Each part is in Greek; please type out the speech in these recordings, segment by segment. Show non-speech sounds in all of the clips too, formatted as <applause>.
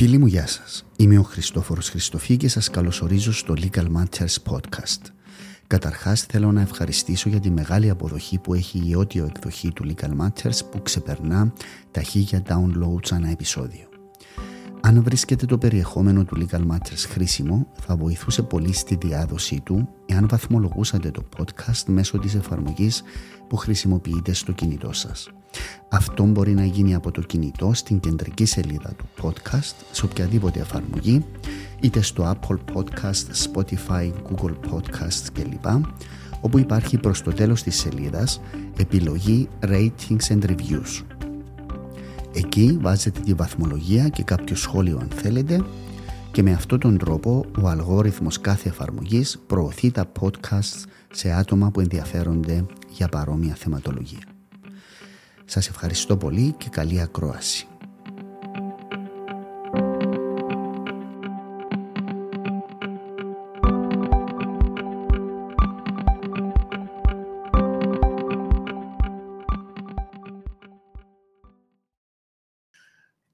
Φίλοι μου, γεια σας. Είμαι ο Χριστόφορος Χριστοφή και σας καλωσορίζω στο Legal Matters Podcast. Καταρχάς θέλω να ευχαριστήσω για τη μεγάλη αποδοχή που έχει η audio εκδοχή του Legal Matters που ξεπερνά τα χίλια downloads ανά επεισόδιο. Αν βρίσκεται το περιεχόμενο του Legal Matters χρήσιμο, θα βοηθούσε πολύ στη διάδοσή του εάν βαθμολογούσατε το podcast μέσω της εφαρμογής που χρησιμοποιείτε στο κινητό σας. Αυτό μπορεί να γίνει από το κινητό στην κεντρική σελίδα του podcast σε οποιαδήποτε εφαρμογή είτε στο Apple Podcast, Spotify, Google Podcasts κλπ όπου υπάρχει προς το τέλος της σελίδας επιλογή Ratings and Reviews. Εκεί βάζετε τη βαθμολογία και κάποιο σχόλιο αν θέλετε και με αυτόν τον τρόπο ο αλγόριθμος κάθε εφαρμογής προωθεί τα podcasts σε άτομα που ενδιαφέρονται για παρόμοια θεματολογία. Σας ευχαριστώ πολύ και καλή ακρόαση.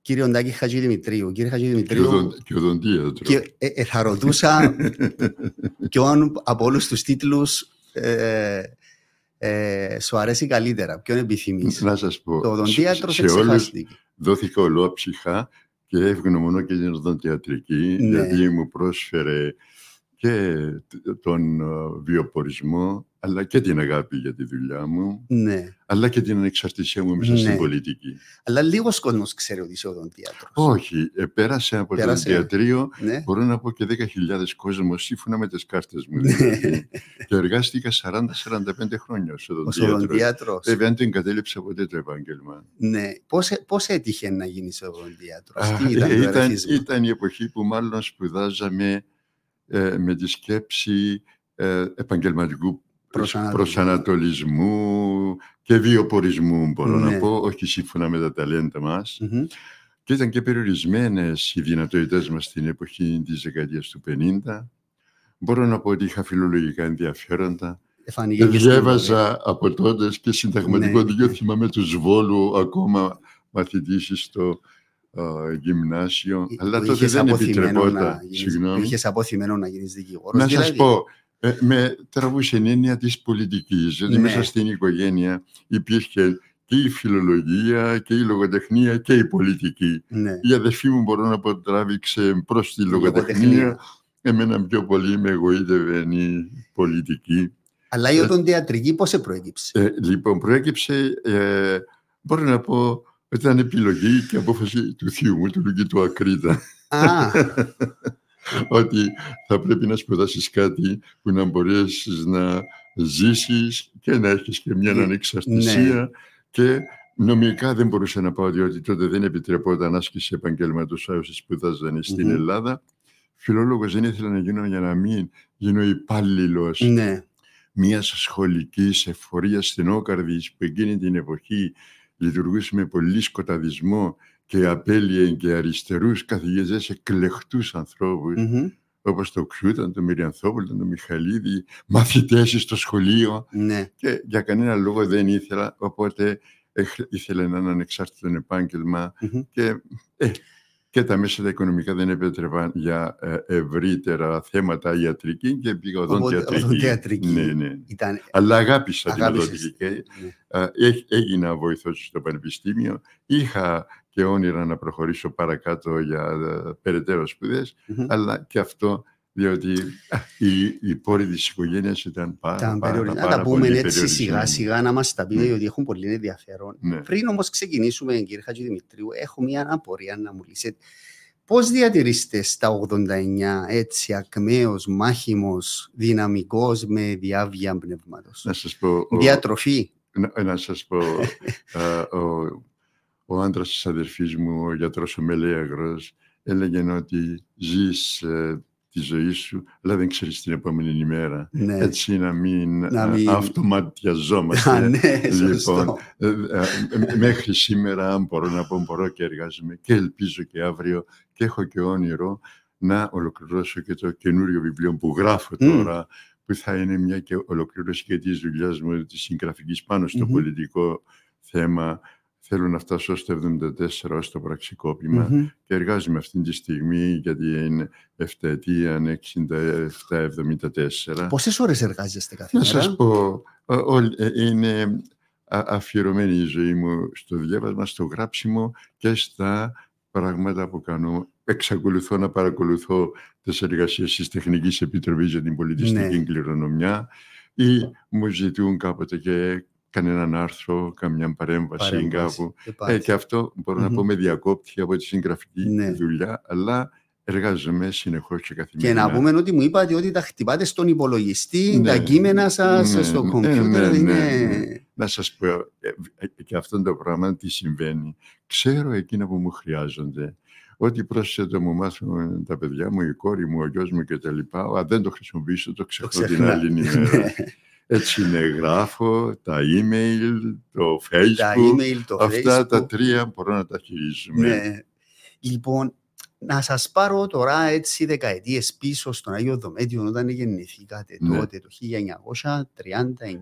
Κύριε Οντάκη Χατζηδημητρίου, κύριε Χατζηδημητρίου, και οδοντίατρο. και, ε, ε, θα ρωτούσα <laughs> ποιον από όλους τους τίτλους ε, ε, σου αρέσει καλύτερα, ποιον επιθυμείς; Να σας πω, Το οδοντίατρο σε σε όλους ξεχάστηκε. δόθηκα ολόψυχα και ευγνωμονώ και την οδοντιατρική, Ναι. γιατί μου πρόσφερε και τον ε, βιοπορισμό, αλλά και την αγάπη για τη δουλειά μου, Ναι, αλλά και την ανεξαρτησία μου μέσα Ναι. στην πολιτική. αλλά λίγος κόσμος ξέρει ότι είσαι οδοντίατρος. Όχι, ε, πέρασε από Πέρασε. το διατρίο, Ναι. μπορώ να πω και 10.000 κόσμος σύμφωνα με τις κάρτες μου. Ναι. δηλαδή. και εργάστηκα 40-45 χρόνια ως Ως οδοντίατρος. οδοντίατρος. Βέβαια, δεν το εγκατέλειψα ποτέ το επάγγελμα. Ναι. Πώς, πώς έτυχε να γίνεις οδοντίατρος, Α, τι ήταν ε, το ήταν, ερεθίσμα; ήταν η εποχή που μάλλον σπουδάζαμε ε, με τη σκέψη ε, επαγγελματικού Προσανατολισμού. προσανατολισμού και βιοπορισμού, μπορώ Ναι. να πω, όχι σύμφωνα με τα ταλέντα μας. Μμμ. Και ήταν και περιορισμένες οι δυνατότητες μας στην εποχή της δεκαετίας του 50. Μπορώ να πω ότι είχα φιλολογικά ενδιαφέροντα. Εφανήκε και στην Διέβαζα από τότε και συνταγματικό Ναι. δίκαιο, θυμάμαι τους Βόλου ακόμα μαθητής στο α, γυμνάσιο. πορεία. Αλλά Που τότε είχες δεν αποθυμένο να επιτρεπόταν. γίνεις- Συγγνώμη. Είχες αποθυμένο να γίνεις δικηγόρος. Να σας δηλαδή. πω, ε, με τραβούσε έννοια της πολιτικής, ότι Ναι. μέσα στην οικογένεια υπήρχε και η φιλολογία και η λογοτεχνία και η πολιτική. Ναι. Η αδερφή μου μπορώ να πω τράβηξε προς τη Λογοτεχνία. λογοτεχνία. Εμένα πιο πολύ με εγωίτευε η πολιτική. Αλλά η οδοντιατρική πώς σε προέκυψε; Ε, λοιπόν, προέκυψε, ε, μπορώ να πω, ότι ήταν επιλογή και απόφαση του θείου μου, του Λουκί του Ακρίτα, Α, <laughs> ότι θα πρέπει να σπουδάσεις κάτι που να μπορέσεις να ζήσεις και να έχεις και μια Ναι. ανεξαρτησία και νομικά δεν μπορούσα να πάω διότι τότε δεν επιτρεπόταν άσκηση επαγγέλματος όσοι σπουδάζανε στην Μμμ. Ελλάδα. Φιλόλογος δεν ήθελα να γίνω για να μην γίνω υπάλληλος ναι. μιας σχολικής εφορίας στενόκαρδη που εκείνη την εποχή λειτουργούσε με πολύ σκοταδισμό και απέλυε και αριστερούς καθηγητές εκλεχτούς ανθρώπους Μμμ. όπως το Ξούταν, τον Μυριανθόπουλο, τον Μιχαλίδη, μαθητές στο σχολείο Ναι. και για κανένα λόγο δεν ήθελα, οπότε έχ- ήθελα να είναι ανεξάρτητο επάγγελμα Μμμ. και, ε, και τα μέσα τα οικονομικά δεν επέτρεπαν για ε, ευρύτερα θέματα ιατρική και πήγα Οπότε, οδοντιατρική. οδοντιατρική. Ναι, ναι. Ήταν... Αλλά αγάπησα την Αγάπησες. οδοντική. Ναι. Α, έχ- Έγινα βοηθός στο Πανεπιστήμιο. Είχα και όνειρα να προχωρήσω παρακάτω για ε, περαιτέρω σπουδές, Μμμ. αλλά και αυτό διότι α, οι, οι πόροι της οικογένειας ήταν πάρα, Ήταν πάρα, περιορισμένο. πάρα, Να τα πούμε πολύ έτσι περιορισμένοι. σιγά σιγά να μας τα πείτε Ναι. γιατί έχουν πολύ ενδιαφέρον. Ναι. Πριν όμως ξεκινήσουμε κύριε Χατζηδημητρίου έχω μια απορία να μου λύσετε. Πώς διατηρήσετε στα 89 έτσι ακμαίος, μάχημος, δυναμικός με διάβια πνεύματος; Να σας πω, ο, Διατροφή. να, να σας πω <laughs> α, ο, ο άντρας της αδερφής μου, ο γιατρός ο Μελέαγρος, έλεγε ότι ζεις ε, τη ζωή σου, αλλά δεν ξέρεις την επόμενη ημέρα. Ναι. Έτσι να μην, Να α, μην- αυτοματιαζόμαστε. <laughs> Α, ναι, Λοιπόν, σωστό. Ε, ε, μέχρι σήμερα, αν μπορώ να πω, μπορώ και εργάζομαι και ελπίζω και αύριο και έχω και όνειρο να ολοκληρώσω και το καινούριο βιβλίο που γράφω Μμ. τώρα, που θα είναι μια και ολοκλήρωση και της δουλειά μου, της συγγραφικής πάνω στο Μμμ. πολιτικό θέμα. Θέλω να φτάσω στο 74 ως το πραξικόπημα και εργάζομαι αυτή τη στιγμή γιατί είναι 7 ετία, 67-74. Πόσες ώρες εργάζεστε κάθε μέρα; Να σας πω, ε, είναι αφιερωμένη η ζωή μου στο διάβασμα, στο γράψιμο και στα πράγματα που κάνω. Εξακολουθώ να παρακολουθώ τις εργασίες της Τεχνικής Επιτροπής για την Πολιτιστική ναι. Κληρονομιά ή μου ζητούν κάποτε και κανέναν άρθρο, καμιά παρέμβαση, παρέμβαση κάπου. Ε, και αυτό μπορώ να πω με διακόπτει από τη συγγραφική ναι. δουλειά, αλλά εργάζομαι συνεχώς και καθημερινά. Και να πούμε ότι μου είπατε ότι τα χτυπάτε στον υπολογιστή, ναι, τα κείμενα σας ναι, στο ναι, κομπιούτερ. Ναι, είναι... Να σας πω ε, ε, και αυτό το πράγμα τι συμβαίνει. Ξέρω εκείνα που μου χρειάζονται. Ό,τι πρόσθετο μου μάθουν τα παιδιά μου, η κόρη μου, ο γιος μου κτλ. Αν δεν το χρησιμοποιήσω, το ξεχνώ την άλλη <laughs> ημέρα. Έτσι είναι, γράφω τα email, το facebook, τα email, το αυτά facebook. τα τρία μπορώ να τα χειρίζουμε. Ναι. Λοιπόν, να σας πάρω τώρα έτσι δεκαετίες πίσω στον Άγιο Δομέτιο όταν γεννηθήκατε ναι. τότε το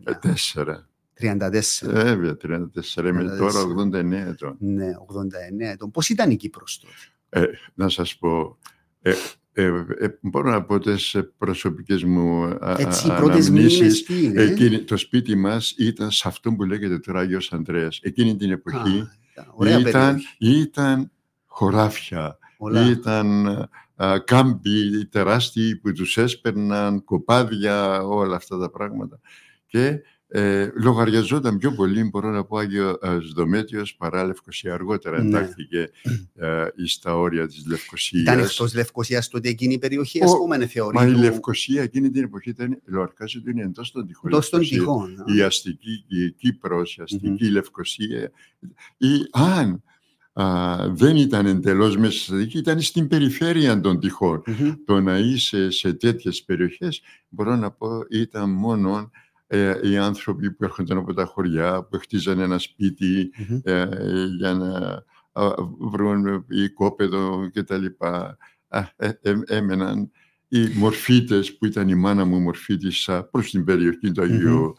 1939. Τέσσερα. 34. Βέβαια, 34. Είμαι τώρα 89 ετών. Ναι, 89 ετών. Πώς ήταν η Κύπρος τότε; Ε, να σας πω, ε, ε, ε, μπορώ να πω τις προσωπικές μου Έτσι, αναμνήσεις. Εκείνη, το σπίτι μας ήταν σε αυτό που λέγεται τώρα Άγιος Ανδρέας. Εκείνη την εποχή Α, ήταν, ήταν χωράφια, Πολλά. ήταν α, κάμποι τεράστιοι που τους έσπερναν, κοπάδια, όλα αυτά τα πράγματα. Και ε, λογαριαζόταν πιο πολύ, μπορώ να πω, Άγιο ε, Δομέτιος παρά Λευκοσία. Αργότερα ναι. εντάχθηκε ε, στα όρια της Λευκοσίας. Ήταν εκτός Λευκοσίας τότε εκείνη η περιοχή, ας πούμε, θεωρεί. Μα η Λευκοσία εκείνη την εποχή ήταν, λογαριάζει ότι είναι εντός των τυχών. Εντός των τυχών. Η αστική, η Κύπρος, η αστική mm-hmm. Λευκοσία. Ή αν α, δεν ήταν εντελώς μέσα στη δική, ήταν στην περιφέρεια των τυχών. Mm-hmm. Το να είσαι σε τέτοιες περιοχές, μπορώ να πω, ήταν μόνο ε, οι άνθρωποι που έρχονταν από τα χωριά, που χτίζαν ένα ε, για να βρουν οικόπεδο κτλ. Ε, ε, έμεναν οι μορφίτες που ήταν η μάνα μου μορφίτησα προς την περιοχή του Αγίου,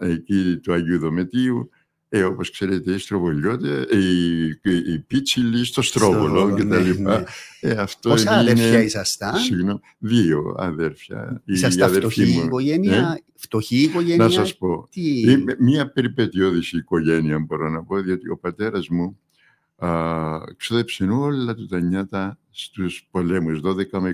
εκεί, του Αγίου Δομετίου ε, όπως ξέρετε, οι στροβολιώτε, οι, οι πίτσιλοι στο στρόβολο και τα ναι, λοιπά. Ναι. Ε, αυτό Πόσα είναι, αδέρφια ήσασταν; Συγγνώμη, δύο αδέρφια. Ήσασταν φτωχή μου, οικογένεια, ε; φτωχή οικογένεια. Να σας πω, τι... μια περιπετειώδηση οικογένεια μπορώ να πω, γιατί ο πατέρας μου α, ξόδεψε όλα του τα νιάτα στους πολέμους, 12 με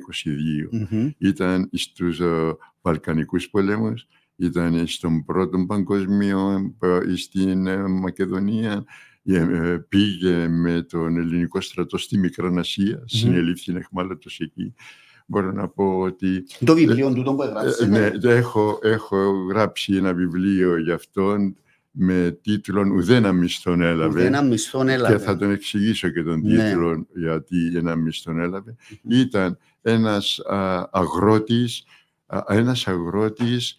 22. Mm-hmm. Ήταν στους uh, Βαλκανικούς πολέμους, ήταν στον πρώτο παγκόσμιο στην ε, Μακεδονία, ε, πήγε με τον ελληνικό στρατό στη Μικρανασία, mm-hmm. συνελήφθη εχμάλωτος εκεί. Μπορώ να πω ότι... Το βιβλίο του τον που έγραψε. Ναι, έχω, έχω γράψει ένα βιβλίο για αυτόν με τίτλο «Ουδένα μισθόν έλαβε». Ουδένα μισθόν έλαβε. Και θα τον εξηγήσω και τον ναι. τίτλο γιατί ένα μισθόν έλαβε. Mm-hmm. Ήταν ένας α, αγρότης, α, ένας αγρότης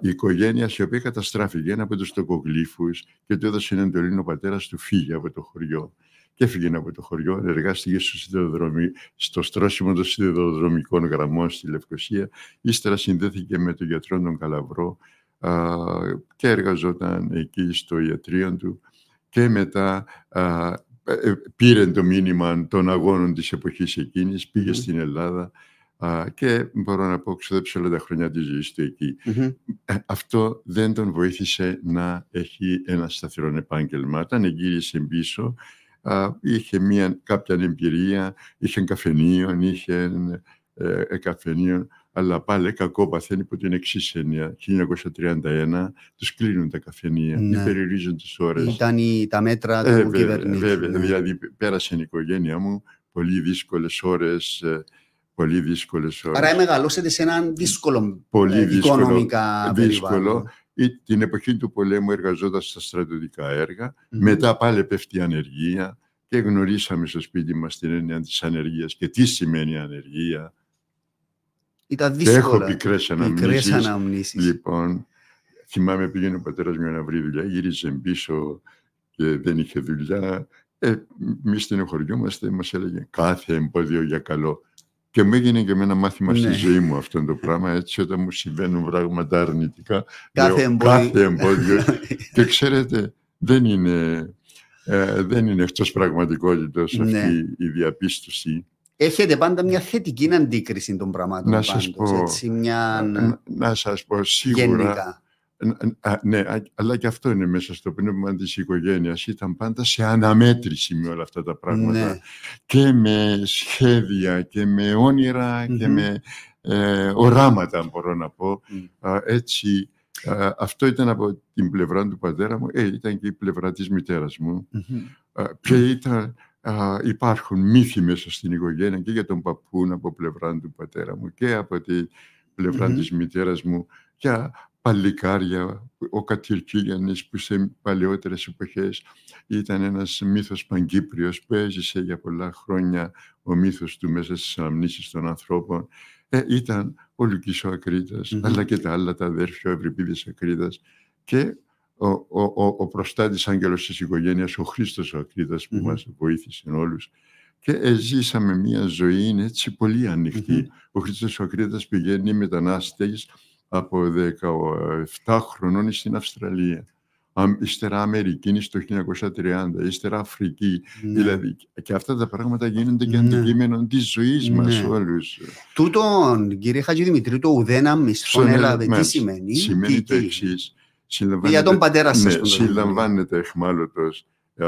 η οικογένεια η οποία καταστράφηκε ένα από του τοκογλύφου και του έδωσε έναν εντολή ο πατέρα του φύγει από το χωριό. Και έφυγε από το χωριό, εργάστηκε στο, στο στρώσιμο των σιδηροδρομικών γραμμών στη Λευκοσία. Ύστερα συνδέθηκε με τον γιατρό τον Καλαβρό α, και εργαζόταν εκεί στο ιατρείο του. Και μετά α, ε, πήρε το μήνυμα των αγώνων της εποχής εκείνης, πήγε στην Ελλάδα και μπορώ να πω, ξοδέψε όλα τα χρόνια της ζωής του εκεί. Ε, αυτό δεν τον βοήθησε να έχει ένα σταθερό επάγγελμα. Όταν γύρισε πίσω, είχε μια, κάποια εμπειρία, είχε καφενείο, είχε ε, ε, καφενείο, αλλά πάλι κακό παθαίνει υπό την εξής έννοια. 1931 τους κλείνουν τα καφενεία, ναι. περιορίζουν τις ώρες. Ήταν η, τα μέτρα του ε, κυβερνήτου. Βέβαια, ναι. δηλαδή πέρασε η οικογένεια μου πολύ δύσκολες ώρες, πολύ δύσκολες ώρες. Άρα μεγαλώσετε σε έναν δύσκολο πολύ ε, δύσκολο, οικονομικά δύσκολο. Την εποχή του πολέμου εργαζόταν στα στρατιωτικά έργα. Μετά πάλι πέφτει η ανεργία και γνωρίσαμε στο σπίτι μας την έννοια της ανεργίας και τι σημαίνει ανεργία. Ήταν δύσκολα. Και έχω πικρές αναμνήσεις. αναμνήσεις. Λοιπόν, θυμάμαι πήγαινε ο πατέρας μου να βρει δουλειά, γύριζε πίσω και δεν είχε δουλειά. Ε, Εμεί στενοχωριόμαστε, μας έλεγε κάθε εμπόδιο για καλό. Και μου έγινε και με ένα μάθημα ναι. στη ζωή μου αυτό το πράγμα, έτσι όταν μου συμβαίνουν πράγματα αρνητικά. Κάθε εμπόδιο. Κάθε εμπόδιο. και ξέρετε, δεν είναι ε, δεν είναι εκτός πραγματικότητας Ναι. αυτή η διαπίστωση. Έχετε πάντα μια θετική αντίκριση των πραγμάτων Να σας πάντως, πω, έτσι, μια Να, να σας πω σίγουρα, γενικά. Α, α, ναι, α, αλλά και αυτό είναι μέσα στο πνεύμα της οικογένειας. Ήταν πάντα σε αναμέτρηση με όλα αυτά τα πράγματα. Ναι. Και με σχέδια και με όνειρα και Μμμ. με ε, οράματα μπορώ να πω. Μμ. Α, έτσι, α, αυτό ήταν από την πλευρά του πατέρα μου, ε, ήταν και η πλευρά της μητέρας μου. Μμμ. Α, και ήταν, α, υπάρχουν μύθοι μέσα στην οικογένεια και για τον παππούν από πλευρά του πατέρα μου και από την πλευρά Μμμ. της μητέρας μου και παλικάρια, ο Κατυρκίγιαννης που σε παλαιότερες εποχές ήταν ένας μύθος παγκύπριος που έζησε για πολλά χρόνια ο μύθος του μέσα στις αναμνήσεις των ανθρώπων. Ε, ήταν ο Λουκής ο Ακρίτας, Μμμ. αλλά και τα άλλα τα αδέρφια, ο Ευρυπίδης Ακρίτας και ο, ο, ο, ο προστάτης άγγελος της οικογένειας, ο Χρήστος ο Ακρίτας που Μμμ. μας βοήθησε όλους. Και ε, ζήσαμε μια ζωή έτσι πολύ ανοιχτή. Μμμ. Ο Χρήστος ο Ακρίτας πηγαίνει μετανάστες από 17 χρονών στην Αυστραλία. Αμ- Ύστερα Αμερική στο 1930, ύστερα Αφρική. Ναι. Δηλαδή, και αυτά τα πράγματα γίνονται και Ναι. αντικείμενο της ζωής μας Ναι. όλους. Τούτον, κύριε Χατζηδημητρίου, το ουδένα μισθόν Στον έλαβε, τι Ελλάδας. σημαίνει; Σημαίνει τι, το τι; εξής. Για τον πατέρα σας. Ναι, που το συλλαμβάνεται εχμάλωτος α,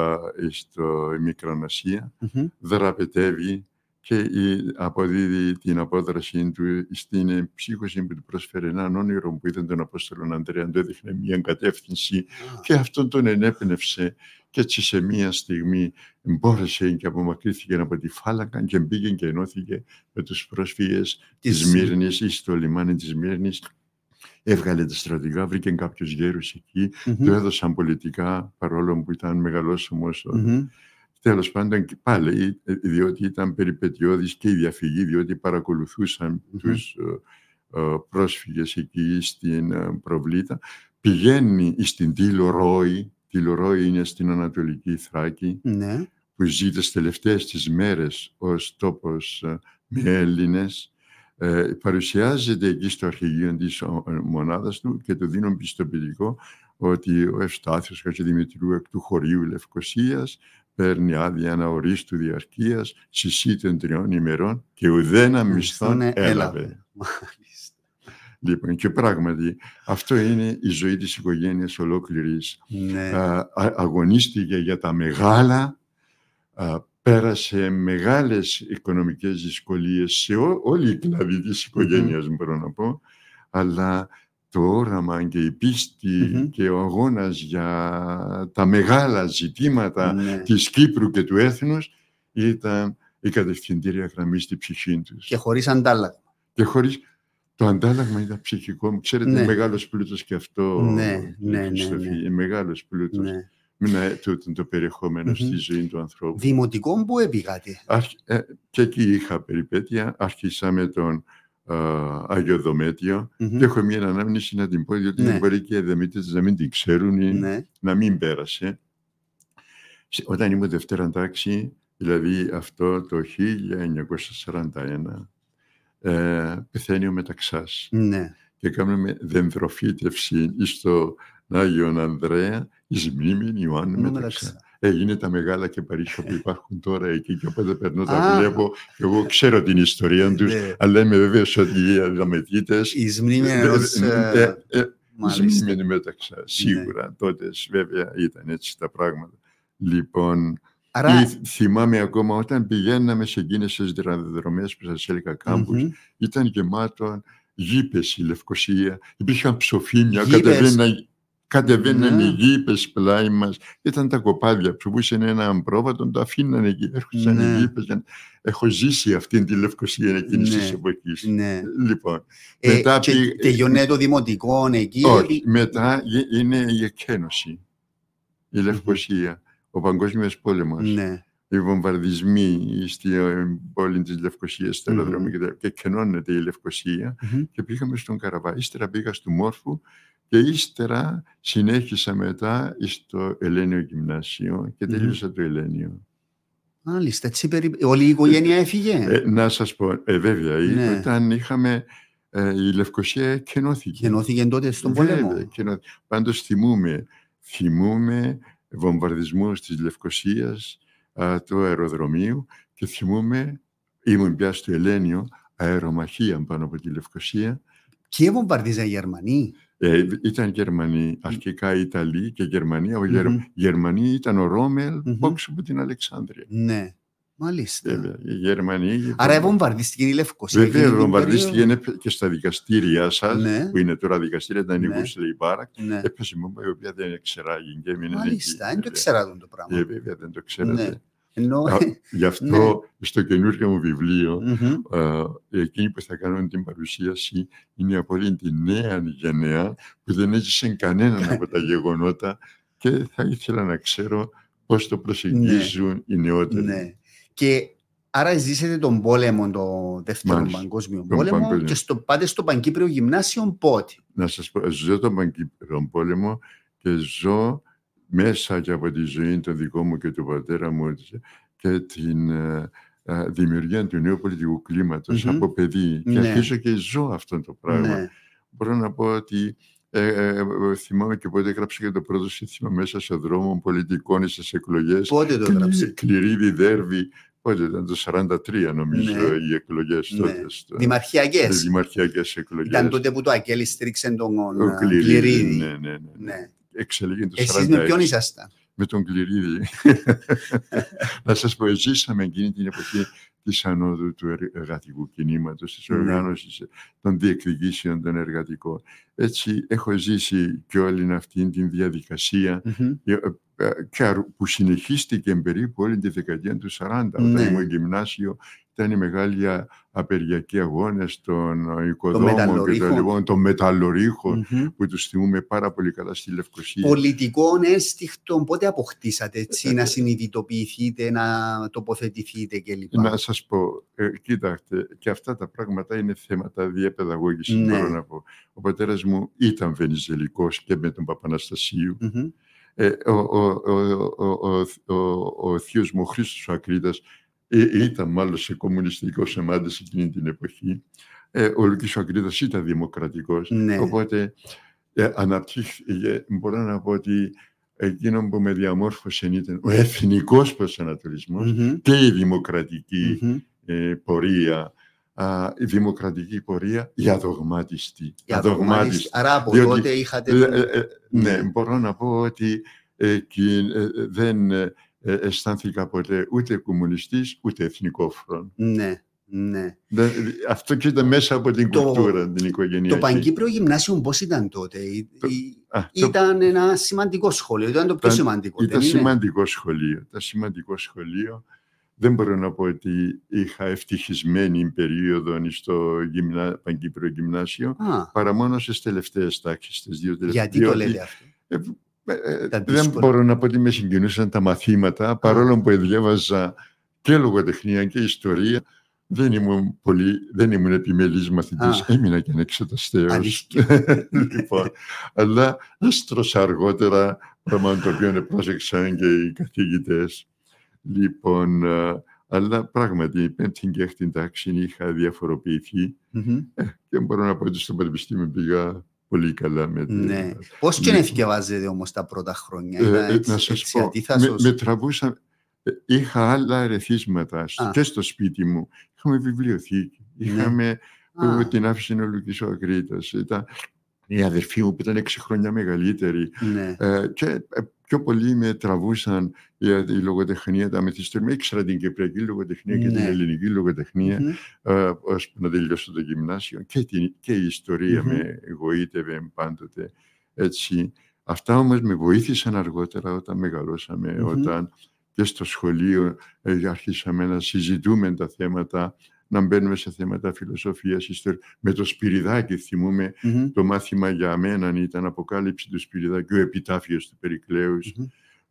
στο Μικρονασία, Μμμ. δραπετεύει και η- αποδίδει την απόδρασή του στην ψύχωση που του πρόσφερε έναν όνειρο που ήταν τον Απόστολον Ανδρέας, του έδειχνε μια κατεύθυνση και αυτόν τον ενέπνευσε και έτσι σε μία στιγμή μπόρεσε και απομακρύθηκε από τη φάλακα και μπήκε και ενώθηκε με τους πρόσφυγες της Της- Μύρνης ή στο λιμάνι της Μύρνης. Έβγαλε τα στρατηγά, βρήκε κάποιους γέρους εκεί, Μμμ. του έδωσαν πολιτικά παρόλο που ήταν μεγαλόσωμος. Μμμ. Τέλος πάντων και πάλι, ε, διότι ήταν περιπετειώδης και η διαφυγή, διότι παρακολουθούσαν Μμμ. τους ε, ε, πρόσφυγες εκεί στην ε, Προβλήτα. Πηγαίνει στην Τήλο Ρόη, Τήλο Ρόη είναι στην Ανατολική Θράκη, Ναι. που ζει τις τελευταίες τις μέρες ως τόπος ε, με Έλληνες. Ε, παρουσιάζεται εκεί στο αρχηγείο της ο- ε, μονάδας του και του δίνουν πιστοποιητικό ότι ο Ευστάθιος Χατζηδημητρίου εκ του χωρίου Λευκοσίας παίρνει άδεια αναορίστου διαρκείας συσίτων τριών ημερών και ουδένα μισθόν Μισθόν έλαβε. έλαβε. Μάλιστα. Λοιπόν, και πράγματι αυτό είναι η ζωή της οικογένειας ολόκληρης Ναι. α, α- αγωνίστηκε για τα μεγάλα, α, πέρασε μεγάλες οικονομικές δυσκολίες σε ό- όλη η κλαδί της οικογένειας, μπορώ να πω, αλλά το όραμα και η πίστη Μμμ. και ο αγώνας για τα μεγάλα ζητήματα Ναι. της Κύπρου και του έθνους ήταν η κατευθυντήρια γραμμή στη ψυχή τους. Και χωρίς αντάλλαγμα. Και χωρίς το αντάλλαγμα ήταν ψυχικό μου. Ξέρετε, Ναι. είναι μεγάλος πλούτος και αυτό. Ναι, κύριε ναι, ναι, Χριστόφη. ναι. Είναι μεγάλος πλούτος. Ναι. Ναι, τούτο το περιεχόμενο Μμμ. στη ζωή του ανθρώπου. Δημοτικό που επήγατε. Άρχ- ε, και εκεί είχα περιπέτεια. Άρχισα με τον α, Άγιο Δομέτιο Μμμ. και έχω μια ανάμνηση να την πω, διότι Ναι. μπορεί και οι Δεμίτες να μην την ξέρουν ή Ναι. να μην πέρασε. Σε- Όταν ήμουν Δευτέρα τάξη, δηλαδή αυτό το 1941, ε, πεθαίνει ο Μεταξάς Ναι. και κάνουμε δενδροφύτευση στο Άγιον Ανδρέα εις μνήμην Ιωάννου Μόνο Μεταξά. μεταξά. Έγινε τα μεγάλα και παρήσια που υπάρχουν τώρα εκεί και όποτε περνώ τα Α. βλέπω και εγώ ξέρω την ιστορία τους Ναι. αλλά είμαι βέβαιος ότι οι αδαμετήτες Εις μνήμη ενός... ε, Μάλιστα. Μνήμη μεταξά. Σίγουρα τότε βέβαια ήταν έτσι τα πράγματα. Λοιπόν, Άρα, ή θυμάμαι ακόμα όταν πηγαίναμε σε εκείνες τις δραδρομές που σας έλεγα κάμπους, μμμ. ήταν γεμάτο γήπες η Λευκοσία. Υπήρχαν ψοφίμια, Γήπες. κατεβαίναν, κατεβαίναν Ναι. οι γήπες πλάι μας. Ήταν τα κοπάδια, ψοφούσαν ένα πρόβατο, το αφήναν εκεί, έρχονταν Ναι. οι γήπες. για να- Έχω ζήσει αυτήν τη Λευκοσία εκείνης Ναι. της εποχής. Ναι. Λοιπόν, Ε, μετά και πήγ- τελειώνει το δημοτικό εκεί. όχι, μετά γε- είναι η εκένωση, η Λευκοσία, ο Παγκόσμιος Πόλεμος, Ναι. οι βομβαρδισμοί στην πόλη της Λευκοσίας, στα Μμμ. αεροδρόμια και, τα- και κενώνεται η Λευκοσία Μμμ. και πήγαμε στον Καραβά. Ύστερα πήγα στο Μόρφου και ύστερα συνέχισα μετά στο Ελένιο Γυμνάσιο και Μμμ. τελείωσα το Ελένιο. Μάλιστα, έτσι περι... όλη η οικογένεια έφυγε; Ε, να σας πω, ε, βέβαια, η- Ναι. όταν είχαμε, ε, η Λευκοσία κενώθηκε. Γεννώθηκε τότε στον Βέβαια, πόλεμο; και να- Πάντως θυμούμαι, θυμούμαι βομβαρδισμούς της Λευκοσίας, α, του αεροδρομίου και θυμούμε, ήμουν πια στο Ελένιο, αερομαχία πάνω από τη Λευκοσία. Και βομβαρδίζαν οι Γερμανοί; Ε, ήταν Γερμανοί, αρχικά Ιταλοί και Γερμανοί. Ο Γερ... Γερμανοί ήταν ο Ρόμελ, mm mm-hmm. από την Αλεξάνδρεια. Ναι. Μάλιστα. Βέβαια, οι Γερμανοί. Άρα βομβαρδίστηκε η Λευκοσία. Βέβαια, βομβαρδίστηκε και στα δικαστήρια σας, ναι. που είναι τώρα δικαστήρια, ήταν η Γουσλή Μπάρακ. Ναι. Έπεσε μου, η οποία δεν εξεράγει και έμεινε. Μάλιστα, δεν το ξέρατε το πράγμα. Ε, βέβαια, δεν το ξέρατε. Ναι. Ενώ... Γι' αυτό ναι. στο καινούργιο μου βιβλίο, mm-hmm. εκείνοι που θα κάνουν την παρουσίαση είναι από όλη τη νέα γενναία που δεν έζησε κανέναν από τα γεγονότα και θα ήθελα να ξέρω πώς το προσεγγίζουν ναι. οι νεότεροι. Ναι. Και άρα ζήσετε τον πόλεμο, το δεύτερο Μάλιστα, παγκόσμιο πόλεμο παγκόσμιο. και στο, πάτε στο Παγκύπριο Γυμνάσιο πότε; Να σας πω, ζω τον Παγκύπριο πόλεμο και ζω μέσα και από τη ζωή του δικό μου και του πατέρα μου και την ε, ε, δημιουργία του νέου πολιτικού κλίματος mm-hmm. από παιδί. Ναι. Και αρχίζω και ζω αυτό το πράγμα. Ναι. Μπορώ να πω ότι ε, ε, ε, θυμάμαι και πότε έγραψα και το πρώτο σύνθημα μέσα σε δρόμο πολιτικών στις εκλογές. Πότε το έγραψε; Κληρίδι Δέρβη. Πότε ήταν το 1943 νομίζω ναι. οι εκλογές ναι. τότε. Στο... Δημαρχιακές. Δημαρχιακές εκλογές. Ήταν τότε που το Ακέλη στρίξε τον Κληρίδι. Ναι, ναι, ναι. ναι. Εξελίγει το Εσείς με ποιον ήσασταν. Με τον Κληρίδη. <laughs> να σας πω, ζήσαμε εκείνη την εποχή της ανόδου του εργατικού κινήματος, της ναι. οργάνωσης των διεκδικήσεων των εργατικών. Έτσι έχω ζήσει και όλη αυτή την διαδικασία ε, που συνεχίστηκε περίπου όλη τη δεκαετία του 40. Όταν ναι. ήμουν γυμνάσιο ήταν οι μεγάλοι απεργιακοί αγώνες των οικοδόμων και των, λοιπόν, των μεταλλορυχων που τους θυμούμε πάρα πολύ καλά στη Λευκοσία. Πολιτικών αίσθηκτων πότε αποκτήσατε έτσι, να συνειδητοποιηθείτε, να τοποθετηθείτε κλπ. Να σας πω, ε, κοίταξτε, και αυτά τα πράγματα είναι θέματα διαπαιδαγώγησης. Ναι. Μπορώ να πω. Ο πατέρας μου ήταν βενιζελικός και με τον Παπαναστασίου. Ε, ο, ο, ο, ο, ο θείος μου, ο Χρήστος ο Ακρίτας, ε, ήταν μάλλον σε κομμουνιστικό σεμάντες εκείνη την εποχή. Ε, ο Λουκής ο Ακρίτας ήταν δημοκρατικός. Ναι. Οπότε ε, αναπτύχθηκε, μπορώ να πω ότι εκείνο που με διαμόρφωσε ήταν ο εθνικός και η δημοκρατικη ε, πορεία η δημοκρατική πορεία η αδογμάτιστη. Η αδογμάτιστη. Άρα από Διότι, τότε είχατε... Ε, ε, ναι, ναι, μπορώ να πω ότι δεν αισθάνθηκα ποτέ ούτε κομμουνιστής ούτε εθνικόφρον. Ναι. Ναι. Αυτό και ήταν μέσα από την το, κουλτούρα την οικογένεια. Το Παγκύπριο Γυμνάσιο πώς ήταν τότε; Το, α, ήταν το, ένα σημαντικό σχολείο. Ήταν το πιο σημαντικό. Ήταν σημαντικό σχολείο. Ήταν σημαντικό σχολείο δεν μπορώ να πω ότι είχα ευτυχισμένη περίοδο στο γυμνα... Παγκύπριο Γυμνάσιο, παρά μόνο στις τελευταίες τάξεις. Γιατί το λέτε αυτό; Ε, ε, ε δεν μπορώ να πω ότι με συγκινούσαν τα μαθήματα, παρόλο που διάβαζα και λογοτεχνία και ιστορία. Δεν ήμουν, πολύ, δεν ήμουν επιμελής μαθητής, έμεινα και ανεξεταστέως. <laughs> λοιπόν, αλλά έστρωσα αργότερα, πράγμα το οποίο πρόσεξαν και οι καθηγητές. Λοιπόν, ε, αλλά πράγματι η πέμπτη και έκτη τάξη είχα διαφοροποιηθεί mm-hmm. και μπορώ να πω ότι στο πανεπιστήμιο πήγα πολύ καλά. Με ναι. Πώς και να βάζετε όμως τα πρώτα χρόνια, ε, έτσι, να σας πω, με, με τραβούσαν, είχα άλλα ερεθίσματα και στο σπίτι μου. Είχαμε βιβλιοθήκη, ναι. είχαμε ναι. την άφηση ο Λουκής ο Ακρίτας, ήταν η αδερφή μου που ήταν έξι χρόνια μεγαλύτερη ναι. ε, και πιο πολύ με τραβούσαν η, η λογοτεχνία, τα μεθυστήρια. Ήξερα την κυπριακή λογοτεχνία και την ναι. ελληνική λογοτεχνία, mm-hmm. ε, ώσπου να τελειώσω το γυμνάσιο. Και, την, και η ιστορία mm-hmm. με εγωίτευε πάντοτε. Έτσι. Αυτά όμως με βοήθησαν αργότερα όταν μεγαλώσαμε, mm-hmm. όταν και στο σχολείο ε, αρχίσαμε να συζητούμε τα θέματα να μπαίνουμε σε θέματα φιλοσοφίας, ιστορία. Με το Σπυριδάκι θυμούμε mm-hmm. το μάθημα για μένα ήταν αποκάλυψη του Σπυριδάκη, ο επιτάφιος του Περικλέους. Mm-hmm.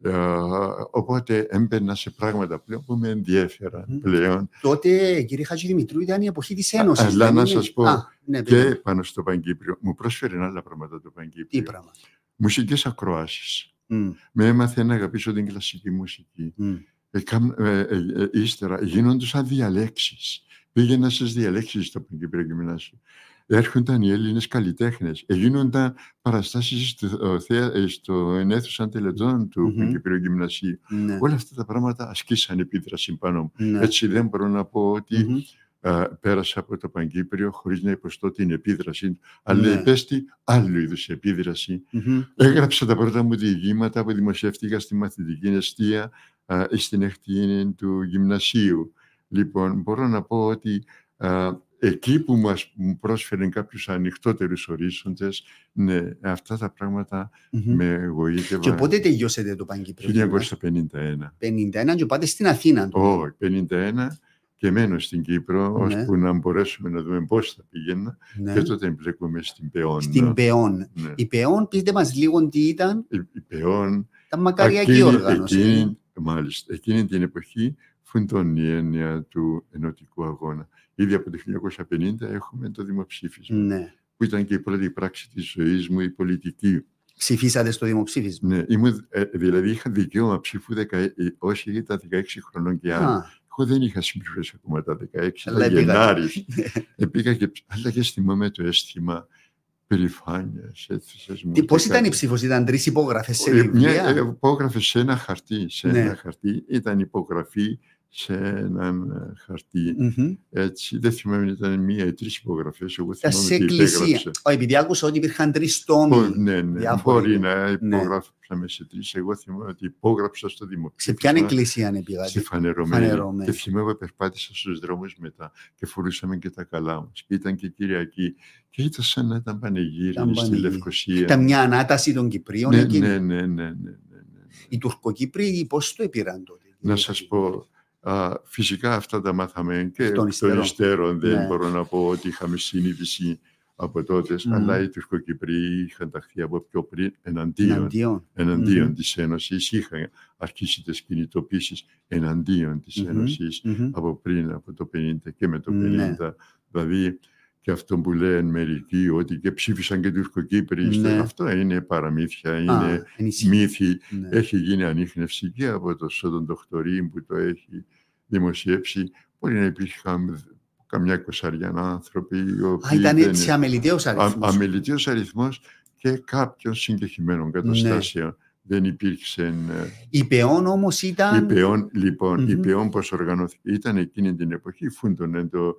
Uh, οπότε έμπαινα σε πράγματα πλέον που με ενδιέφεραν mm. πλέον. Τότε, κύριε Χατζηδημητρού, ήταν η εποχή της Ένωσης. Αλλά να σας πω Α, ναι, και πάνω στο Παγκύπριο, μου πρόσφερε άλλα πράγματα το Παγκύπριο. Τι πράγμα. Μουσικές ακροάσεις. Mm. Με έμαθε να αγαπήσω την κλασική μουσική. Mm. Ε, ε, ε, ύστερα γίνονταν διαλέξεις πήγαινα στις διαλέξεις στο Παγκύπριο Γυμνάσιο. έρχονταν οι Έλληνες καλλιτέχνες. Έγινονταν παραστάσεις στο, ε, στο αίθουσα τελετών του mm Κυπρίου Γυμνασίου. Ναι. Όλα αυτά τα πράγματα ασκήσαν επίδραση πάνω μου. Ναι. Έτσι δεν μπορώ να πω ότι α, πέρασα από το Παγκύπριο χωρίς να υποστώ την επίδραση του. Αλλά Ναι. υπέστη άλλου είδους επίδραση. Μμμ. Έγραψα τα πρώτα μου διηγήματα που δημοσιεύτηκα στη μαθητική αιστεία α, στην εκτείνη του γυμνασίου. Λοιπόν, μπορώ να πω ότι α, εκεί που μας μου πρόσφερε κάποιους ανοιχτότερους ορίζοντες, ναι, αυτά τα πράγματα Μμμ. με εγωίτευαν. Και πότε τελειώσετε το Παγκύπριο. 1951. 51 και πάτε στην Αθήνα. τότε. Όχι, 51 και μένω στην Κύπρο, Ναι. ώσπου να μπορέσουμε να δούμε πώς θα πήγαινα Ναι. και τότε εμπλέκομαι στην ΠΕΟΝ. Στην ΠΕΟΝ. Ναι. Η ΠΕΟΝ, πείτε μας λίγο τι ήταν, Η, η ΠΕΟΝ ήταν μακαριακή Εκείνη- οργάνωση. Εκείνη, μάλιστα, εκείνη την εποχή φουντώνει η έννοια του ενωτικού αγώνα. Ήδη από το 1950 έχουμε το δημοψήφισμα, Ναι. που ήταν και η πρώτη πράξη της ζωής μου, η πολιτική. Ψηφίσατε στο δημοψήφισμα; Ναι, ήμουν, ε, δηλαδή είχα δικαίωμα ψήφου δεκα, ε, όσοι ήταν 16 χρονών και άλλο. Α, Εγώ δεν είχα συμπληρώσει ακόμα τα 16, Αλλά ήταν πήγατε. Γενάρης. <laughs> Ε, πήγα και, ψ- αλλά και θυμάμαι το αίσθημα περηφάνειας. έθεσες μου τι- πώς και ήταν η κάτι. ψήφος, ήταν τρεις υπόγραφες σε Ε, Μια βιβλία. ε, υπόγραφες σε ένα χαρτί. Σε Ναι. ένα χαρτί. Ήταν υπογραφή σε έναν ε, χαρτί. Μμμ. Έτσι, δεν θυμάμαι αν ήταν μία ή τρεις υπογραφές. Εγώ Ήταν θυμάμαι σε τι εκκλησία. υπέγραψε. Ω, Επειδή άκουσα ότι υπήρχαν τρεις Ω, τόμοι. ναι, ναι. διάφοροι. Μπορεί να Ναι. υπογράψαμε σε τρεις. Εγώ θυμάμαι ότι υπόγραψα στο Σε δημοψήφισμα. ποια εκκλησία είναι Στη πήγατε. φανερωμένη. Φανερωμένη. Και θυμάμαι περπάτησα στους δρόμους μετά και φορούσαμε και τα καλά μας. Και ήταν και Κυριακή. Και ήταν σαν να ήταν πανηγύρι Ήταν στη πανηγύρι. Λευκοσία. Ήταν μια ανάταση των Κυπρίων ναι, εκείνη. ναι, ναι, ναι, ναι, ναι, ναι. Οι Τουρκοκύπριοι πώς το επήραν τότε. Να σας πω, α, φυσικά αυτά τα μάθαμε και Εκ των των υστέρων. υστέρων. Δεν Ναι. μπορώ να πω ότι είχαμε συνείδηση από τότε, Μμμ. αλλά οι Τουρκοκυπροί είχαν ταχθεί από πιο πριν εναντίον, Εναντίον. εναντίον Μμμ. της Ένωσης. Είχαν αρχίσει τις κινητοποίησεις εναντίον της Μμμ. Ένωσης Μμμ. από πριν, από το 50 και με το 50. Ναι. Δηλαδή, και αυτό που λένε μερικοί ότι και ψήφισαν και Τουρκοκύπροι. Ναι. Αυτό είναι παραμύθια, Α, είναι ενισχύ- μύθοι. ναι. Έχει γίνει ανείχνευση και από το Σόντον Δοκτορίν που το έχει δημοσιεύσει. Μπορεί να υπήρχαν καμιά εικοσαριά άνθρωποι οι Α, οποίοι ήταν δεν- έτσι αμεληταίος α- αριθμός. αμεληταίος αριθμός και κάποιων Ναι. συγκεκριμένων καταστάσεων. Δεν υπήρξε ε, Η ΠΕΟΝ όμως η ήταν... ΠΕΟΝ, λοιπόν, η Μμμ. ΠΕΟΝ πώς οργανώθηκε. Ήταν εκείνη την εποχή, φούντωνε το ο,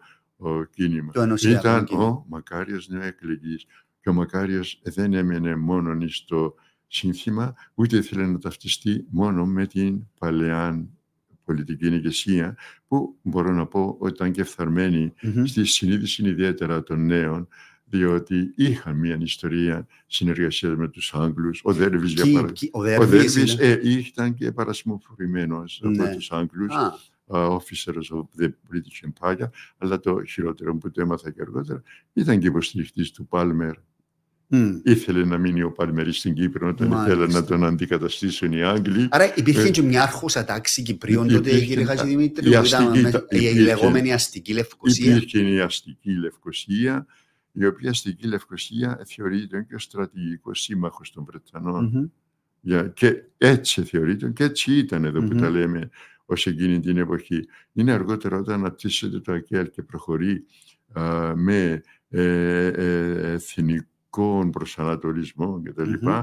κίνημα. Το ενωσιακό Ήταν κίνημα. ο Μακάριος νεοεκλεγής. Και ο Μακάριος δεν έμενε μόνο στο σύνθημα, ούτε ήθελε να ταυτιστεί μόνο με την παλαιά πολιτική ηγεσία, που μπορώ να πω ότι ήταν και φθαρμένη Μμμ. στη συνείδηση ιδιαίτερα των νέων, διότι είχαν μια ιστορία συνεργασίας με τους Άγγλους. Ο Δέρβης, για Κι- παράδειγμα. κι- Ο Ο Δέρβης Δέρβης είναι- ε, ήταν και παρασημοφορημένος Ναι. από τους Άγγλους, Α, uh, officers of the British Empire, αλλά το χειρότερο που το έμαθα και αργότερα ήταν και υποστηριχτής του Πάλμερ. μμ. Ήθελε να μείνει ο Πάλμερ στην Κύπρο, όταν Μάλιστα. ήθελαν να τον αντικαταστήσουν οι Άγγλοι. Άρα υπήρχε Ε, και μια άρχουσα τάξη Κυπρίων υπήρχε- τότε, κύριε Χατζηδημήτρη, η που ήταν αστική με- τα- η υπήρχε. λεγόμενη αστική Λευκοσία. Υπήρχε η αστική Λευκοσία, η οποία αστική Λευκοσία θεωρείται και ο στρατηγικός σύμμαχος των Βρετανών. Μμμ. Για, και έτσι θεωρείται και έτσι ήταν εδώ που Μμμ. τα λέμε ως εκείνη την εποχή. Είναι αργότερα όταν αναπτύσσεται το ΑΚΕΛ και προχωρεί α, με ε, ε, εθνικών προσανατολισμών κτλ. Μμμ.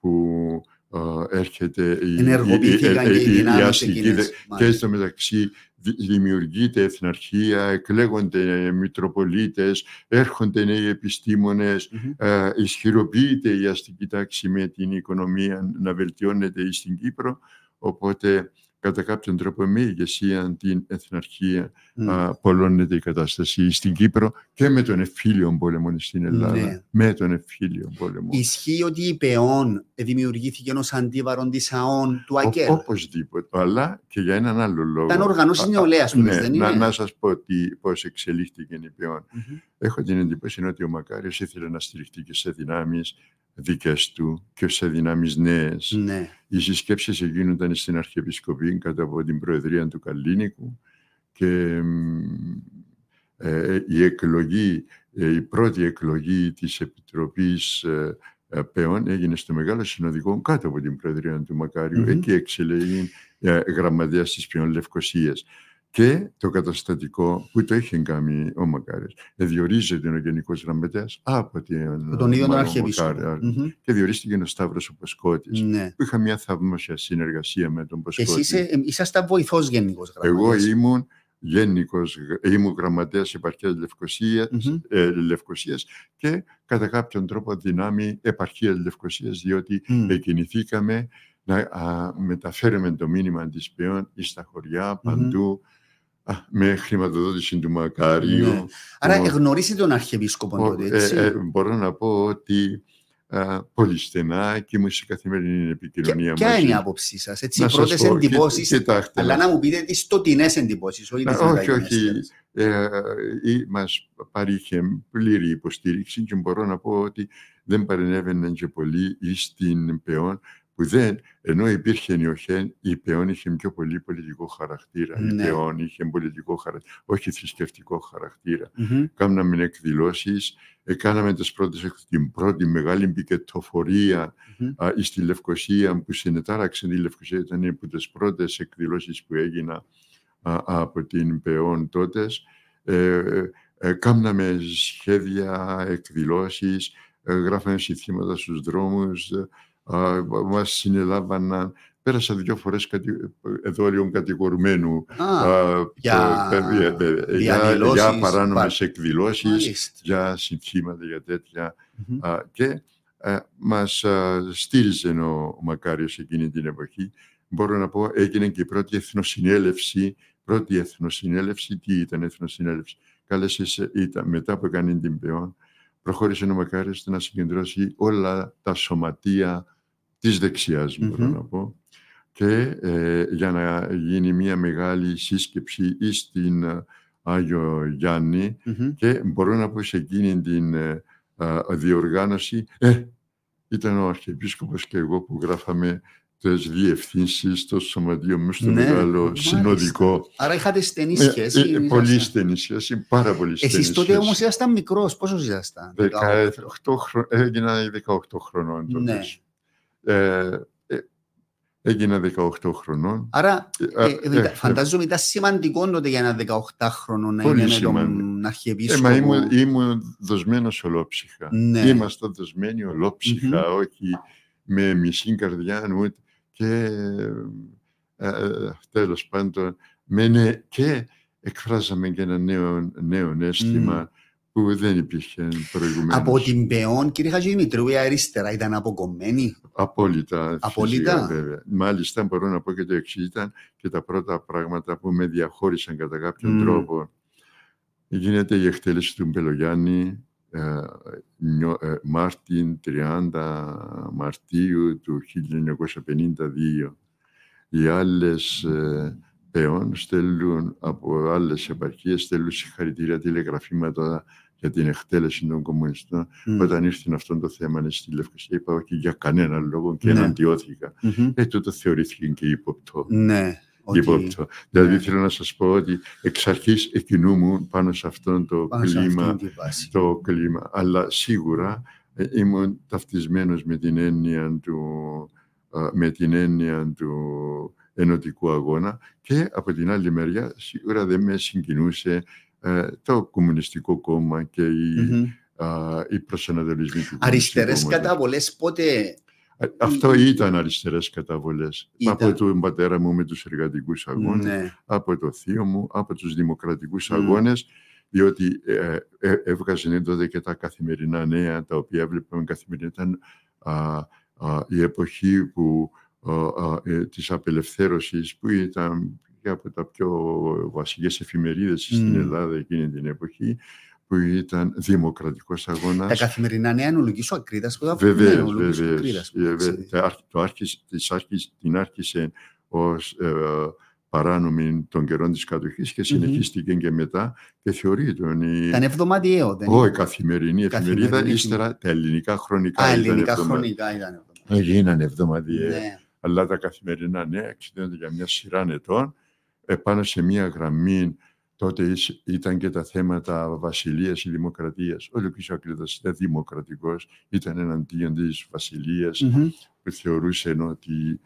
που α, έρχεται η, Ενεργοποιήθηκαν η- και οι η- η δυνάμεις αστική εκείνες. δε- και Μάλιστα. στο μεταξύ δη- δημιουργείται εθναρχία, εκλέγονται μητροπολίτες, έρχονται νέοι επιστήμονες, Μμμ. ε, ισχυροποιείται η αστική τάξη με την οικονομία να βελτιώνεται στην Κύπρο, οπότε κατά κάποιον τρόπο με ηγεσία την εθναρχία Μμ. α, πολλώνεται η κατάσταση στην Κύπρο και με τον εμφύλιο πόλεμο στην Ελλάδα. Ναι. Με τον εμφύλιο πόλεμο. Ισχύει ότι η ΠΕΟΝ δημιουργήθηκε ως αντίβαρον της ΑΟΝ του Ο- ΑΚΕΛ; Οπωσδήποτε, αλλά και για έναν άλλο λόγο. Ήταν οργανώσεις Α, α, νεολαίας που ναι, δεν να, είναι; να σας πω τι, πώς εξελίχθηκε η ΠΕΟΝ. Μμμ. Έχω την εντύπωση ότι ο Μακάριος ήθελε να στηριχτεί και σε δυνάμεις δικές του και σε δυνάμεις νέες. Ναι. Οι συσκέψεις γίνονταν στην Αρχιεπισκοπή κατά από την Προεδρία του Καλλίνικου και μ, ε, η εκλογή, ε, η πρώτη εκλογή της Επιτροπής ε, ε, ΠΕΟΝ έγινε στο Μεγάλο Συνοδικό κάτω από την Προεδρία του Μακάριου. Μμμ. Εκεί εξελέγει ε, γραμματέας της ΠΕΟΝ Λευκοσίας. Και το καταστατικό που το είχε κάνει ο Μακάρης. Διορίζεται ο Γενικός Γραμματέας από τον ίδιο τον Αρχιεπίσκοπο. Και διορίστηκε ο Σταύρος ο Πασκότης, ναι. που είχα μια θαυμάσια συνεργασία με τον Πασκότη. Εσύ είσαι, ήσασταν βοηθός Γενικός Γραμματέας. Εγώ ήμουν γενικός, ήμουν γραμματέας επαρχίας Λευκοσίας, mm-hmm. ε, Λευκοσίας και κατά κάποιον τρόπο δυνάμει επαρχίας Λευκοσίας διότι mm. κινηθήκαμε να α, μεταφέρουμε το μήνυμα της ΠΕΟΝ στα χωριά, παντού, α, με χρηματοδότηση του Μακάριου. Ναι. Άρα γνωρίζετε τον Αρχιεπίσκοπο τότε, έτσι. Ε, ε, μπορώ να πω ότι α, πολύ στενά και ήμουν σε καθημερινή επικοινωνία Ποια είναι η άποψή σας, έτσι, οι πρώτες εντυπώσεις, αλλά να μου πείτε τις στοτεινέ εντυπώσεις, όχι τις Όχι, όχι. Ε, μας παρήχε πλήρη υποστήριξη και μπορώ να πω ότι δεν παρενέβαιναν και πολύ στην ΠΕΟΝ που δεν, ενώ υπήρχε η η ΠΕΟΝ είχε πιο πολύ πολιτικό χαρακτήρα. Ναι. Η ΠΕΟΝ είχε πολιτικό χαρακτήρα, όχι θρησκευτικό χαρακτήρα. Mm-hmm. Κάναμε εκδηλώσεις, κάναμε τις πρώτες, την πρώτη μεγάλη πικετοφορία mm-hmm. στη Λευκοσία, που συνετάραξε τη Λευκοσία, ήταν από τις πρώτες εκδηλώσεις που έγιναν από την ΠΕΟΝ τότες. Ε, ε, κάναμε σχέδια, εκδηλώσεις, ε, γράφαμε συνθήματα στους δρόμους, Μα συνελάβαναν. Πέρασα δύο φορές κατη... εδώ λίγο κατηγορουμένου για, για, για παράνομες εκδηλώσεις, για συνθήματα, για τέτοια. και μας στήριζε ο, Μακάριος εκείνη την εποχή. Μπορώ να πω, έγινε και η πρώτη εθνοσυνέλευση. Πρώτη εθνοσυνέλευση, τι ήταν εθνοσυνέλευση; Κάλεσε, ήταν, μετά που έκανε την ΠΕΟΝ, προχώρησε ο Μακάριος να συγκεντρώσει όλα τα σωματεία της δεξιάς, μπορώ να πω, και ε, για να γίνει μια μεγάλη σύσκεψη στην ε, Άγιο και μπορώ να πω σε εκείνη την ε, διοργάνωση ήταν ο Αρχιεπίσκοπος και εγώ που γράφαμε τις διευθύνσεις στο σωματείο μου στο ναι, μεγάλο συνοδικό. Άρα είχατε στενή σχέση. Ε, πολύ στενή σχέση, πάρα πολύ στενή Εσείς τότε όμως ήσασταν μικρός, πόσο ήσασταν; 18 έγινα 18 χρονών τότε. Ναι. Ε, ε, έγινα 18 χρονών. Άρα, ε, ε, φαντάζομαι ήταν σημαντικό τότε για ένα 18χρονο να είναι με τον Αρχιεπίσκοπο. Ε, μα ήμουν, ήμουν δοσμένος ολόψυχα. Ναι. Είμαστε δοσμένοι ολόψυχα, mm-hmm. όχι με μισή καρδιά, ούτε και ε, τέλος πάντων, με, και εκφράζαμε και ένα νέο, νέο αίσθημα mm που δεν υπήρχε προηγουμένως. Από την ΠΕΟΝ, κύριε Χατζημητρού, η αριστερά ήταν αποκομμένη; Απόλυτα. Απόλυτα. Φυσικά, βέβαια. Μάλιστα, μπορώ να πω και το εξής ήταν και τα πρώτα πράγματα που με διαχώρισαν κατά κάποιον mm. τρόπο. Γίνεται η εκτέλεση του Μπελογιάννη ε, ε, Μάρτιν 30 Μαρτίου του 1952. Οι άλλες ε, ΠΕΟΝ στέλνουν από άλλες επαρχίες, στέλνουν συγχαρητήρια τηλεγραφήματα για την εκτέλεση των κομμουνιστών. Mm. Όταν ήρθε αυτό το θέμα στη Λευκοσία, είπα όχι για κανέναν λόγο και ναι. εναντιώθηκα. Mm-hmm. Ε, τότε θεωρήθηκε και ύποπτο. Ναι. Ύποπτο. Okay. Δηλαδή ναι. θέλω να σας πω ότι εξ αρχής εκκινούμουν πάνω σε αυτό το πάνω κλίμα, το κλίμα. Αλλά σίγουρα ε, ήμουν ταυτισμένος με την έννοια του, με την έννοια του ενωτικού αγώνα και από την άλλη μεριά σίγουρα δεν με συγκινούσε ε, το Κομμουνιστικό Κόμμα και οι, mm-hmm. α, οι προσανατολισμοί του Αριστερές καταβολές πότε... Ε, αυτό ήταν αριστερές καταβολές. Ήταν. Από τον πατέρα μου με τους εργατικούς αγώνες, ναι. από το θείο μου, από τους δημοκρατικούς mm. αγώνες, διότι ε, ε, έβγαζαν τότε και τα καθημερινά νέα, τα οποία έβλεπαμε καθημερινά. Ήταν α, α, η εποχή που ε, της απελευθέρωσης που ήταν από τα πιο βασικές εφημερίδες στην Ελλάδα εκείνη την εποχή που ήταν δημοκρατικός αγώνας. Τα καθημερινά νέα νολογής ο Ακρίδας που θα Βεβαίως, βεβαίως. Την άρχισε ως ε, παράνομη των καιρών της κατοχής και συνεχίστηκε και μετά και θεωρείται ότι... Ήταν εβδομαδιαίο, δεν Όχι, καθημερινή εφημερίδα, ύστερα τα ελληνικά χρονικά Α, ελληνικά χρονικά ήταν εβδομαδιαίο. Έγιναν εβδομαδιαίο. Ναι αλλά τα καθημερινά νέα εξηγούνται για μια σειρά ετών επάνω σε μια γραμμή τότε ήταν και τα θέματα βασιλείας ή δημοκρατίας. Ο Λουκής Ακρίδας ήταν δημοκρατικός, ήταν εναντίον της βασιλειας που θεωρούσε ότι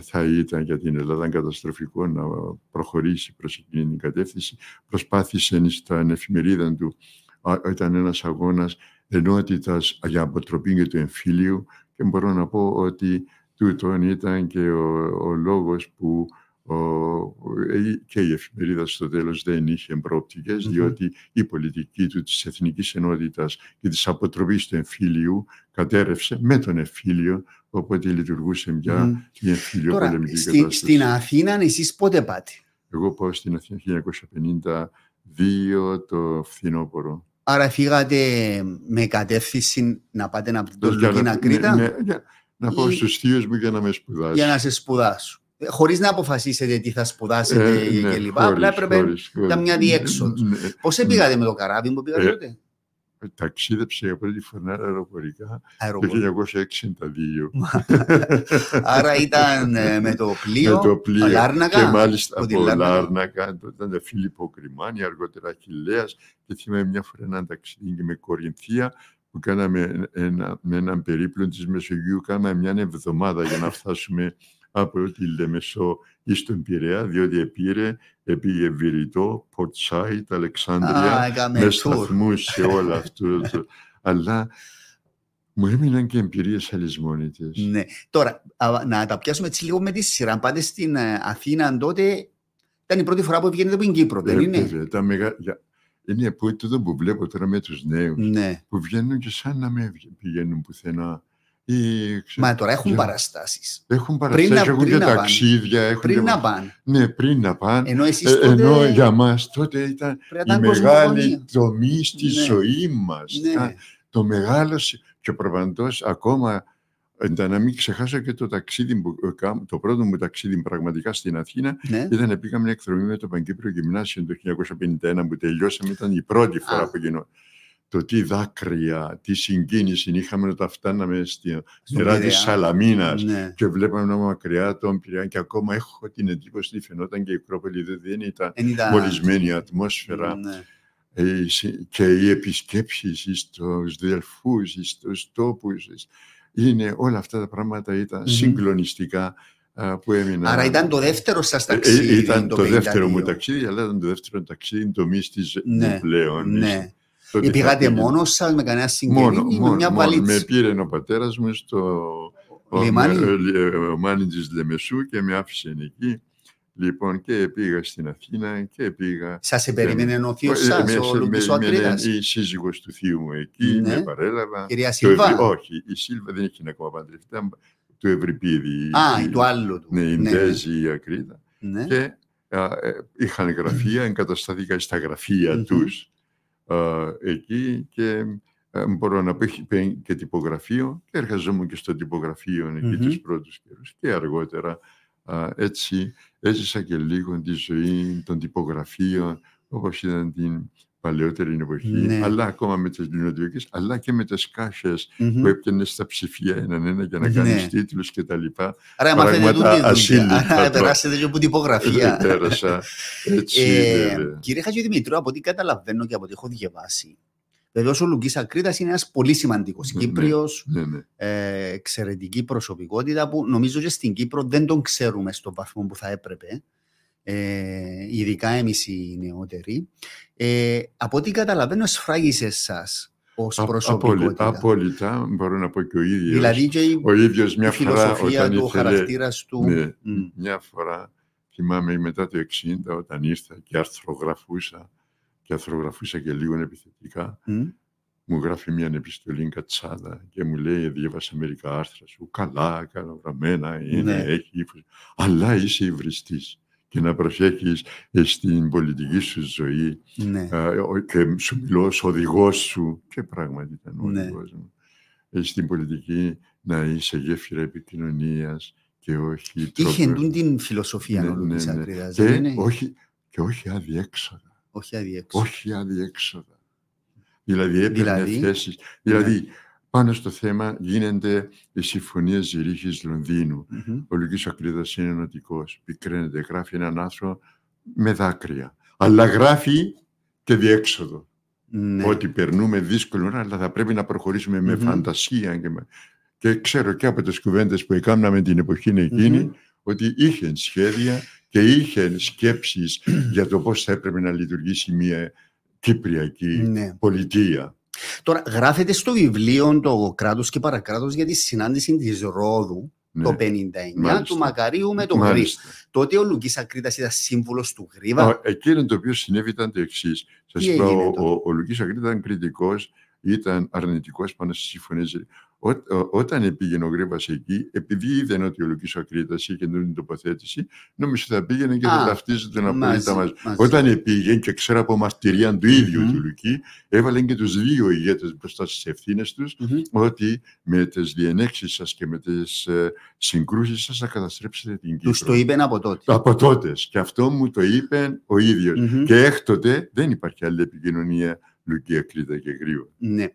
θα ήταν για την Ελλάδα καταστροφικό να προχωρήσει προς εκείνη την κατεύθυνση. Προσπάθησε στα εφημερίδα του, ήταν ένας αγώνας ενότητας για αποτροπή και του εμφύλιου και μπορώ να πω ότι τούτον ήταν και ο, ο λόγος που ο, και η εφημερίδα στο τέλος δεν είχε διότι η πολιτική του της εθνικής ενότητας και της αποτροπής του εμφύλιου κατέρευσε με τον εμφύλιο, οπότε λειτουργούσε μια mm. η εμφύλιο Τώρα, πολεμική στη, κατάσταση. Στην Αθήνα εσείς πότε πάτε; Εγώ πάω στην Αθήνα 1952 το φθινόπωρο. Άρα φύγατε με κατεύθυνση να πάτε να το Λουκίνα Κρήτα. Ναι, ναι, για, να πάω ή... στους θείους μου για να με σπουδάσω. Για να σε σπουδάσω. Ε, χωρίς να αποφασίσετε τι θα σπουδάσετε ε, ναι, κλπ. Απλά έπρεπε να μια διέξοδος. Ναι, Πώς ναι. πήγατε με το καράβι που πήγατε ε, τότε; ταξίδεψε για πρώτη φορά αεροπορικά το 1962. Άρα ήταν με το πλοίο, με το πλοίο Λάρνακα, και μάλιστα από Λάρνακα, ήταν Φίλιππο Κρυμάνη, αργότερα Αχιλέας και θυμάμαι μια φορά ένα ταξίδι με Κορινθία που κάναμε ένα, με έναν περίπλο της Μεσογείου, κάναμε μια εβδομάδα για να φτάσουμε από τη Λεμεσό ή στον Πειραιά, διότι επήρε, επήγε Βηρητό, Πορτσάιτ, Αλεξάνδρεια, με σταθμούς σε όλα αυτό. Αλλά μου έμειναν και εμπειρίες αλυσμόνητε. Ναι. Τώρα, να τα πιάσουμε έτσι λίγο με τη σειρά. Αν πάτε στην ε, Αθήνα τότε, ήταν η πρώτη φορά που βγαίνετε από την Κύπρο, δεν ε, είναι; Βέβαια, τα μεγα... Είναι που, τούτο που βλέπω τώρα με τους νέους, ναι. που βγαίνουν και σαν να με πηγαίνουν πουθενά. Ή, Μα τώρα έχουν για... παραστάσεις. Έχουν παραστάσεις, πριν, έχουν και ταξίδια. Έχουν πριν και... να πάνε. Ναι, πριν να πάνε. Ενώ, εσείς τότε... Ενώ για μας τότε ήταν η μεγάλη τομή στη ναι. ζωή μας. Ναι. Το μεγάλος και ο προπαντός ακόμα ήταν να μην ξεχάσω και το ταξίδι που, το πρώτο μου ταξίδι πραγματικά στην Αθήνα ναι. ήταν να πήγα μια εκδρομή με το Παγκύπριο Γυμνάσιο το 1951 που τελειώσαμε, ήταν η πρώτη φορά Α. που γινόταν το τι δάκρυα, τι συγκίνηση είχαμε όταν φτάναμε στη νερά της Σαλαμίνας ναι. και βλέπαμε να μακριά τον Πειραιά και ακόμα έχω την εντύπωση ότι φαινόταν και η Ακρόπολη δεν ήταν μολυσμένη η ατμόσφαιρα. Ναι. Ε, και οι επισκέψεις στους διελφούς, στους τόπους, είναι όλα αυτά τα πράγματα ήταν mm-hmm. συγκλονιστικά που έμεινα. Άρα ήταν το δεύτερο σα ε, ταξίδι. ήταν το, το δεύτερο μου ταξίδι, αλλά ήταν το δεύτερο ταξίδι το μύστης ναι, πλέον. Ναι. Ή πήγατε μόνο σα με κανένα συγγενή μόνο, ή μόνο, με μια μόνο. βαλίτσα. Με πήρε ο πατέρα μου στο λιμάνι, ο, μάνι της Λεμεσού και με άφησε εκεί. Λοιπόν, και πήγα στην Αθήνα και πήγα... Σας περίμενε ο θείος σας, ο Λουκής ο Η σύζυγος του θείου μου εκεί, ναι. με παρέλαβα. Κυρία Σίλβα; όχι, η Σίλβα δεν έχει ακόμα παντρευτεί, του Ευρυπίδη. Α, η, του άλλου του. Ναι, η ναι, Ντέζη, η Ακρίτα. Ναι. Και α, ε, είχαν γραφεία, εγκαταστάθηκα στα γραφεία Μμμ. τους εκεί και ε, μπορώ να πω έχει και τυπογραφείο και εργαζόμουν και στο τυπογραφείο εκεί Μμμ. τους πρώτους καιρούς και αργότερα α, έτσι έζησα και λίγο τη ζωή των τυπογραφείων όπως ήταν την παλαιότερη εποχή, Ναι. αλλά ακόμα με τις λινοτιοκές, αλλά και με τις κάχες Μμμ. που έπιανες τα ψηφία έναν ένα για να Ναι. κάνεις τίτλους και τα λοιπά. Άρα μάθετε πράγματα τούτη δουλειά. ασύλληπτα Άρα τώρα. περάσετε και από τυπογραφία. Δεν πέρασα έτσι. Ε, βέβαια. κύριε Χατζηδημητρού, από ό,τι καταλαβαίνω και από ό,τι έχω διαβάσει, βεβαίω ο Λουκής Ακρίτας είναι ένας πολύ σημαντικός Ναι, ναι. Κύπριος, Ναι, ναι. ε, εξαιρετική προσωπικότητα που νομίζω και στην Κύπρο δεν τον ξέρουμε στον βαθμό που θα έπρεπε. Ε, ειδικά εμείς οι νεότεροι. Ε, από ό,τι καταλαβαίνω, σφράγισες εσά ως Α- προσωπικότητα. Απόλυτα, απόλυτα, μπορώ να πω και ο ίδιος. Δηλαδή και η, ο ίδιος μια η φορά φιλοσοφία όταν του, ο ήθελε... χαρακτήρας του. Ναι, Μμ. μια φορά θυμάμαι μετά το 60 όταν ήρθα και αρθρογραφούσα και αρθρογραφούσα και λίγο επιθετικά Μμ. μου γράφει μια επιστολή κατσάδα και μου λέει διέβασα μερικά άρθρα σου καλά, καλογραμμένα είναι, Ναι. έχει ύφος αλλά είσαι υβριστής και να προσέχεις ε, στην πολιτική σου ζωή Ναι. Α, ο- και σου μιλώ ως οδηγός σου και πράγματι ήταν ο Ναι. οδηγός μου. Ε, Στην πολιτική να είσαι γέφυρα επικοινωνίας και όχι Είχε τρόπο- εντούν την φιλοσοφία Ναι, ο Λουκής ναι, ναι. Ακρίτας, και, δεν είναι; όχι, και όχι αδιέξοδα. Όχι αδιέξοδο. Όχι αδιέξοδα. Δηλαδή έπαιρνε Δηλαδή; θέσεις. Δηλαδή πάνω στο θέμα γίνονται οι συμφωνίες Ζηρίχης Λονδίνου. Μμμ. Ο Λουκής Ακρίδας είναι νοτικός. Πικραίνεται, γράφει έναν άρθρο με δάκρυα. Αλλά γράφει και διέξοδο. Ναι. Ότι περνούμε δύσκολη ώρα, αλλά θα πρέπει να προχωρήσουμε με Μμμ. φαντασία. Και, με... και ξέρω και από τις κουβέντες που έκαναμε την εποχή εκείνη, Μμμ. ότι είχε σχέδια και είχε σκέψεις για το πώς θα έπρεπε να λειτουργήσει μια κυπριακή Ναι. πολιτεία. Τώρα, γράφεται στο βιβλίο το κράτος και παρακράτος για τη συνάντηση της Ρόδου Ναι. το 59 Μάλιστα. του Μακαρίου με τον Γρήβ. Μάλιστα. Τότε ο Λουκής Ακρίτας ήταν σύμβουλος του Γρήβα. Α, Εκείνο το οποίο συνέβη ήταν το εξής. Σας Τι είπα, έγινε ο, τότε; ο, ο Λουκής Ακρίτη ήταν κριτικός, ήταν αρνητικός πάνω στι συμφωνίε. Όταν πήγαινε ο Γρήβα εκεί, επειδή είδε ότι ο Λουκής Ακρίτας είχε την τοποθέτηση, νόμιζε ότι θα πήγαινε και θα Α, ταυτίζονταν μαζί, απολύτω μαζί. μαζί. Όταν πήγε και ξέρω από μαρτυρία του ίδιου Μμμ. του Λουκή, έβαλε και τους δύο ηγέτες μπροστά στις ευθύνες τους, Μμμ. ότι με τις διενέξεις σας και με τις ε, συγκρούσεις σας θα καταστρέψετε την Κύπρο. Τους το είπαν από τότε. Από τότε. Και αυτό μου το είπε ο ίδιος. Μμμ. Και έκτοτε δεν υπάρχει άλλη επικοινωνία Λουκία, Κρήτα και Γρήγορα. Ναι.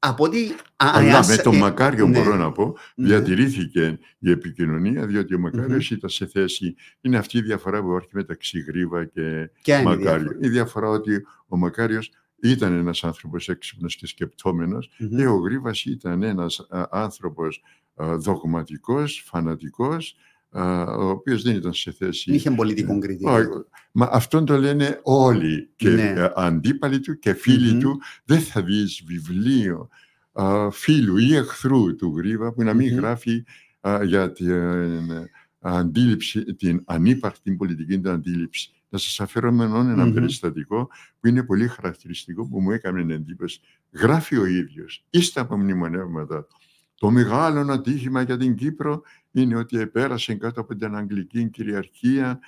Ε, Από ότι... α, Αλλά ας- με τον ε, Μακάριο ναι. μπορώ να πω, Ναι. διατηρήθηκε η επικοινωνία, διότι ο Μακάριος ήταν σε θέση, είναι αυτή η διαφορά που υπάρχει μεταξύ Γρήβα και Ποια είναι η Μακάριο. διαφορά; Η διαφορά ότι ο Μακάριος ήταν ένας άνθρωπος έξυπνος και σκεπτόμενος Μμμ. και ο Γρήβας ήταν ένας α, άνθρωπος α, δογματικός, φανατικός, α, ο οποίος δεν ήταν σε θέση Είχε πολιτικό κριτήριο. Όχι, Μα αυτόν το λένε όλοι και Ναι. ε, αντίπαλοι του και φίλοι Μμμ. του. Δεν θα δεις βιβλίο α, φίλου ή εχθρού του Γρήβα που να μην Μμμ. γράφει α, για την ε, αντίληψη, την ανύπαρκτη πολιτική του αντίληψη. Να σας αφαιρώ με ένα Μμμ. περιστατικό που είναι πολύ χαρακτηριστικό που μου έκανε εντύπωση. Γράφει ο ίδιος, ύστα από μνημονεύματα. Το μεγάλο ατύχημα για την Κύπρο είναι ότι επέρασε κάτω από την Αγγλική κυριαρχία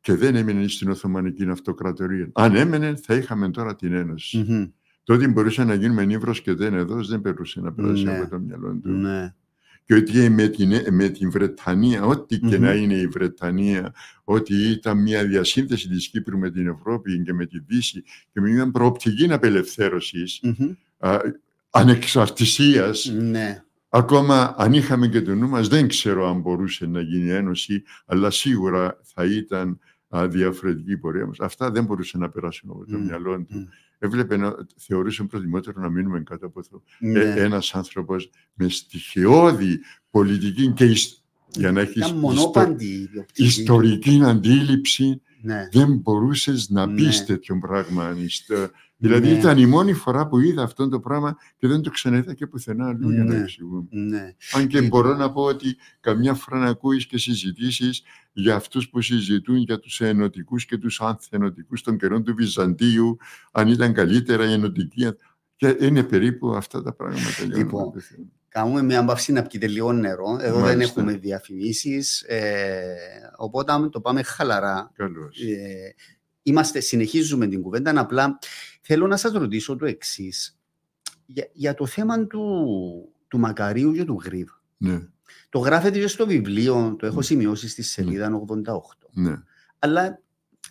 και δεν έμεινε στην Οθωμανική Αυτοκρατορία. Αν έμενε, θα είχαμε τώρα την Ένωση. Μμμ. Τότε μπορούσε να γίνουμε νύβρος και δεν εδώ, δεν περούσε να περάσει Ναι. από το μυαλό του. Ναι. Και ότι με την, με την Βρετανία, ό,τι και Μμμ. να είναι η Βρετανία, ότι ήταν μια διασύνθεση της Κύπρου με την Ευρώπη και με τη Δύση και με μια προοπτική απελευθέρωσης, Μμμ. α, ανεξαρτησίας, Ναι. Ακόμα αν είχαμε και το νου μας, δεν ξέρω αν μπορούσε να γίνει ένωση, αλλά σίγουρα θα ήταν α, διαφορετική η πορεία μας. Αυτά δεν μπορούσε να περάσουν από το Μμ, μυαλό μμ. του. Έβλεπε να θεωρούσε προτιμότερο να μείνουμε κάτω από αυτό. Ναι. Ε, ένας άνθρωπος με στοιχειώδη πολιτική και ισ- για να έχεις Ήταν ιστο- μονόπαντη η οπτική. ιστορική αντίληψη, Ναι. δεν μπορούσες να Ναι. πεις τέτοιο πράγμα. Ιστο- Δηλαδή Ναι. ήταν η μόνη φορά που είδα αυτό το πράγμα και δεν το ξαναείδα και πουθενά αλλού για να Ναι. εξηγούμε. Ναι. Αν και Ε, μπορώ να πω ότι καμιά φορά να ακούεις και συζητήσεις για αυτούς που συζητούν για τους ενωτικούς και τους ανθενωτικούς των καιρών του Βυζαντίου, αν ήταν καλύτερα η ενωτική. Και είναι περίπου αυτά τα πράγματα. για Λοιπόν, όνομα του Θεού. Κάνουμε μια μπαύση να πιείτε λίγο νερό. Εδώ δεν Μάλιστα. έχουμε διαφημίσεις. Ε, οπότε το πάμε χαλαρά. Καλώς. Ε, είμαστε, συνεχίζουμε την κουβέντα. Απλά θέλω να σας ρωτήσω το εξής. Για, για το θέμα του, του Μακαρίου και του Γρήβ. Ναι, Το γράφετε και στο βιβλίο, το έχω Ναι. σημειώσει στη σελίδα 88. ναι. Αλλά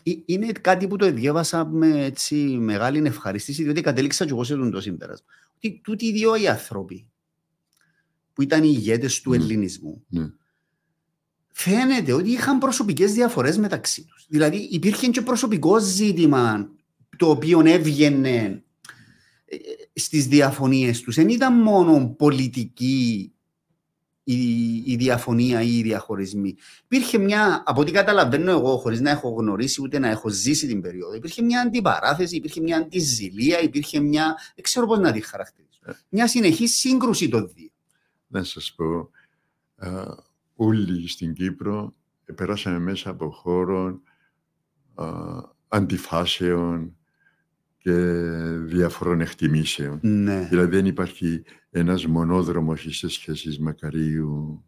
ε- είναι κάτι που το διάβασα με έτσι μεγάλη ευχαρίστηση, διότι κατέληξα και εγώ σε τον το συμπέρασμα. Ότι τούτοι οι δύο οι άνθρωποι που ήταν οι ηγέτες του Ναι. ελληνισμού, Ναι. φαίνεται ότι είχαν προσωπικές διαφορές μεταξύ τους. Δηλαδή υπήρχε και προσωπικό ζήτημα το οποίο έβγαινε ε, στις διαφωνίες τους. Δεν ήταν μόνο πολιτική η, η διαφωνία ή οι διαχωρισμοί. Υπήρχε μια, από ό,τι καταλαβαίνω εγώ, χωρίς να έχω γνωρίσει ούτε να έχω ζήσει την περίοδο, υπήρχε μια αντιπαράθεση, υπήρχε μια αντιζηλία, υπήρχε μια, δεν ξέρω πώς να τη χαρακτηρίσω, Ε. μια συνεχή σύγκρουση των δύο. Να σας πω, α, όλοι στην Κύπρο περάσαμε μέσα από χώρο α, αντιφάσεων και διαφορών εκτιμήσεων. Ναι. Δηλαδή δεν υπάρχει ένας μονόδρομος στις σχέσεις Μακαρίου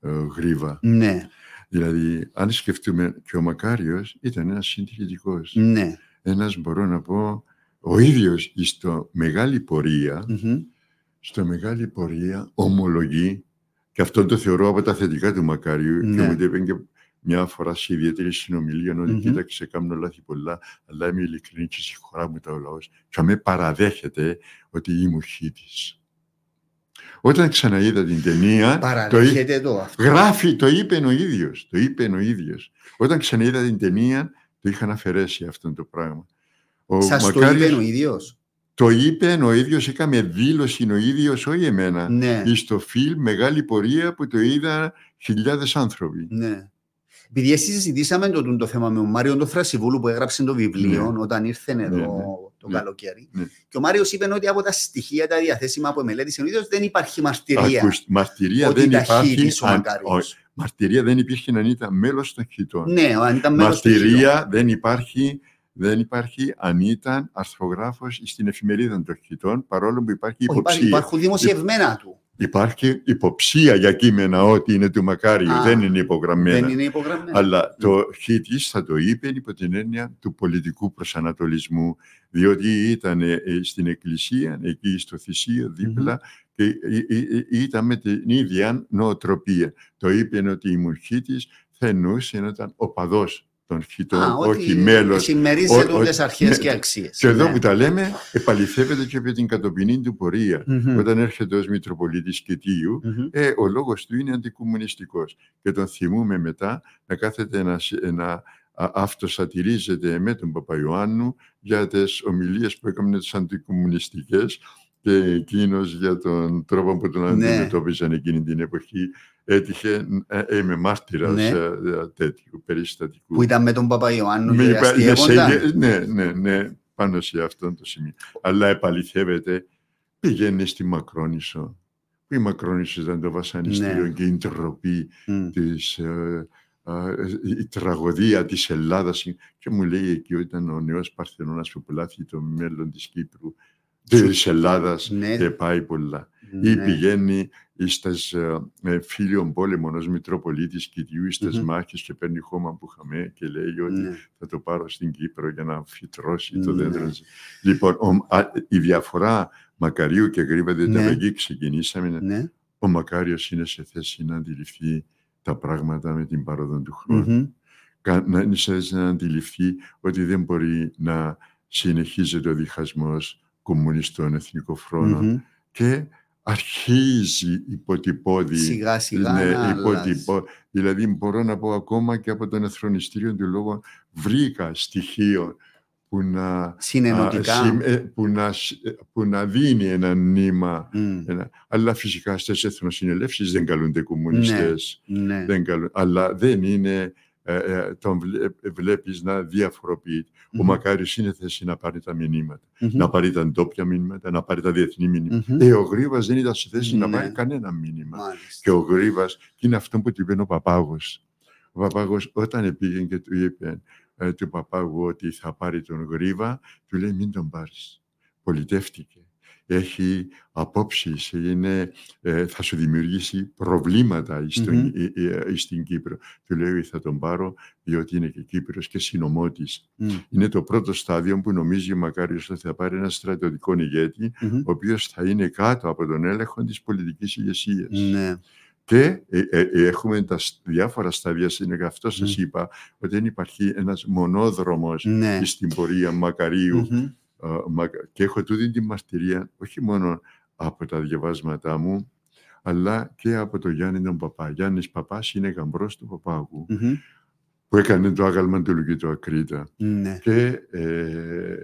ε, Γρίβα. Ναι, Δηλαδή, αν σκεφτούμε και ο Μακάριος ήταν ένας συντηρητικός. ναι. Ένας, μπορώ να πω, ο ίδιος στο μεγάλη πορεία, Μμμ. στο μεγάλη πορεία ομολογεί, και αυτό το θεωρώ από τα θετικά του Μακάριου, Ναι. και μου το είπε και μια φορά σε ιδιαίτερη συνομιλία, ότι Μμμ. κοίταξε, κάνω λάθη πολλά, αλλά είμαι ειλικρινής και συγχωρά μου τα ο λαός. Και με παραδέχεται ότι είμαι χίτης. Όταν ξαναείδα την ταινία, το, εί- Παραδέχεται το αυτό. Γράφει, το είπε ο ίδιος. Το είπε ο ίδιος. Όταν ξαναείδα την ταινία, το είχαν αφαιρέσει αυτό το πράγμα. Ο Σας το Μακάριος είπε ο ίδιος; το είπε ο ίδιος, έκαμε δήλωση ο ίδιος, όχι εμένα. Ναι. Ή στο φιλμ, μεγάλη πορεία που το είδα χιλιάδες άνθρωποι. Ναι. Επειδή εσύ συζητήσαμε το, το θέμα με τον Μάριο τον Θρασιβούλου που έγραψε το βιβλίο Ναι. όταν ήρθε εδώ Ναι, ναι. το Ναι. καλοκαίρι. Ναι. Και ο Μάριος είπε ότι από τα στοιχεία τα διαθέσιμα από μελέτησε ο ίδιος δεν υπάρχει μαρτυρία Ακούς, μαρτυρία ότι δεν ήταν υπάρχει. χήτης ο αν- Μακάριος. όχι, μαρτυρία δεν υπήρχε αν ήταν μέλος των χιτών. Ναι, αν ήταν μέλος του χειτού. Μαρτυρία δεν υπάρχει, δεν υπάρχει αν ήταν αρθρογράφος στην εφημερίδα των χιτών, παρόλο που υπάρχει Όχι, υπάρχει- υποψία. Υπάρχουν δημοσιευμένα του. Υπάρχει υποψία για κείμενα ότι είναι του Μακάριου, Α, δεν είναι υπογραμμένα. Δεν είναι υπογραμμένα. Αλλά το χίτης θα το είπε υπό την έννοια του πολιτικού προσανατολισμού, διότι ήταν ε, στην εκκλησία, εκεί στο θυσίο δίπλα, και ε, ε, ε, ήταν με την ίδια νοοτροπία. Το είπε ότι ήμουν χίτης, θα εννοούσε να ήταν οπαδός των χιτών, Α, όχι ότι μέλος. συμμερίζεται ο- ο- όλες αρχές ναι. και αξίες. Και εδώ Ναι. που τα λέμε, επαληθεύεται και από την κατοπινή του πορεία. Μμμ. Όταν έρχεται ως Μητροπολίτης Κητίου, Μμμ. ε, ο λόγος του είναι αντικομμουνιστικός. Και τον θυμούμε μετά να κάθεται να, συ- να α- αυτοσατηρίζεται με τον Παπαϊωάννου για τις ομιλίες που έκανε τις αντικομμουνιστικές και εκείνος για τον τρόπο που τον Ναι. αντιμετώπιζαν εκείνη την εποχή έτυχε, ε, είμαι μάρτυρας Ναι. ε, ε, τέτοιου περιστατικού. Που ήταν με τον Παπαϊωάννου Με και υπα- ναι, σε- αστείευονταν. ναι, ναι, ναι, πάνω σε αυτό το σημείο. Αλλά επαληθεύεται, πηγαίνει στη Μακρόνισο. Που η Μακρόνισο ήταν το βασανιστήριο Ναι. και η ντροπή Μμ. της, ε, ε, η τραγωδία της Ελλάδας και μου λέει εκεί ότι ήταν ο νέος Παρθενώνας που πουλάθηκε το μέλλον της Κύπρου της Ελλάδας Ναι. και πάει πολλά. Ή Ναι. πηγαίνει στις ε, ε, φίλιων πόλεμων ως Μητροπολίτης Κιτιού στις Μμμ. μάχες και παίρνει χώμα που είχαμε και λέει ότι Ναι. θα το πάρω στην Κύπρο για να φυτρώσει το Ναι. δέντρο. Λοιπόν, ο- α, η διαφορά Μακαρίου και Γρήβα, διότι Ναι. από εκεί ξεκινήσαμε, είναι Ναι. ο Μακάριος είναι σε θέση να αντιληφθεί τα πράγματα με την παρόδο του χρόνου. Μμμ. Κα- Να είναι σε θέση να αντιληφθεί ότι δεν μπορεί να συνεχίζεται ο διχασμός κομμουνιστών εθνικό φρόνο Μμμ. και αρχίζει υποτυπώδη Σιγά σιγά ναι, να αλλάζει. υποτυπώ. Δηλαδή μπορώ να πω ακόμα και από τον εθρονιστήριο του λόγου βρήκα στοιχείο που να, Συνενωτικά. α, συμ- ε, που να, σ- ε, που να δίνει ένα νήμα. Μμ. Ένα, αλλά φυσικά στις εθνοσυνελεύσεις δεν καλούνται κομμουνιστές. Ναι. Δεν καλούν, αλλά δεν είναι, ε, ε, τον βλέ- βλέπεις να διαφοροποιείται. Ο Μμμ. Μακάριος είναι θέση να πάρει τα μηνύματα. Μμμ. Να πάρει τα ντόπια μηνύματα, να πάρει τα διεθνή μηνύματα. Μμμ. Ε, ο Γρήβας δεν ήταν στη θέση να Ναι. πάρει κανένα μήνυμα. Μάλιστα. Και ο Γρήβας, και είναι αυτό που του είπε ο Παπάγος. Ο Παπάγος όταν πήγε και του είπε ε, του Παπάγου ότι θα πάρει τον Γρήβα, του λέει μην τον πάρεις. Πολιτεύτηκε. Έχει απόψεις, είναι, ε, θα σου δημιουργήσει προβλήματα στον- Μμμ. ε, ε, στην Κύπρο. Του λέει θα τον πάρω διότι είναι και Κύπρος και συνομότης. Μμ. Είναι το πρώτο στάδιο που νομίζει ο Μακάριος ότι θα πάρει ένα στρατιωτικό ηγέτη Μμμ. ο οποίος θα είναι κάτω από τον έλεγχο της πολιτικής ηγεσίας. Ναι. Και ε, ε, ε, έχουμε τα σ- διάφορα στάδια, είναι γι' αυτό σας Μμ. είπα ότι δεν υπάρχει ένας μονόδρομος Ναι. στην πορεία Μακαρίου Μμμ. α, Μακα- και έχω τούτη τη μαρτυρία όχι μόνο από τα διαβάσματά μου αλλά και από τον Γιάννη τον Παπά. Γιάννης Παπάς είναι γαμπρός του Παπάγου Μμμ. που έκανε το άγαλμα του Λουκίτου Ακρίτα Ναι. και ε,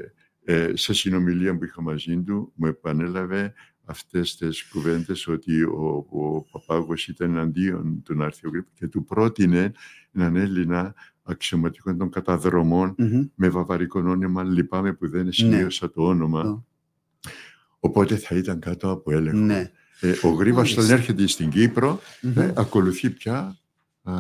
ε, σε συνομιλία που είχα μαζί του μου επανέλαβε αυτές τις κουβέντες ότι ο, ο Παπάγος ήταν εναντίον του να έρθει ο Γρήπ και του πρότεινε έναν Έλληνα αξιωματικό των καταδρομών Μμμ. με βαβαρικό όνομα, λυπάμαι που δεν Ναι. σημείωσα το όνομα. Το. Οπότε θα ήταν κάτω από έλεγχο. Ναι. Ε, ο Γρήβας όταν Μάλιστα. έρχεται στην Κύπρο Μμμ. ε, ακολουθεί πια α,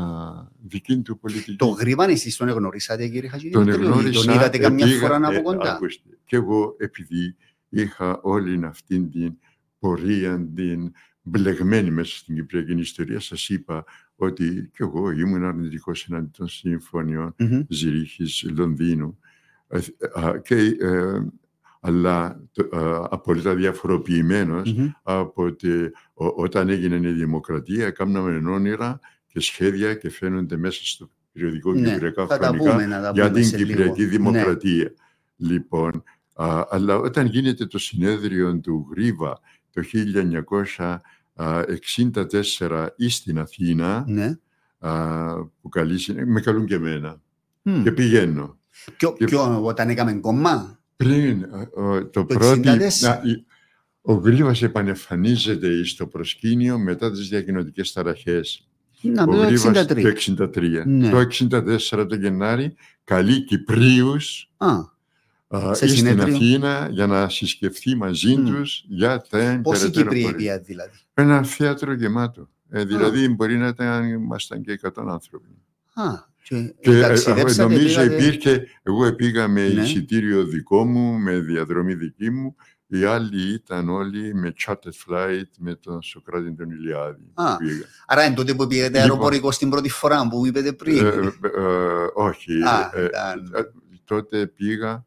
δική του πολιτική. Το γρήβαν εσείς τον γνωρίσατε κύριε Τον Χατζηδημητρίου. εγνώρισα. Τον είδατε καμιά πήγα- φορά ε, από κοντά; ακούστε, και εγώ επειδή είχα όλη αυτή την πορεία, την μπλεγμένη μέσα στην Κυπριακή ιστορία, σας είπα ότι και εγώ ήμουν αρνητικός εναντί των συμφωνιών Μμμ. Ζηρίχης, Λονδίνου. Ε, α, και, ε, αλλά το- α, απόλυτα διαφοροποιημένος Μμμ. από ότι ο- όταν έγινε η δημοκρατία έκαναμε όνειρα και σχέδια και φαίνονται μέσα στο περιοδικό Ναι, Κυπριακά θα τα Χρονικά πούμε, να τα για πούμε την σε λίγο. Κυπριακή Ναι. Δημοκρατία. Λοιπόν, α, αλλά όταν γίνεται το συνέδριο του Γρίβα το 1964 ή στην Αθήνα, Ναι. α, που καλεί, συνέ- με καλούν και εμένα Μμ. και πηγαίνω. Ποιο- και- ποιο, όταν έκαμε κόμμα; Πριν α, ο- το Το πρώτο. 64. Ο Γρίβας επανεμφανίζεται στο προσκήνιο μετά τις διακοινωτικές ταραχές. Να, ο το Γρήβας 63. το 63. Ναι. Το 64 το Γενάρη καλεί Κυπρίους Α, α, Σε στην συνέδριο. Αθήνα για να συσκεφθεί μαζί Μμ. τους για τα πόσοι περαιτέρω Κύπροι πορεία. πήγαν δηλαδή; Ένα θέατρο γεμάτο. Ε, δηλαδή μπορεί να ήταν, ήμασταν και 100 άνθρωποι. Α, και, Και ε, ταξιδέψατε, νομίζω πήγατε- υπήρχε, εγώ πήγα με Ναι. εισιτήριο δικό μου, με διαδρομή δική μου. Οι άλλοι ήταν όλοι με charter flight με τον Σοκράτη τον Ηλιάδη. που Α, πήγα. Άρα είναι τότε που πήγατε Λοιπόν. αεροπορικό στην πρώτη φορά που είπατε πριν. Ε, ε, ε, όχι. Α, ε, ήταν- ε, τότε πήγα, α, ε,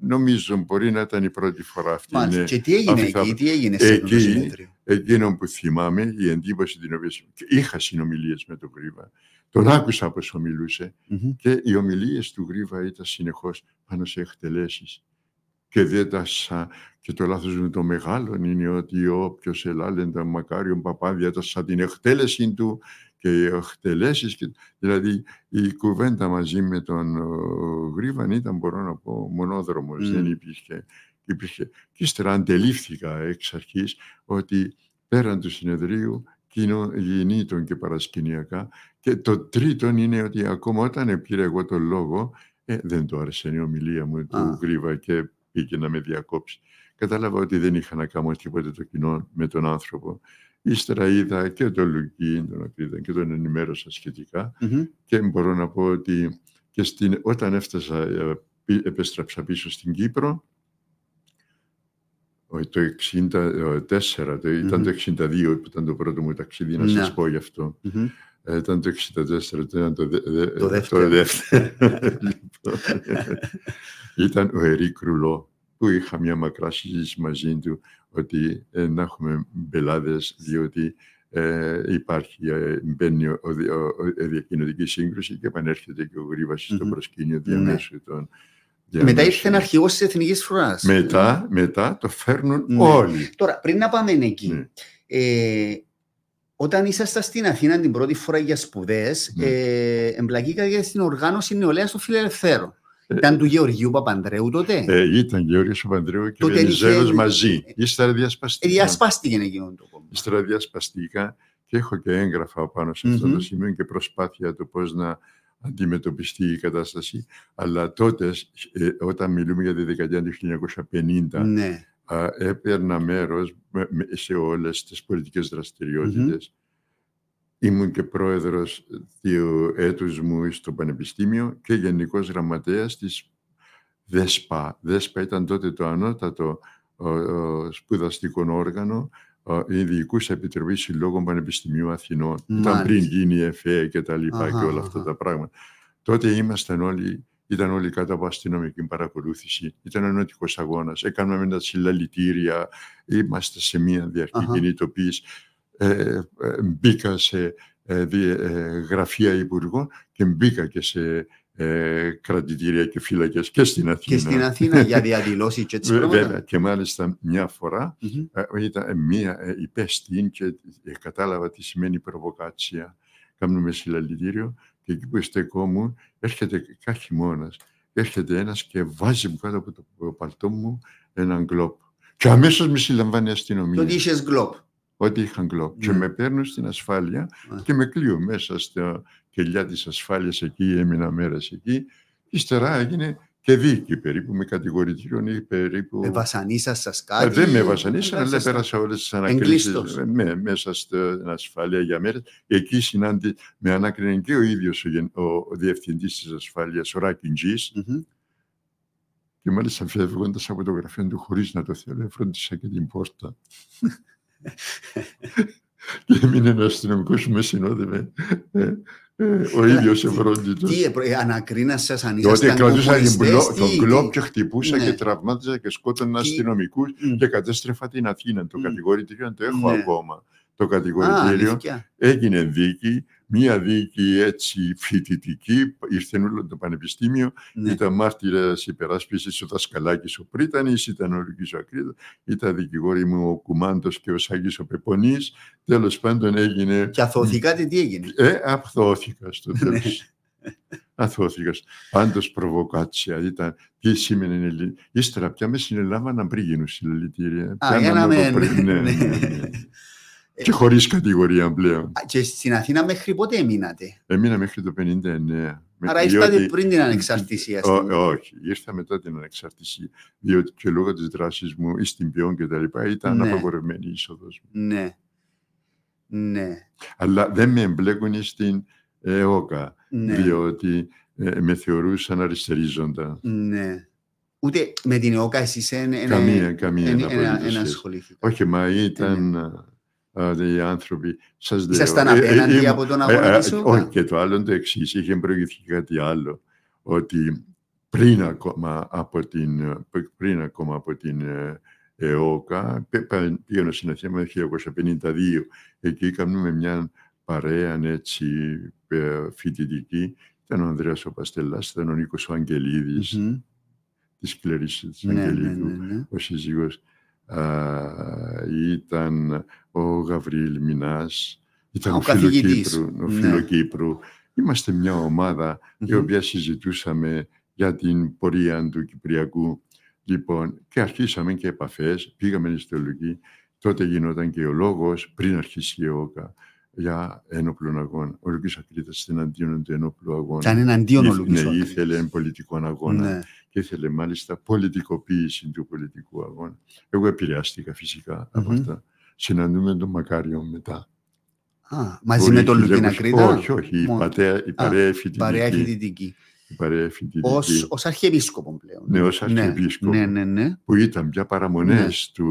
νομίζω μπορεί να ήταν η πρώτη φορά αυτή. Μάλιστα. ναι. Και τι έγινε αυτή θα- εκεί, τι έγινε σε αυτό το Εκεί- συνέδριο; Εκείνο που θυμάμαι, η εντύπωση την οποία και είχα συνομιλίες με τον Γρίβα. Τον άκουσα πώς ομιλούσε Μμμ. και οι ομιλίες του Γρίβα ήταν συνεχώς πάνω σε εκτελέσεις. Και δεν τα σα... Και το λάθος με το μεγάλο είναι ότι όποιος ελάλεντα μακάριον παπάδια τα σαν την εκτέλεση του και οι εκτελέσεις. Και... Δηλαδή η κουβέντα μαζί με τον ο, Γρίβαν ήταν μπορώ να πω μονόδρομος. Μμ. Δεν υπήρχε, υπήρχε. Και ύστερα αντελήφθηκα εξ αρχής ότι πέραν του συνεδρίου κοινωνήτων και παρασκηνιακά και το τρίτο είναι ότι ακόμα όταν πήρα εγώ τον λόγο ε, δεν το άρεσε η ομιλία μου του Α. Γρίβα και πήγε να με διακόψει. Κατάλαβα ότι δεν είχα να κάνω τίποτε το κοινό με τον άνθρωπο. Ύστερα είδα και τον Λουκί, τον οποίο και τον ενημέρωσα σχετικά Μμμ. και μπορώ να πω ότι και στην, όταν έφτασα, ε, πι- επέστρεψα πίσω στην Κύπρο, ο- το 64, το, ήταν Μμμ. το 62 που ήταν το πρώτο μου ταξίδι, να Ναι. σας πω γι' αυτό. Μμμ. Ε, Ήταν το 64, το, ήταν το, δε- δε- Το δεύτερο. δεύτερο. <laughs> Λοιπόν, <laughs> ήταν ο Ερή Κρουλό, που είχα μια μακρά συζήτηση μαζί του ότι ε, να έχουμε μπελάδες, διότι ε, υπάρχει, ε, μπαίνει ο, ο, ο, ο- η διακοινωτική σύγκρουση και επανέρχεται και ο Γρήβας στο Μμμ. προσκήνιο Ναι. διαμέσου των... Μετά διαμέσου. ήρθε ένα αρχηγός της Εθνικής Φρουράς. Μετά, μετά το φέρνουν Ναι. όλοι. Τώρα, πριν να πάμε εκεί, Ναι. ε, όταν ήσασταν στην Αθήνα την πρώτη φορά για σπουδές, Ναι. ε, εμπλακήκατε στην οργάνωση νεολαία των Φιλελευθέρων. Ε, Ήταν του Γεωργίου Παπανδρέου τότε; Ε, ήταν Γεώργιος Παπανδρέου και Τότε Βενιζέλος είχε- μαζί. Ύστερα Ε, διασπαστήκαν. διασπάστηκε εκείνο το κόμμα. Ύστερα διασπαστήκα και έχω και έγγραφα πάνω σε αυτό Μμμ. το σημείο και προσπάθεια του πώς να αντιμετωπιστεί η κατάσταση. Αλλά τότε, ε, όταν μιλούμε για τη δεκαετία του 1950, Ναι. α, έπαιρνα μέρος με- με- σε όλες τις πολιτικές δραστηριότητες. Ήμουν και πρόεδρος δύο έτους μου στο Πανεπιστήμιο και γενικός γραμματέας της ΔΕΣΠΑ. ΔΕΣΠΑ ήταν τότε το ανώτατο ο, ο, σπουδαστικό όργανο ο, η Διοικούσα Επιτροπής Συλλόγων Πανεπιστημίου Αθηνών. Ήταν Μάλιστα. πριν γίνει η ΕΦΕ και τα λοιπά και Αχα, όλα αυτά αχα. τα πράγματα. Τότε ήμασταν όλοι, ήταν όλοι κάτω από αστυνομική παρακολούθηση. Ήταν ενωτικός αγώνας. Έκαναμε τα συλλαλητήρια. Είμαστε σε μια διαρκή Αχα. κινητοποίηση. Ε, ε, μπήκα σε ε, δι- ε, γραφεία υπουργών και μπήκα και σε ε, κρατητήρια και φύλακες και στην Αθήνα. Και στην Αθήνα για διαδηλώσεις και <laughs> έτσι Βε- πράγματα. Βέβαια, και μάλιστα μια φορά Μμμ. ε, ήταν μία ε, υπέστη και ε, κατάλαβα τι σημαίνει προβοκάτσια. Κάνουμε συλλαλητήριο και εκεί που στεκόμουν έρχεται κάθε χειμώνα. Έρχεται ένας και βάζει μου κάτω από το παλτό μου έναν γκλόπ. Και αμέσως με συλλαμβάνει η Το αστυνομία. ότι είχες γκλοπ. Ότι είχαν γκλόπ. Και Ναι. με παίρνουν στην ασφάλεια Α. και με κλείω μέσα στα κελιά της ασφάλειας εκεί, έμεινα μέρες εκεί. Ύστερα έγινε και δίκη περίπου, με κατηγορητήριον ή περίπου... Με βασανίσα σας Ε, κάτι; δεν με βασανίσαν, αλλά Ήσασταν- πέρασα όλες τις ανακρίσεις Εγκλείστος. μέσα στην ασφάλεια για μέρες. Εκεί συνάντη, με ανάκρινε και ο ίδιος ο, γεν- ο, ο διευθυντής της ασφάλειας, ο Ράκιν Τζις, Μμμ. και μάλιστα φεύγοντας από το γραφείο του, χωρίς να το θέλω, φρόντισα και την πόρτα. <laughs> και έμεινε ένα αστυνομικό που με συνόδευε. Ε, ε, ο ίδιος ευρώντιτος. Τι ε, ανακρίνα σα αν Διότι ήσασταν κρατούσα την κομμουνιστές, μπλο- τι- τον τι- γκλόπ και χτυπούσα Ναι. και τραυμάτιζα και σκότωνα Τι- αστυνομικούς Μμ. και κατέστρεφα την Αθήνα. Το Μμ. κατηγορητήριο το έχω Ναι. ακόμα. Το Α, κατηγορητήριο αλήθεια. έγινε δίκη, μία δίκη έτσι φοιτητική, ήρθε όλο το πανεπιστήμιο, Ναι. ήταν μάρτυρας υπεράσπισης ο Δασκαλάκης ο Πρίτανης, ήταν ο Λουκή ο Ακρίδα, ήταν δικηγόροι μου ο Κουμάντος και ο Σάκης ο Πεπονής. Τέλος πάντων έγινε. Και αθωθηκάτε τι έγινε; Ε, αθώθηκα στο τέλος. Ναι. Αθώθηκα. Πάντως προβοκάτσια ήταν. Τι σήμαινε η Ελλή- Ύστερα πια μες συνελάμβαναν πριν γίνουν συλλαλητήρια. Α, για να <laughs> Πιάναμε με- από πριν. Ναι, ναι. ναι, ναι. Και χωρίς κατηγορία πλέον. Α, Και στην Αθήνα μέχρι πότε έμεινατε. Έμεινα μέχρι το 59. Άρα διότι- ήρθατε πριν την ανεξαρτησία. Ω- στην- όχι, ήρθα μετά την ανεξαρτησία. Διότι και λόγω της δράσης μου ή στην ποιόν και τα λοιπά ήταν Ναι. απαγορευμένη η είσοδος μου. Ναι. Ναι. Αλλά δεν με εμπλέκουν στην ΕΟΚΑ, Ναι. διότι ε, με θεωρούσαν αριστερίζοντα. Ναι. Ούτε με την ΕΟΚΑ εσείς εν, εν, Καμία, καμία εν, απολύτως εν, σχέση. ασχολήθηκα. Όχι, μα ήταν α, α, οι άνθρωποι. Σας λέω, Ήσασταν ε, ε, απέναντι ήμουν- από τον Ε, αγώνα ε, της ΕΟΚΑ. Όχι, και το άλλο είναι το εξής. Είχε προηγηθεί κάτι άλλο. Ότι πριν ακόμα από την, ε, πριν ακόμα από την ε, ΕΟΚΑ, πέ- πα- πήγαινα στην Αθήνα με το 1952. Εκεί κάνουμε μια παρέα έτσι, ε, φοιτητική. Ήταν ο Ανδρέας ο Παστελάς, ήταν ο Νίκος ο Αγγελίδης, Μμμ. της Κλερίσης της Ναι, ναι, Αγγελίδου ναι, ναι. ο σύζυγος α, ήταν ο Γαβριήλ Μινάς, ήταν Ο ο, καθηγητής. Φιλοκύπρου, ο Ναι. Φιλοκύπρου. Είμαστε μια ομάδα η Μμμ. οποία συζητούσαμε για την πορεία του Κυπριακού. Λοιπόν, και αρχίσαμε και επαφές, πήγαμε στη θεολογική. Τότε γινόταν και ο λόγος, πριν αρχίσει η ΕΟΚΑ, για ένοπλων αγώνα. Ο Λουκής Ακρίτας ήταν αντίον του ενόπλου αγώνα. Ήταν εναντίον ο Ήθε- Λουκής ναι, ο ήθελε έναν πολιτικό αγώνα Ναι. Και ήθελε μάλιστα πολιτικοποίηση του πολιτικού αγώνα. Εγώ επηρεάστηκα φυσικά από Μμμ. αυτά. Συναντούμε τον Μακάριο μετά. Α, μαζί Μπορεί με τον Λουκίνα 1900 Κρήτα. Όχι, όχι. Η, Μόνο. πατέα, η παρέα φοιτητική. Παρέα φοιτητική. η παρέα φοιτητική. Ως, ως αρχιεπίσκοπο πλέον. Ναι, ως αρχιεπίσκοπο. Ναι, ναι, ναι. Που ήταν πια παραμονές του,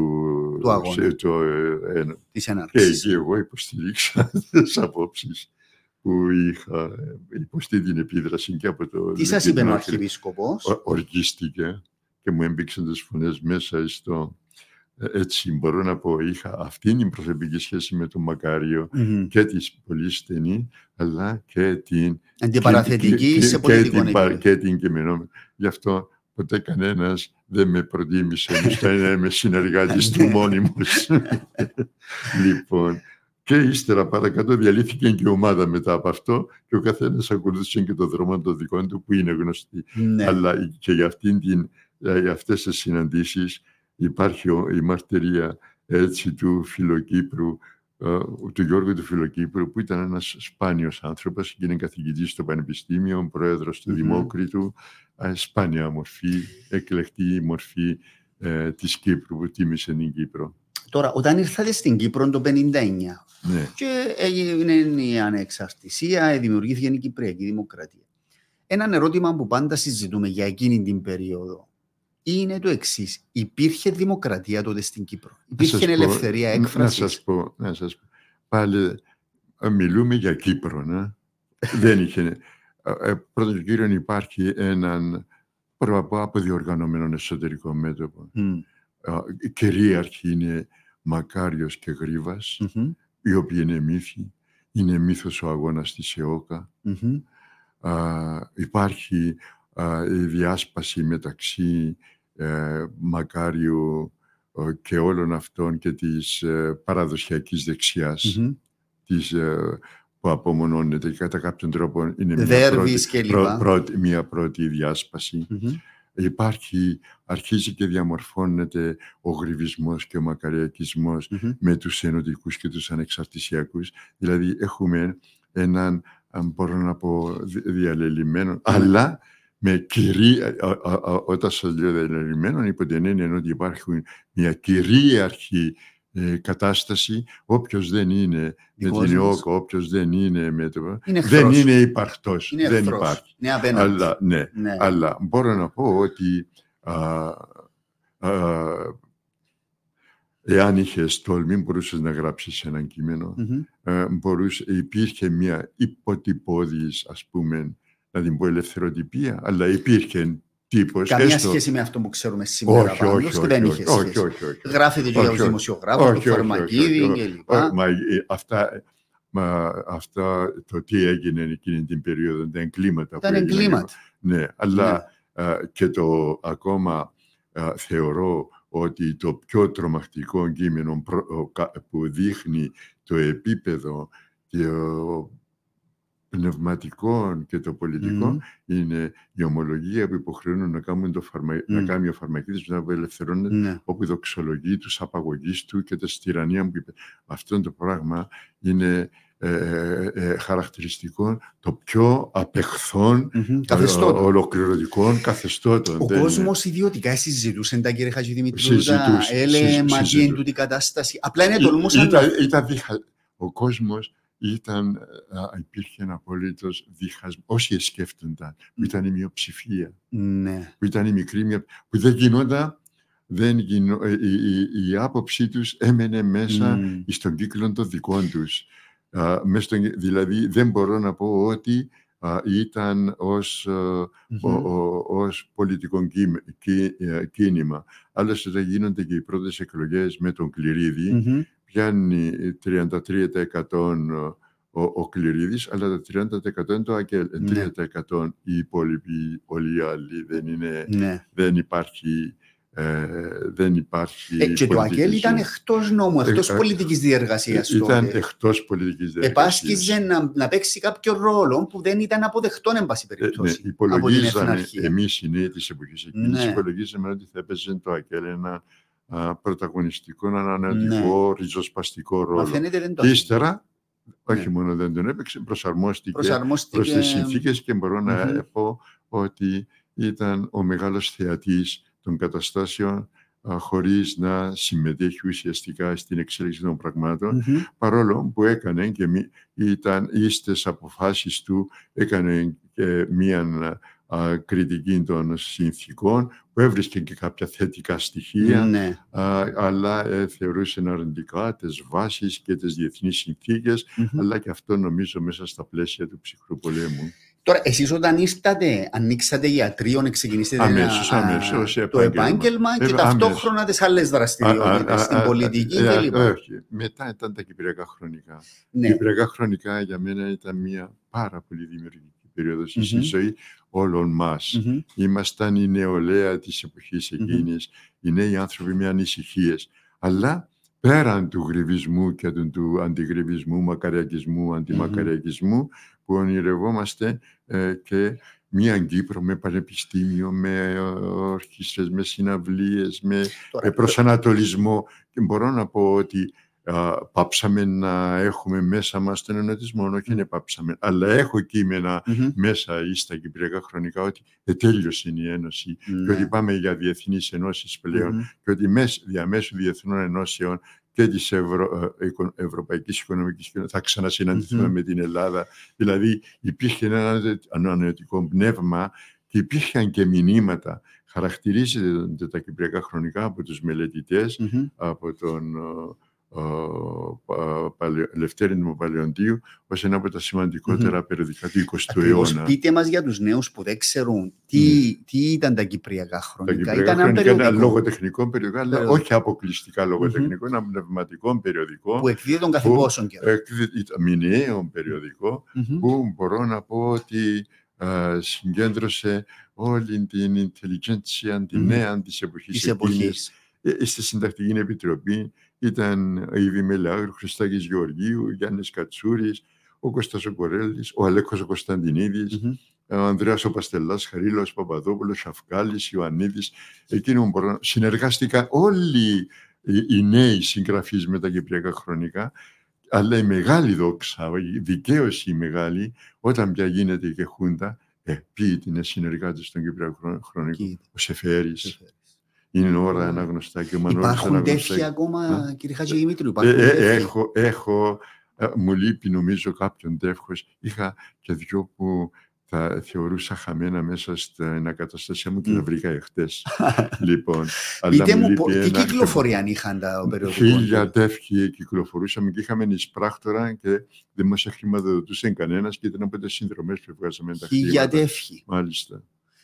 Του αγώνα. σε- το, ε, ε, Της και έναρξης. εκεί εγώ υποστηρίξα <laughs> τις απόψεις που είχα ε, υποστεί την επίδραση και από το... Τι σας είπε ο Λευκή αρχιεπίσκοπος; Ο- οργίστηκε και μου έμπηξαν τις φωνές μέσα στο... ε, Έτσι μπορώ να πω, είχα αυτήν την προσωπική σχέση με τον Μακάριο Μμμ. και τη πολύ στενή, αλλά και την... Αντιπαραθετική και- σε και πολιτικό την, πα- επίπεδο. και την κειμενόμενη. Γι' αυτό ποτέ κανένας δεν με προτίμησε ώστε <laughs> να είμαι συνεργάτης του Ναι. <laughs> μόνιμος. λοιπόν, και ύστερα παρακάτω διαλύθηκε και η ομάδα μετά από αυτό και ο καθένας ακολούθησε και το δρόμο των δικών του που είναι γνωστή. Ναι. Αλλά και για, αυτήν την, για αυτές τις συναντήσεις υπάρχει ο- η μαρτυρία έτσι του Φιλοκύπρου, ε, του Γιώργου του Φιλοκύπρου, που ήταν ένας σπάνιος άνθρωπος και είναι καθηγητής στο Πανεπιστήμιο, πρόεδρος του Μμμ. Δημόκριτου, ε, σπάνια μορφή, εκλεκτή μορφή ε, της Κύπρου που τίμησε την Κύπρο. Τώρα, όταν ήρθατε στην Κύπρο το 59 Ναι. και έγινε η ανεξαρτησία, δημιουργήθηκε η Κυπριακή Δημοκρατία. Ένα ερώτημα που πάντα συζητούμε για εκείνη την περίοδο είναι το εξής. Υπήρχε δημοκρατία τότε στην Κύπρο; Να Υπήρχε σας πω- ελευθερία να- έκφρασης; Να σας πω, να σας πω. Πάλι ε, μιλούμε για Κύπρο, ναι. Δεν είχε... ε, ε, Πρώτον και κύριον υπάρχει έναν προ- αποδιοργανωμένο εσωτερικό μέτωπο. Ε, η κυρίαρχη είναι Μακάριος και Γρίβας, οι οποίοι είναι μύθοι. Είναι μύθος ο αγώνας της ΕΟΚΑ. Α, υπάρχει α, η διάσπαση μεταξύ ε, Μακάριου ε, και όλων αυτών και της ε, παραδοσιακής δεξιάς της, ε, που απομονώνεται και κατά κάποιον τρόπο είναι μια Δέρβης πρώτη, και πρω- λοιπά. πρώτη- μια πρώτη διάσπαση. Υπάρχει, αρχίζει και διαμορφώνεται ο γριβισμός και ο μακαριακισμός με τους ενωτικούς και τους ανεξαρτησιακούς. Δηλαδή έχουμε έναν, αν μπορώ να πω, δι- διαλελειμμένο, αλλά με κυρία, α- α- α- όταν σας λέω διαλελειμμένο, υπό την έννοια ότι υπάρχει μια κυρίαρχη ε, κατάσταση, όποιος δεν είναι με Δικός την μας. ΕΟΚΑ, όποιος δεν είναι με το... Είναι δεν εχθρός. είναι υπαρκτός, Είναι δεν εχθρός. υπάρχει. Ναι, απέναντι. Αλλά, ναι, Ναι. αλλά μπορώ να πω ότι α, α, εάν είχες τόλμη μπορούσες να γράψεις ένα κείμενο. Μμμ. Ε, μπορούσε, υπήρχε μια υποτυπώδης, ας πούμε, να την πω ελευθεροτυπία, αλλά υπήρχε τύπος. Καμία έστω- σχέση με αυτό που ξέρουμε σήμερα όχι, πάντως όχι, και όχι, δεν όχι, είχε όχι, σχέση. όχι, όχι. Γράφεται και για Όχι, τους όχι. δημοσιογράφους, Όχι, του όχι, όχι, Φαρμακίδη όχι, και όχι. λοιπά. Μα, ε, αυτά, μα, αυτά, το τι έγινε εκείνη την περίοδο, τα εγκλήματα Ήταν που έγιναν. εγκλήματα. Ναι, αλλά Ναι. α, και το ακόμα α, θεωρώ ότι το πιο τρομακτικό κείμενο προ- ο κα- που δείχνει το επίπεδο και ο πνευματικό και το πολιτικό είναι η ομολογία που υποχρεώνουν να, κάνουν το φαρμα... να κάνει ο φαρμακίτης να απελευθερώνεται ναι. όπου η δοξολογία τους, απαγωγής του και τα στυρανία που είπε. Αυτό το πράγμα είναι ε, ε, ε, χαρακτηριστικό το πιο απεχθών mm-hmm. ολοκληρωτικών καθεστώτων. Ο κόσμος ιδιωτικά συζητούσε τα κύριε Χατζηδημητρούδα, έλεγε μα τι είναι τούτη κατάσταση. Απλά είναι τολμούσαν... Ήταν, ήταν, ο κόσμος ήταν, υπήρχε ένα απολύτως διχασμό. Όσοι σκέφτονταν, που ήταν η μειοψηφία, ναι. που ήταν η μικρή, που δεν γινόταν δεν γινό, η, η, η, άποψή τους έμενε μέσα mm. στον κύκλο των δικών τους. Α, δηλαδή δεν μπορώ να πω ότι α, ήταν ως, mm-hmm. ο, ο, ως πολιτικό ε, κίνημα. Άλλωστε όταν γίνονται και οι πρώτες εκλογές με τον Κληρίδη, mm-hmm. Πιάνει 33% ο, ο Κληρίδης, αλλά το 30% είναι το ΑΚΕΛ. Ναι. 3% οι υπόλοιποι, όλοι οι άλλοι. Δεν, είναι, ναι. δεν υπάρχει ε, δεν υπάρχει. Ε, και το ΑΚΕΛ ήταν εκτός νόμου, εκτός ε, πολιτικής διεργασίας. Ήταν εκτός πολιτικής διεργασίας. Επάσχιζε να, να παίξει κάποιο ρόλο που δεν ήταν αποδεκτό, εν πάση περιπτώσει. ναι, υπολογίζαμε εμείς οι νέοι της εποχής εκείνης, ναι. υπολογίζαμε ότι θα έπαιζε το ΑΚΕΛ ένα α, πρωταγωνιστικό, ανανεωτικό, ναι. ριζοσπαστικό ρόλο. Μα δεν και ύστερα, όχι ναι. μόνο δεν τον έπαιξε, προσαρμόστηκε, προσαρμόστηκε... προς τις συνθήκες και μπορώ να mm-hmm. πω ότι ήταν ο μεγάλος θεατής των καταστάσεων χωρίς να συμμετέχει ουσιαστικά στην εξέλιξη των πραγμάτων, παρόλο που έκανε και ήταν ίστες αποφάσεις του, έκανε και μία κριτική των συνθήκων, που έβρισκε και κάποια θετικά στοιχεία, ναι. αλλά ε, θεωρούσε αρνητικά τις βάσεις και τις διεθνείς συνθήκες, αλλά και αυτό νομίζω μέσα στα πλαίσια του ψυχρού πολέμου. Τώρα, εσείς όταν ήρθατε, ανοίξατε ιατρείο, ξεκινήσετε αμέσως, αμέσως, το επάγγελμα και ταυτόχρονα τις άλλες δραστηριότητες, στην πολιτική ε, κλπ. Όχι, μετά ήταν τα κυπριακά χρονικά. Ναι. Τα κυπριακά χρονικά για μένα ήταν μια πάρα πολύ δημιουργική περίοδος mm-hmm. στη ζωή όλων μας. Mm-hmm. Ήμασταν η νεολαία της εποχής εκείνης, mm-hmm. οι νέοι άνθρωποι με ανησυχίες. Αλλά πέραν του γρυβισμού και του, του αντιγρυβισμού, μακαριακισμού, αντιμακαριακισμού, που ονειρευόμαστε ε, και μία Κύπρο με πανεπιστήμιο, με ορχήστρες, με συναυλίες, με, με προσανατολισμό. Και μπορώ να πω ότι α, πάψαμε να έχουμε μέσα μας τον ενωτισμό, όχι είναι πάψαμε, αλλά έχω κείμενα μέσα ή στα κυπριακά χρονικά ότι ετέλειωσε η Ένωση. Και ότι πάμε για διεθνείς ενώσεις πλέον. Και ότι διαμέσου διεθνών ενώσεων και της Ευρω... Ε, Ευρωπαϊκής Οικονομικής Κοινότητας θα ξανασυναντηθούμε με την Ελλάδα. Δηλαδή υπήρχε ένα ανανεωτικό πνεύμα και υπήρχαν και μηνύματα. Χαρακτηρίζεται τα κυπριακά χρονικά από τους μελετητες από τον Λευτέρη Παλαιοντίου ως ένα από τα σημαντικότερα mm-hmm. περιοδικά του 20ου αιώνα. Πείτε μας για τους νέους που δεν ξέρουν τι, mm. τι ήταν τα κυπριακά χρονικά. Τα κυπριακά ήταν χρονικά ένα, ένα λογοτεχνικό περιοδικό, αλλά όχι αποκλειστικά λογοτεχνικό, mm-hmm. ένα πνευματικό περιοδικό. Που εκδίδει τον κάθε πόσον καιρό. Ήταν μηνιαίο περιοδικό, mm-hmm. που μπορώ να πω ότι uh, συγκέντρωσε όλη την intelligentsia, την νέα της εποχής. Της εποχής. Ε, στη Συντακτική Επιτροπή ήταν η Ιβη Μελάγρου, Χριστάκης Γεωργίου, Γιάννης Κατσούρης, ο Κώστας ο Κορέλης, ο Αλέκος ο Κωνσταντινίδης, mm-hmm. ο Ανδρέας ο Παστελάς, Χαρίλος Παπαδόπουλος, Σαφκάλης, Ιωαννίδης. Εκείνο μπορώ, συνεργάστηκαν όλοι οι νέοι συγγραφείς με τα κυπριακά χρονικά, αλλά η μεγάλη δόξα, η δικαίωση η μεγάλη, όταν πια γίνεται και χούντα, ε, ποιοι είναι συνεργάτες των Κυπριακών Χρονικών, ο Σεφέρης, είναι ώρα αναγνωστά και ο Μανώλης Υπάρχουν τέτοια ακόμα, κύριε Χατζη Δημήτρου, ε, ε, έχω, έχω, ε, μου λείπει νομίζω κάποιον τεύχος. Είχα και δυο που τα θεωρούσα χαμένα μέσα στην καταστασία μου και mm. τα βρήκα εχθές. <laughs> λοιπόν, Πείτε μου, μου τι κυκλοφορία είχαν τα περιοδικά; Χίλια τεύχη κυκλοφορούσαμε και είχαμε εισπράκτορα και δεν μας χρηματοδοτούσε κανένας και ήταν από τις συνδρομές που βγάζαμε τα Χίλια τεύχη. Μάλιστα.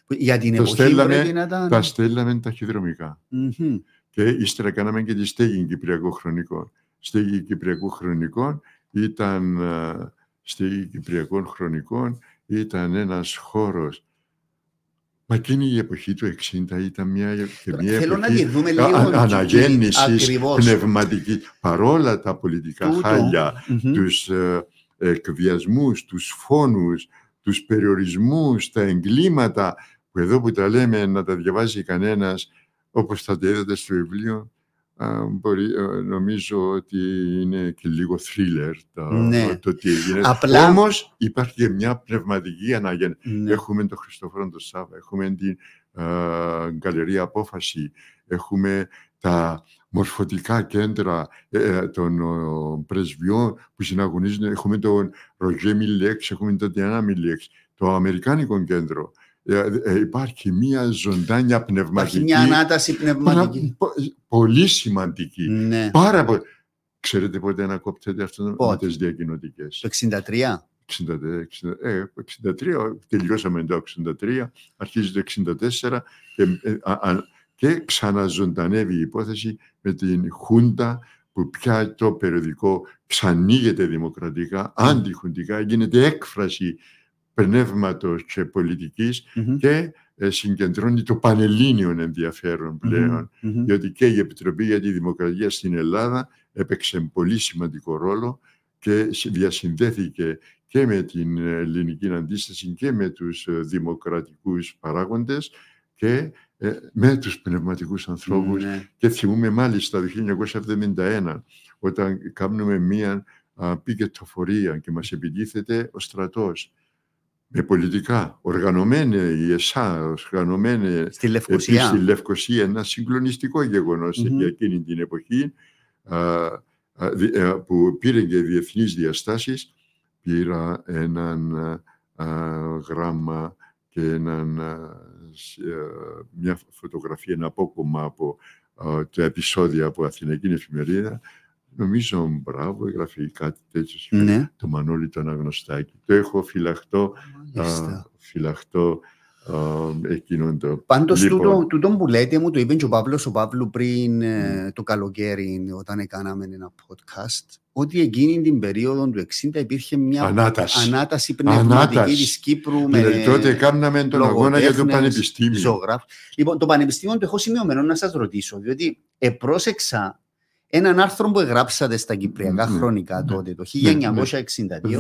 Για την εποχή στέλναμε, πρέπει να ήταν... Τα στέλναμε ταχυδρομικά. Mm-hmm. Και ύστερα κάναμε και τη στέγη Κυπριακού Χρονικών. Στέγη Κυπριακού Χρονικών ήταν, στέγη Κυπριακών Χρονικών ήταν ένας χώρος Μα εκείνη η εποχή του 60 ήταν μια, και μια Θέλω εποχή να δούμε λίγο αναγέννησης πνευματική. Παρόλα τα πολιτικά Τούτο. χάλια, mm-hmm. τους, εκβιασμούς, τους φόνους, τους περιορισμούς, τα εγκλήματα, που εδώ που τα λέμε να τα διαβάζει κανένας όπως θα τα είδατε στο βιβλίο, μπορεί, νομίζω ότι είναι και λίγο thriller το, ναι. το, τι έγινε. Απλά... Όμως υπάρχει και μια πνευματική ανάγκη. Ναι. Έχουμε τον Χριστόφορο τον Σάβα, έχουμε την γκαλερία Απόφαση, έχουμε τα μορφωτικά κέντρα ε, ε των πρεσβειών που συναγωνίζουν. Έχουμε τον Ρογέ Μιλέξ, έχουμε τον Τιανά Μιλέξ, το Αμερικάνικο κέντρο. Ε, ε, υπάρχει μια ζωντάνια πνευματική. Υπάρχει μια ανάταση πνευματική. Πολύ σημαντική. Ναι. Πάρα πολύ. Ξέρετε πότε ανακόπτεται αυτό με τις διακοινωτικές; Το 63. 63, ε, 63, τελειώσαμε το 63, αρχίζει το 64 και, ε, και ξαναζωντανεύει η υπόθεση με την Χούντα που πια το περιοδικό ξανοίγεται δημοκρατικά, αντιχουντικά, γίνεται έκφραση πνεύματος και πολιτικης και ε, συγκεντρώνει το πανελλήνιο ενδιαφέρον πλέον, διότι και η Επιτροπή για τη Δημοκρατία στην Ελλάδα έπαιξε πολύ σημαντικό ρόλο και διασυνδέθηκε και με την ελληνική αντίσταση και με τους ε, δημοκρατικούς παράγοντες και ε, με τους πνευματικούς ανθρώπους. Ναι. Και θυμούμε μάλιστα το 1971 όταν κάνουμε μία πικετοφορία και μας επιτίθεται ο στρατός με πολιτικά, οργανωμένη η ΕΣΑ, οργανωμένη στη Λευκοσία, στη Λευκοσία ένα συγκλονιστικό γεγονός για εκείνη την εποχή ε, που πήρε και διεθνείς διαστάσεις πήρα έναν γράμμα και έναν, μια φωτογραφία, ένα απόκομμα από τα επεισόδια από Αθηναϊκή Εφημερίδα Νομίζω μπράβο, έγραφε κάτι τέτοιο. Ναι. Το Μανώλη το Αναγνωστάκι. Το έχω φυλαχτό, α, φυλαχτό εκείνον το... Πάντως λοιπόν. τούτο, που λέτε μου το είπε και ο Παύλος ο Παύλου πριν mm. το καλοκαίρι όταν έκαναμε ένα podcast ότι εκείνη την περίοδο του 60 υπήρχε μια ανάταση, ανάταση πνευματική ανάταση. της Κύπρου με δηλαδή τότε κάναμε τον αγώνα για το πανεπιστήμιο. Ζωγράφ. Λοιπόν, το πανεπιστήμιο το έχω σημειωμένο να σας ρωτήσω, διότι επρόσεξα έναν άρθρο που εγγράψατε στα Κυπριακά ναι, χρονικά ναι, τότε, το 1962, ναι,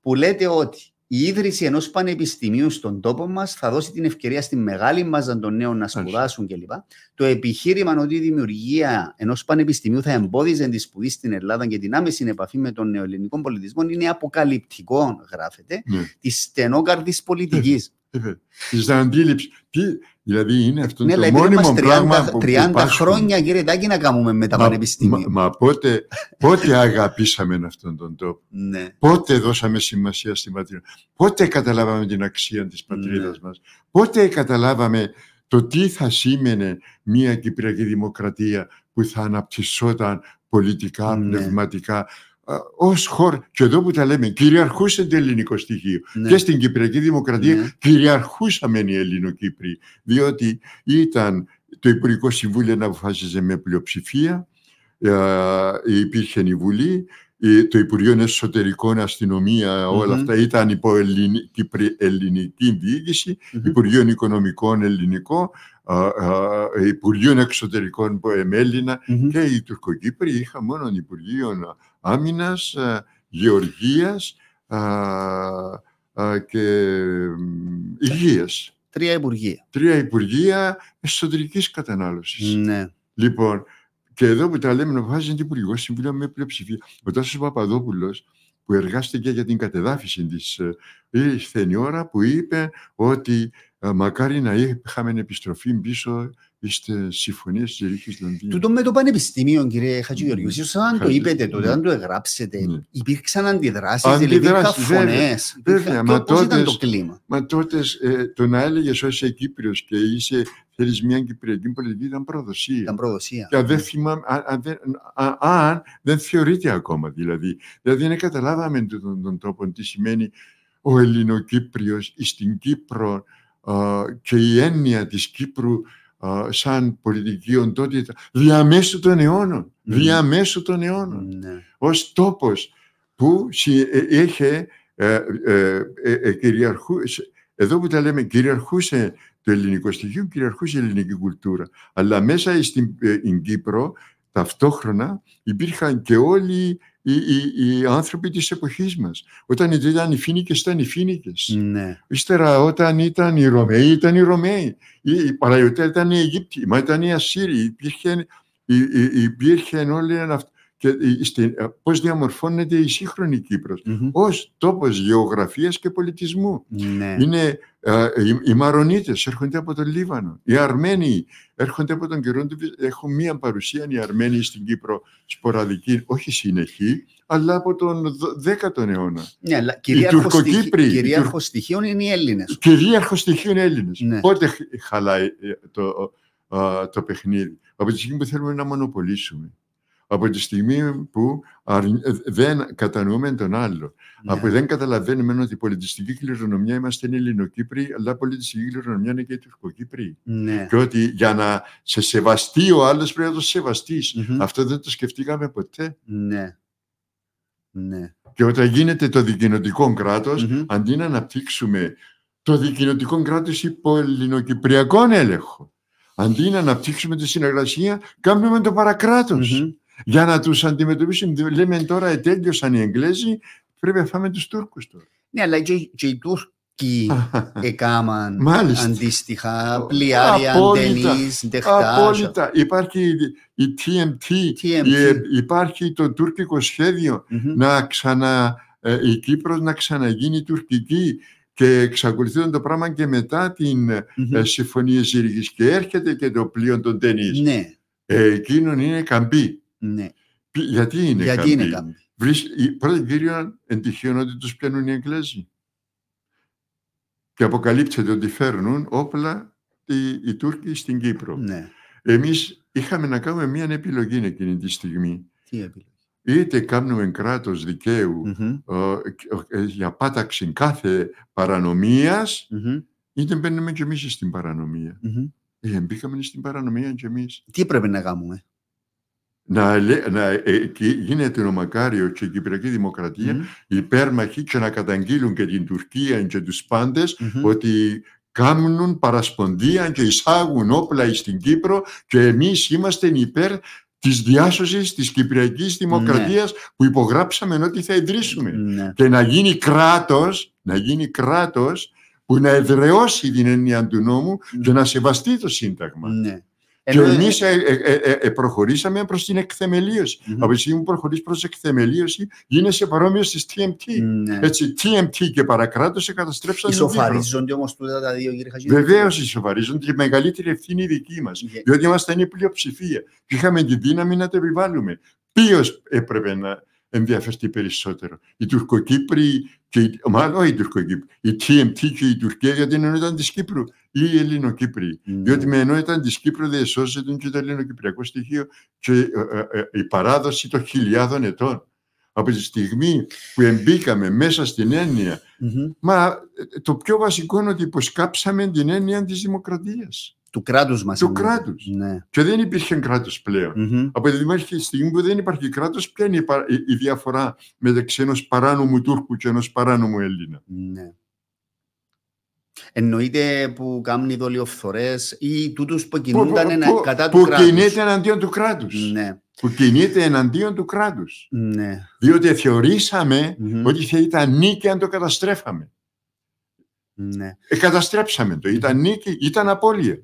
που λέτε ότι η ίδρυση ενός πανεπιστημίου στον τόπο μας θα δώσει την ευκαιρία στη μεγάλη μάζα των νέων να σπουδάσουν κλπ. Το επιχείρημα ότι η δημιουργία ενός πανεπιστημίου θα εμπόδιζε τη σπουδή στην Ελλάδα και την άμεση επαφή με τον νεοελληνικό πολιτισμό είναι αποκαλυπτικό, γράφεται, ναι. της στενόκαρδη πολιτικής. Τη αντίληψη. Δηλαδή είναι αυτό ναι, το μόνιμο 30, πράγμα 30 που 30 χρόνια κύριε Τάκη να κάνουμε με τα μα, πανεπιστήμια. Μα, μα πότε, πότε <laughs> αγαπήσαμε αυτόν τον τόπο. Ναι. Πότε δώσαμε σημασία στην πατρίδα. Πότε καταλάβαμε την αξία της πατρίδας ναι. μας. Πότε καταλάβαμε το τι θα σήμαινε μια Κυπριακή Δημοκρατία που θα αναπτυσσόταν πολιτικά, ναι. πνευματικά, ως χώρα, και εδώ που τα λέμε, κυριαρχούσε το ελληνικό στοιχείο. Ναι. Και στην Κυπριακή Δημοκρατία ναι. κυριαρχούσαμε οι Ελληνοκύπροι, διότι ήταν το Υπουργικό Συμβούλιο να αποφάσιζε με πλειοψηφία, υπήρχε η Βουλή, το Υπουργείο Εσωτερικών Αστυνομία, όλα αυτά ήταν υπό ελληνική, ελληνική διοίκηση, mm-hmm. Υπουργείο Οικονομικών ελληνικό, Υπουργείο Εξωτερικών με Έλληνα και οι Τουρκοκύπροι είχαν μόνο Υπουργείο Άμυνας, Γεωργίας και Υγείας. Τρία Υπουργεία. Τρία Υπουργεία Εσωτερικής Κατανάλωσης. Ναι. Λοιπόν, και εδώ που τα λέμε να βάζει την Υπουργικό Συμβούλιο με πλειοψηφία. Ο Τάσος Παπαδόπουλος, που εργάστηκε για την κατεδάφιση της, ε, ήρθε η ώρα που είπε ότι ε, μακάρι να είχαμε επιστροφή πίσω στις συμφωνίες της Ρήξη Λονδίνου. Τούτο με το Πανεπιστήμιο, κύριε Χατζηγεωργίου, ίσως αν το είπετε τότε, αν το εγγράψετε, ναι. υπήρξαν αντιδράσεις, δηλαδή υπήρχαν φωνές. Πώς ήταν το κλίμα; Μα τότες ε, το να έλεγες ότι είσαι Κύπριος και είσαι θέλεις μια κυπριακή πολιτική ήταν προδοσία. Ήταν προδοσία. Και αν δεν, θυμάμαι, αν, δεν, αν δεν θεωρείται ακόμα δηλαδή. Δηλαδή δεν καταλάβαμε τον, τον τρόπο τι σημαίνει ο Ελληνοκύπριος στην Κύπρο και η έννοια της Κύπρου σαν πολιτική οντότητα διαμέσου των αιώνων. Mm. Διαμέσου των αιώνων. Mm. Ως τόπος που είχε ε, ε, ε, κυριαρχούσε, εδώ που τα λέμε κυριαρχούσε το ελληνικό στοιχείο, κυριαρχούσε η ελληνική κουλτούρα. Αλλά μέσα στην Κύπρο ταυτόχρονα υπήρχαν και όλοι οι, οι, οι άνθρωποι της εποχής μας. Όταν ήταν οι Φίνικες, ήταν οι Φίνικες. Ναι. Ύστερα όταν ήταν οι Ρωμαίοι, ήταν οι Ρωμαίοι. Οι, οι Παραϊωτές ήταν οι Αιγύπτιοι, μα ήταν οι Ασσύριοι. Υπήρχε, υπήρχε όλοι αυτό και στην, πώς διαμορφώνεται η σύγχρονη Κύπρος mm-hmm. ως τόπος γεωγραφίας και πολιτισμού. Ναι. Είναι, οι, οι Μαρονίτες έρχονται από τον Λίβανο, οι Αρμένοι έρχονται από τον καιρό του, έχουν μία παρουσία οι Αρμένοι στην Κύπρο σποραδική, όχι συνεχή, αλλά από τον 10ο αιώνα. Ναι, αλλά κυρίαρχο, Τουρκοκύπροι, κυρίαρχο στοιχείο είναι οι Έλληνες. Κυρίαρχο στοιχείο είναι οι Έλληνες. Ναι. Πότε χαλάει το, το παιχνίδι. Από τη στιγμή που θέλουμε να μονοπολίσουμε από τη στιγμή που δεν κατανοούμε τον άλλο. Ναι. Από δεν καταλαβαίνουμε ότι η πολιτιστική κληρονομιά είμαστε Ελληνοκύπροι, αλλά η πολιτιστική κληρονομιά είναι και οι Τουρκοκύπροι. Ναι. Και ότι για να σε σεβαστεί ο άλλος πρέπει να το σεβαστει Αυτό δεν το σκεφτήκαμε ποτέ. Ναι. ναι. Και όταν γίνεται το δικοινοτικό αντί να αναπτύξουμε το δικοινοτικό κράτος υπό ελληνοκυπριακό έλεγχο, αντί να αναπτύξουμε τη συνεργασία, κάνουμε το παρακρατος για να τους αντιμετωπίσουμε. Λέμε τώρα ετέλειωσαν οι Εγγλέζοι, πρέπει να φάμε τους Τούρκους τώρα. Ναι, αλλά και, και οι Τούρκοι <laughs> έκαναν αντίστοιχα πλοιάρια, αντενείς, τεχτάζ. Απόλυτα. Υπάρχει η TMT, TMT. υπάρχει το τουρκικό σχέδιο mm-hmm. να ξανα, ε, η Κύπρος να ξαναγίνει τουρκική και εξακολουθεί το πράγμα και μετά την mm-hmm. συμφωνία Ζήριγης και έρχεται και το πλοίο των ταινίς. Ναι. Ε, εκείνον είναι καμπή. Ναι. Γιατί είναι Γιατί είναι κάμπη. Πρώτα κύριο εντυχίων ότι τους πιάνουν οι Εγγλέζοι. Και αποκαλύπτεται ότι φέρνουν όπλα οι, οι Τούρκοι στην Κύπρο. Ναι. Εμείς είχαμε να κάνουμε μια επιλογή εκείνη τη στιγμή. Τι επιλογή; Είτε κάνουμε κράτος ε, για πάταξη κάθε είτε μπαίνουμε κι εμείς στην παρανομία. Mm-hmm. Ε, μπήκαμε στην παρανομία κι εμείς. Τι πρέπει να κάνουμε; Να, να ε, γίνεται ο Μακάριο και η Κυπριακή Δημοκρατία mm. υπέρμαχοι και να καταγγείλουν και την Τουρκία και τους παντες ότι κάνουν παρασπονδία και εισάγουν όπλα στην Κύπρο και εμείς είμαστε υπέρ της διάσωσης της Κυπριακής Δημοκρατίας ναι. που υπογράψαμε ότι θα ιδρύσουμε. Ναι. Και να γίνει κράτος, να γίνει κράτος που να εδραιώσει την έννοια του νόμου και να σεβαστεί το Σύνταγμα. Ναι. Και εμείς ε, ε, ε, προχωρήσαμε προς την εκθεμελίωση. Mm-hmm. Από τη στιγμή που προχωρείς προς εκθεμελίωση, γίνεσαι παρόμοιος τη TMT. Ναι. Έτσι, TMT και παρακράτως σε καταστρέψαν. Ισοφαρίζονται όμως τούτα τα δύο, κύριε Χατζη. Βεβαίως ισοφαρίζονται και μεγαλύτερη ευθύνη η δική μας. Yeah. Διότι ήμασταν η πλειοψηφία. Και είχαμε την δύναμη να τα επιβάλλουμε. Ποιος έπρεπε να ενδιαφερθεί περισσότερο. Οι Τουρκοκύπροι και μάλλον όχι οι Τουρκοκύπροι, η TMT και η Τουρκία γιατί την ενότητα της Κύπρου ή οι Ελληνοκύπροι. Mm. Διότι με ενότητα της Κύπρου δεν σώζεται και το ελληνοκυπριακό στοιχείο και ε, ε, ε, η παράδοση των χιλιάδων ετών. Από τη στιγμή που εμπίκαμε μέσα στην εννοια mm-hmm. μα το πιο βασικό είναι ότι υποσκάψαμε την έννοια της δημοκρατίας του κράτους μας. Του κράτους. Ναι. Και δεν υπήρχε κράτος πλέον. Mm-hmm. Από τη στιγμή που δεν υπάρχει κράτος, ποια είναι η, διαφορά μεταξύ ενός παράνομου Τούρκου και ενός παράνομου Έλληνα; Ναι. Εννοείται που κάνουν δολιοφθορές ή τούτους που κινούνταν που, που, κατά του κράτους. Που κινείται εναντίον του κράτους. Ναι. Που κινείται εναντίον του κράτους. Ναι. Διότι θεωρήσαμε mm-hmm. ότι θα ήταν νίκη αν το καταστρέφαμε. Ναι. Ε, καταστρέψαμε το. Ήταν νίκη, ήταν απώλεια.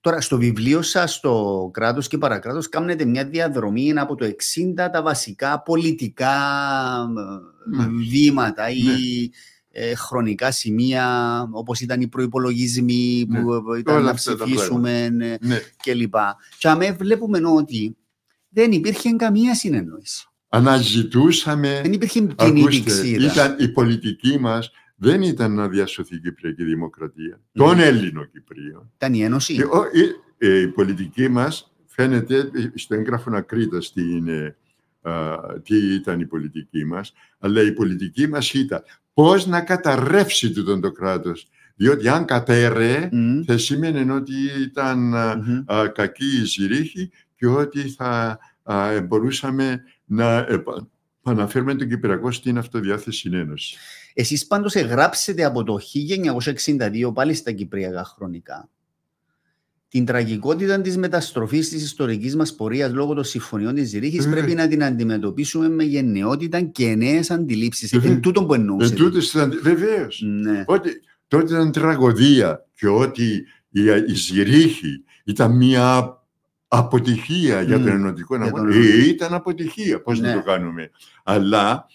Τώρα, στο βιβλίο σας, το κράτος και παρακράτος, κάνετε μια διαδρομή από το 60 τα βασικά πολιτικά ναι. βήματα ή ναι. ε, χρονικά σημεία, όπως ήταν οι προπολογισμοί που ναι. ήταν να ψηφίσουμε ναι. κλπ. Και αμέ βλέπουμε ότι δεν υπήρχε καμία συνεννόηση. Αναζητούσαμε. Δεν υπήρχε κοινή Ήταν η πολιτική μας δεν ήταν να διασωθεί η Κυπριακή Δημοκρατία, mm. των Έλληνων Κυπρίων. Ήταν η Ένωση. Η, η, η πολιτική μας φαίνεται στο έγγραφο να κρύτα τι ήταν η πολιτική μας, αλλά η πολιτική μας ήταν πώς να καταρρεύσει τούτο το κράτος. Διότι αν κατέρεε, mm. θα σήμαινε ότι ήταν mm-hmm. α, κακή η Ζηρίχη και ότι θα α, μπορούσαμε να αναφέρουμε τον Κυπριακό στην Αυτοδιάθεση Ένωση. Εσείς πάντως εγγράψετε από το 1962 πάλι στα Κυπριακά χρονικά την τραγικότητα της μεταστροφής της ιστορικής μας πορείας λόγω των συμφωνιών της Ζηρίχης Ε. πρέπει να την αντιμετωπίσουμε με γενναιότητα και νέες αντιλήψεις. Ε, Είναι τούτο που εννοούσες. Εν τούτης ήταν- βεβαίως. Ναι. Ότι τότε ήταν τραγωδία και ότι η, η Ζηρίχη ήταν μια αποτυχία για τον Μμ, ενωτικό για αγώνα. τον ενωτικό. Ε, ήταν αποτυχία, πώς Ναι. να το κάνουμε. Αλλά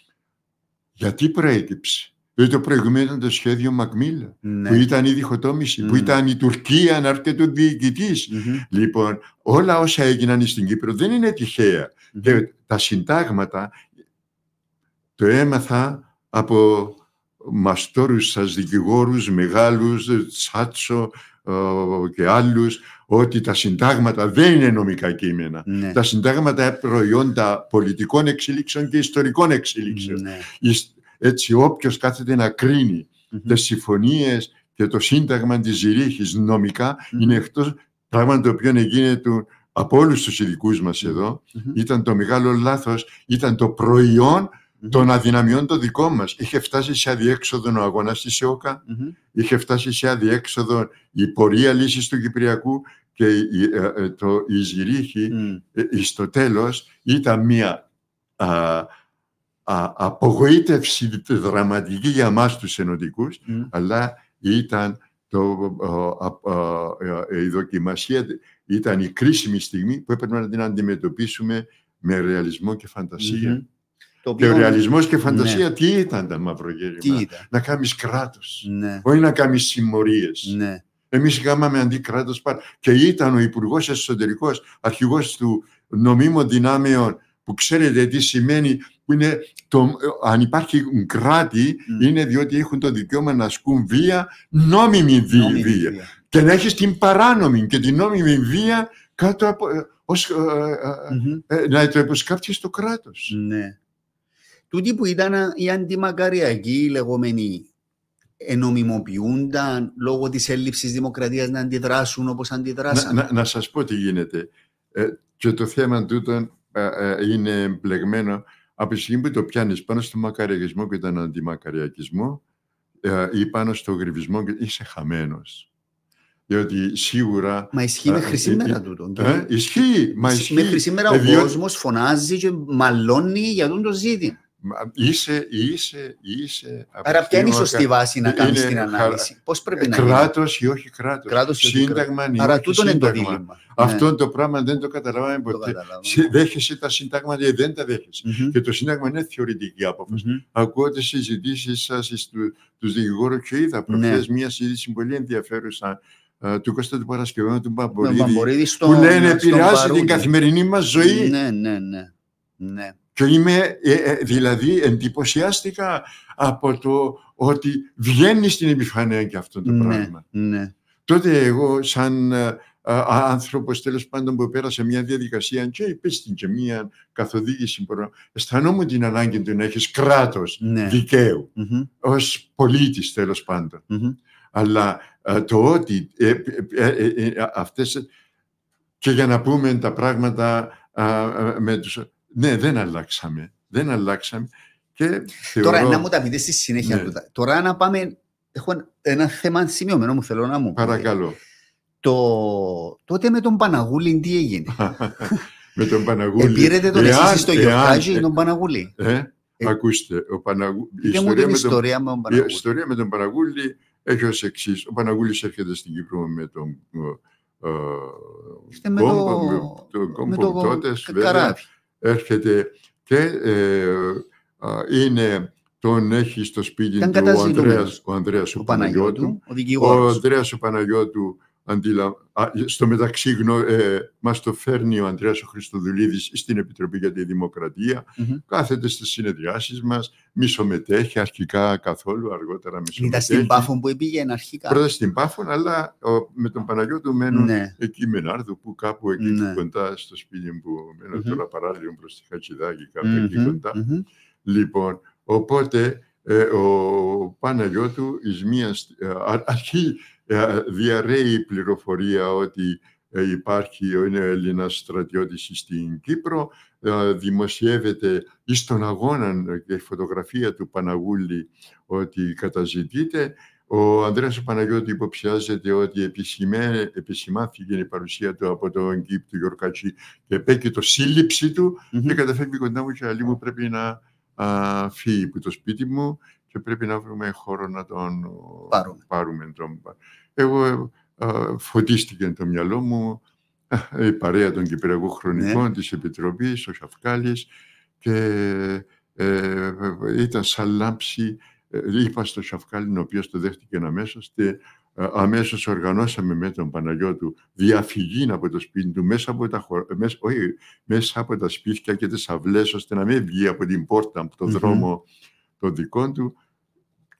γιατί προέκυψε; Δηλαδή το προηγούμενο ήταν το σχέδιο Μακμίλα, ναι. που ήταν η διχοτόμηση, που Μμ. ήταν η Τουρκία να έρχεται ο διοικητής. Μμμ, Λοιπόν, όλα όσα έγιναν στην Κύπρο δεν είναι τυχαία. μμμ. Και τα συντάγματα το έμαθα από μαστόρους σας δικηγόρους μεγάλους, Τσάτσο ε, και άλλους, ότι τα συντάγματα δεν είναι νομικά κείμενα. Ναι. Τα συντάγματα είναι προϊόντα πολιτικών εξελίξεων και ιστορικών εξελίξεων. Ναι. Εις- Έτσι όποιος κάθεται να κρίνει Μμμ. τις συμφωνίες και το σύνταγμα της Ζηρίχης νομικά Μμμ. είναι εκτός πράγμα το οποίο γίνεται από όλους τους ειδικούς μας εδώ Μμμ. ήταν το μεγάλο λάθος, ήταν το προϊόν Μμμ. των αδυναμιών των δικών μας. Είχε φτάσει σε αδιέξοδο ο αγώνας της ΕΟΚΑ, Μμμ. είχε φτάσει σε αδιέξοδο η πορεία λύσης του Κυπριακού και η, ε, ε, το, η Ζηρίχη Μμ. ε, ε, στο τέλος ήταν μια α, α, απογοήτευση δραματική για μας τους ενωτικούς, Μμ. αλλά ήταν το, α, α, α, ε, η δοκιμασία, ήταν η κρίσιμη στιγμή που έπρεπε να την αντιμετωπίσουμε με ρεαλισμό και φαντασία. Μμμ. Το Και ο οποίο- ρεαλισμός και φαντασία τι ήταν τα μαυρογέρημα. Τι ήταν; Να κάνεις κράτος, Ναι. όχι να κάνεις συμμορίες. Ναι. Εμείς είχαμε αντί κράτος πάρα. Και ήταν ο Υπουργός Εσωτερικός, αρχηγός του νομίμων δυνάμεων, που ξέρετε τι σημαίνει, που είναι το, αν υπάρχει κράτη, Μμ. είναι διότι έχουν το δικαίωμα να ασκούν βία, νόμιμη βία. Νόμιμη βία. βία. Και να έχεις την παράνομη και την νόμιμη βία κάτω από, ε, ως, ε, ε, Μμμ. ε, να το υποσκάψει το κράτος. Ναι. Τούτοι που ήταν οι αντιμακαριακοί οι λεγόμενοι ενομιμοποιούνταν λόγω της έλλειψης δημοκρατίας να αντιδράσουν όπως Να, αντιδράσαν. να, να σας πω τι γίνεται. Ε, και το θέμα τούτο ε, ε, είναι μπλεγμένο από τη στιγμή που το πιάνεις πάνω στο μακαριακισμό και τον αντιμακαριακισμό ε, ή πάνω στο γρυβισμό και είσαι χαμένος. Διότι σίγουρα... Μα ισχύει ε, μέχρι ε, σήμερα ε, τούτο. Ε, ισχύει, μα ισχύει. Μέχρι σήμερα Ε, ο διότι- κόσμος φωνάζει και μαλώνει για τον το ζήτημα. Μα Είσαι, είσαι, είσαι... από Άρα τη ποια είναι η στιγμή σωστή βάση να είναι κάνεις την χαρα- ανάλυση. Πώς πρέπει να γίνει. Κράτος ή όχι κράτος. Κράτος ή όχι Σύνταγμα ή Άρα όχι τούτο είναι το σύνταγμα. δίλημα. Αυτό το πράγμα δεν το καταλάβαμε Ναι, το ποτέ. καταλάβαμε. Σε- Δέχεσαι τα συντάγματα ή δεν τα δέχεσαι. Μμμ. Και το Σύνταγμα είναι θεωρητική άποψη. Μμμ. Ακούω τις συζητήσεις σας του τους δικηγόρους και είδα προχθές Ναι. μια συζήτηση πολύ ενδιαφέρουσα ε, του Κώστα του Παρασκευού του Ο Μπαμπορίδη. Μπαμπορίδης Που στον- λένε στον επηρεάζει την Παρούντι. καθημερινή μας ζωή. Ναι, ναι, ναι. Ναι. Και είμαι, ε, ε, δηλαδή, εντυπωσιάστηκα από το ότι βγαίνει στην επιφάνεια και αυτό το Ναι, πράγμα. ναι. Τότε εγώ σαν ε, α, άνθρωπος τέλος πάντων που πέρασε μια διαδικασία και υπέστη και μια καθοδήγηση που αισθανόμουν την ανάγκη του να έχεις κράτος Ναι. δικαίου Μμμ, ως πολίτης τέλος πάντων. μμμ. Αλλά ε, το ότι ε, ε, ε, ε, ε, αυτές και για να πούμε τα πράγματα α, α, με τους... Ναι, δεν αλλάξαμε. Δεν αλλάξαμε. Και θεωρώ... Τώρα να μου τα πείτε στη συνέχεια. Ναι. τούτα. Τώρα να πάμε. Έχω ένα θέμα σημειωμένο μου θέλω να μου πείτε. Παρακαλώ. Το... Τότε με τον Παναγούλη τι έγινε; <laughs> με τον Παναγούλη. Επήρετε τον Εάν- εσείς στο εάν- Γιορτάζι ή τον Παναγούλη; Ε, ακούστε, ο Παναγού... η, Πείτε μου ιστορία την με τον... ιστορία με τον η Παναγούλη. ιστορία με τον Παναγούλη έχει ως εξής. Ο Παναγούλης έρχεται στην Κύπρο με τον ε, Είστε με κόμπο, το- με τον με κόμπο το τότε, κα- βέβαια, καράβι. Έρχεται και ε, α, είναι, τον έχει στο σπίτι Ήταν του ο καταζητούμενος. Ανδρέας, ο Ανδρέας ο, Ο Παναγιώτου. Παναγιώτου, ο Ο δικηγόρος. Ανδρέας ο Παναγιώτου αντιλα... α, στο μεταξύ γνω... ε, μας το φέρνει ο Ανδρέας ο Χριστοδουλίδης στην Επιτροπή για τη Δημοκρατία. Μμμ. Κάθεται στις συνεδριάσεις μας, μη συμμετέχει αρχικά καθόλου, αργότερα μη Ήταν στην συμμετέχει. Πάφο που πήγαινε αρχικά. Πρώτα στην Πάφων, αλλά ο, με τον Παναγιώτου μένουν Ναι. εκεί με Νάρδο, που κάπου εκεί Ναι. κοντά στο σπίτι που μένω Μμμ. τώρα παράλληλο προς τη Χατσιδάκη, κάπου εκεί Μμμ, κοντά. μμμ. Λοιπόν, οπότε ε, ο Παναγιώτου εις μίας, ε, α- αρχή ε, διαρρέει η πληροφορία ότι ε, υπάρχει είναι ο Έλληνας στρατιώτης στην Κύπρο, ε, δημοσιεύεται εις τον αγώνα ε, και η φωτογραφία του Παναγούλη ότι καταζητείται, Ο Ανδρέας Παναγιώτης υποψιάζεται ότι επισημέ, επισημάθηκε η παρουσία του από τον κήπ του Γιορκάτσι και επέκει το σύλληψη του Μμμ. και καταφεύγει κοντά μου και λέει μου πρέπει να α, φύγει από το σπίτι μου και πρέπει να βρούμε χώρο να τον Πάρουμε. πάρουμε τον. Εγώ α, φωτίστηκε το μυαλό μου. Α, η παρέα των Κυπριακών Χρονικών της Επιτροπής, ο Σαφκάλης και ε, ήταν σαν λάμψη ε, είπα στο Σαφκάλιν, ο οποίος το δέχτηκε αμέσως και ε, αμέσως οργανώσαμε με τον Παναγιώτου διαφυγή από το σπίτι του μέσα από τα, χω... μέσα, όχι, μέσα από τα σπίτια και τις αυλές ώστε να μην βγει από την πόρτα, από τον Μμμ. δρόμο των δικών του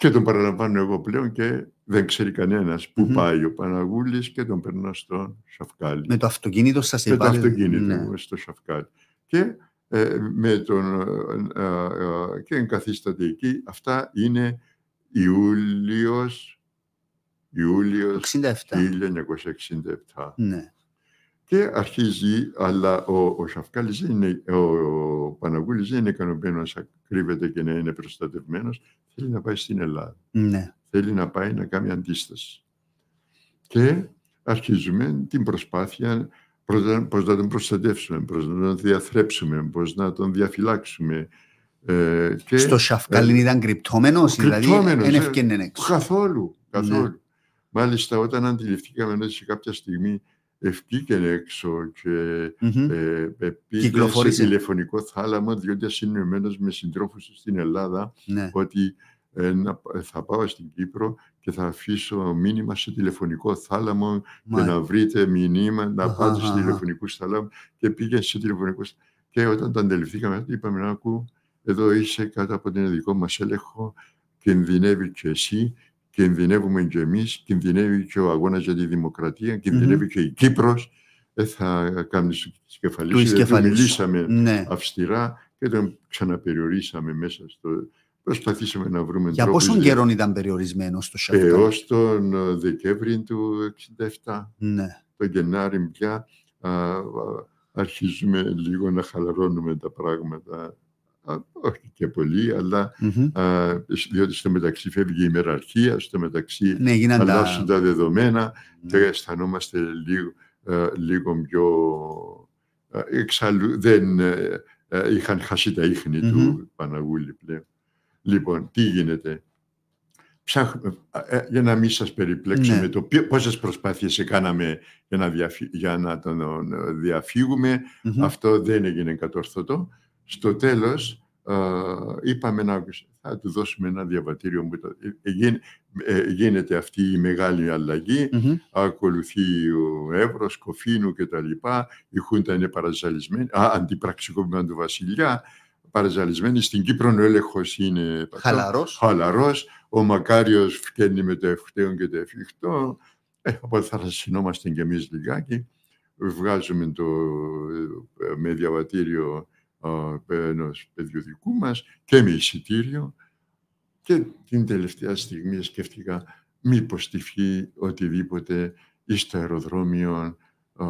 και τον παραλαμβάνω εγώ πλέον και δεν ξέρει κανένας που Μμμ. πάει ο Παναγούλης και τον περνώ στον Σαφκάλη Με το αυτοκίνητο σας με το εβάλε- αυτοκίνητο Ναι. μου στο Σαφκάλ. Και, ε, με τον, ε, ε, και εγκαθίσταται εκεί. Αυτά είναι Ιούλιος, Ιούλιος 67. 1967. Ναι. Και αρχίζει, αλλά ο, ο Σαφκάλης δεν είναι, ο, ο Παναγούλης δεν είναι ικανοποιημένος να κρύβεται και να είναι προστατευμένος. Θέλει να πάει στην Ελλάδα Ναι. θέλει να πάει να κάνει αντίσταση. Και αρχίζουμε την προσπάθεια προς να- πώς να τον προστατεύσουμε, πώς να τον διαθρέψουμε, πώς να τον διαφυλάξουμε. Ε, και Στο Σαφκάλιν ήταν κρυπτόμενος, δηλαδή κρυπτόμενος, δεν ε. έφυγαινε έξω. καθόλου, καθόλου. Ναι. Μάλιστα όταν αντιληφθήκαμε ότι σε κάποια στιγμή ευκήκε έξω και Μμμ. ε, ε, πήγε σε Κυκλοφόρησε. τηλεφωνικό θάλαμο διότι ασυνομμένος με συντρόφους του στην Ελλάδα Ναι. ότι ε, να- θα πάω στην Κύπρο και θα αφήσω μήνυμα σε τηλεφωνικό θάλαμο και Μα- να βρείτε μηνύμα, να Αχα, πάτε στους αχα. τηλεφωνικούς θάλαμους και πήγε σε τηλεφωνικούς και όταν το αντιληφθήκαμε είπαμε να ακού εδώ είσαι κάτω από τον δικό μας έλεγχο κινδυνεύει και εσύ κινδυνεύουμε και εμείς κινδυνεύει και ο αγώνας για τη δημοκρατία κινδυνεύει και η Κύπρος δεν θα κάνεις Του τις κεφαλής γιατί εσκεφαλής. μιλήσαμε Ναι. αυστηρά και τον ξαναπεριορίσαμε μέσα στο... Προσπαθήσαμε να βρούμε Για τρόπους πόσον για- καιρό ήταν περιορισμένος στο Σαφκάλιν. Έως τον ε, Δεκέμβρη του 1967, Ναι. τον Γενάρη πια, α, α, αρχίζουμε λίγο να χαλαρώνουμε τα πράγματα. Α, όχι και πολύ, αλλά Μμμ. α, διότι στο μεταξύ φεύγει η ημεραρχία, στο μεταξύ Ναι, γίναν αλλάσουν τα... τα δεδομένα και Ναι. αισθανόμαστε λίγο, ε, λίγο πιο... ε, εξάλλου δεν ε, ε, είχαν χάσει τα ίχνη Μμμ. του Παναγούλη πλέον. Λοιπόν, τι γίνεται; Ψάχνουμε, ε, ε, για να μην σας περιπλέξουμε Ναι. το ποιο- πόσες προσπάθειες έκαναμε για να, διαφυ- για να τον ε, διαφύγουμε. Μμμ. Αυτό δεν έγινε κατόρθωτο. Στο τέλος ε, είπαμε να θα του δώσουμε ένα διαβατήριο. Που το- ε, ε, γίν- ε, γίνεται αυτή η μεγάλη αλλαγή Μμμ. ακολουθεί ο Εύρος, Κοφίνου και τα λοιπά. Η Χούντα είναι παραζαλισμένη. Α, αντιπραξικόπημα του Βασιλιά. Παραζαλισμένη. Στην Κύπρο ο έλεγχος είναι Χαλαρός. χαλαρός. Ο Μακάριος φκένει με το ευκταίο και το εφικτό. Ε, οπότε θα ρασινόμαστε κι εμείς λιγάκι. Βγάζουμε το, ε, με διαβατήριο ενός παιδιού δικού μας και με εισιτήριο. Και την τελευταία στιγμή σκέφτηκα μήπως τυφεί οτιδήποτε ή στο αεροδρόμιο α,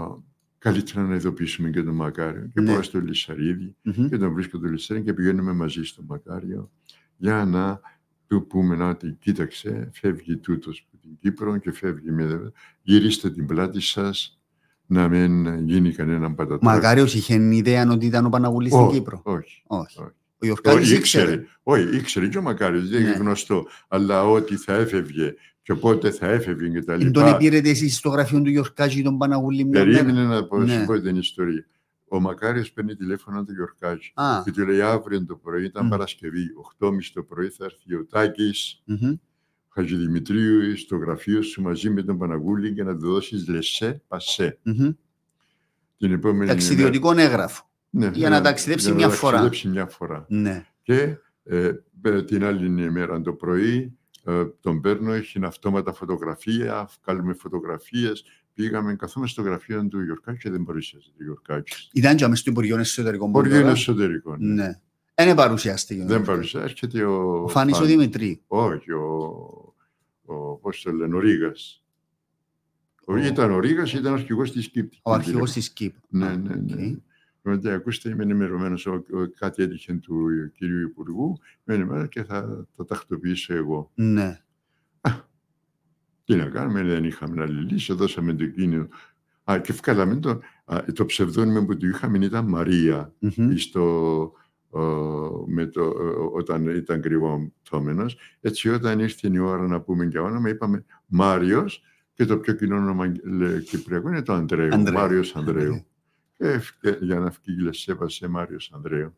καλύτερα να ειδοποιήσουμε και τον Μακάριο. Και Ναι. πάω στο Λισαρίδη Μμμ. και τον βρίσκω το Λισαρίδη και πηγαίνουμε μαζί στο Μακάριο για να του πούμε να ότι κοίταξε, φεύγει τούτος από την Κύπρο και φεύγει με... Γυρίστε την πλάτη σας να μην γίνει κανένα πατατάκι. Μακάριος είχε ιδέα ότι ήταν ο Παναγούλης στην Όχι, Κύπρο; όχι. Όχι. όχι. Ο Ιορκάλης Όχι, ήξερε. Όχι, ήξερε και ο Μακάριος, δεν είναι Ναι. γνωστό. Αλλά ότι θα έφευγε και πότε θα έφευγε και τα Εν τον λοιπά. επήρετε εσείς στο γραφείο του Γιορκάκη τον Παναγούλη μια μέρα; Περίμενε να πω, Ναι. σου πω την ιστορία. Ο Μακάριος παίρνει τηλέφωνο του Γιορκάκη Α, και του λέει αύριο το πρωί, ήταν Μμ. Παρασκευή, 8.30 το πρωί θα έρθει ο Τάκης μμμ. Χατζηδημητρίου στο γραφείο σου μαζί με τον Παναγούλη και να του δώσεις λεσέ πασέ. Μμμ. Την επόμενη Ταξιδιωτικό έγγραφο. ημέρα- Ναι, για να ταξιδέψει για να μια φορά. ταξιδέψει μια φορά. Ναι. Και ε, ε, την άλλη ημέρα το πρωί ε, τον παίρνω, έχει αυτόματα φωτογραφία, βγάλουμε φωτογραφίες. Πήγαμε, καθόμαστε στο γραφείο του Γιωρκάτζη και δεν παρουσιάζετο ο Γιωρκάτζης. Ήταν και αμέσως στο Υπουργείο Εσωτερικών. Μπορεί τώρα. είναι εσωτερικό. ναι. Ναι. Δεν παρουσιάστηκε. Δεν παρουσιάζει. Έρχεται ο. Ο Φάνης ο Φάνης. Δημητρή. Όχι, ο. ο πώς το λένε, ο Ρήγας. Ο... Ο- Ήταν ο Ρήγας, ήταν αρχηγός της ΚΥΠ. Ο αρχηγός της ΚΥΠ. Ναι, Α, ναι, ναι. οκ. Οπότε, ακούστε, είμαι ενημερωμένος. Κάτι έτυχε του κυρίου Υπουργού. Είμαι ενημερωμένος και θα το τακτοποιήσω εγώ. Ναι. Τι να κάνουμε, δεν είχαμε άλλη λύση, δώσαμε το κίνητο. Α, και βγάλαμε το, α, το ψευδόνιμο που του είχαμε ήταν Μαρία, Μμμ. στο, ε, με το, ε, όταν ήταν κρυβόμενος. Έτσι όταν ήρθε η ώρα να πούμε και όνομα, είπαμε Μάριος και το πιο κοινό όνομα λέ, κυπριακό είναι το Ανδρέου, Ανδρέου. Μάριος Ανδρέου. Και, ευ- για να φύγει η Λεσέβα σε Μάριος Ανδρέου.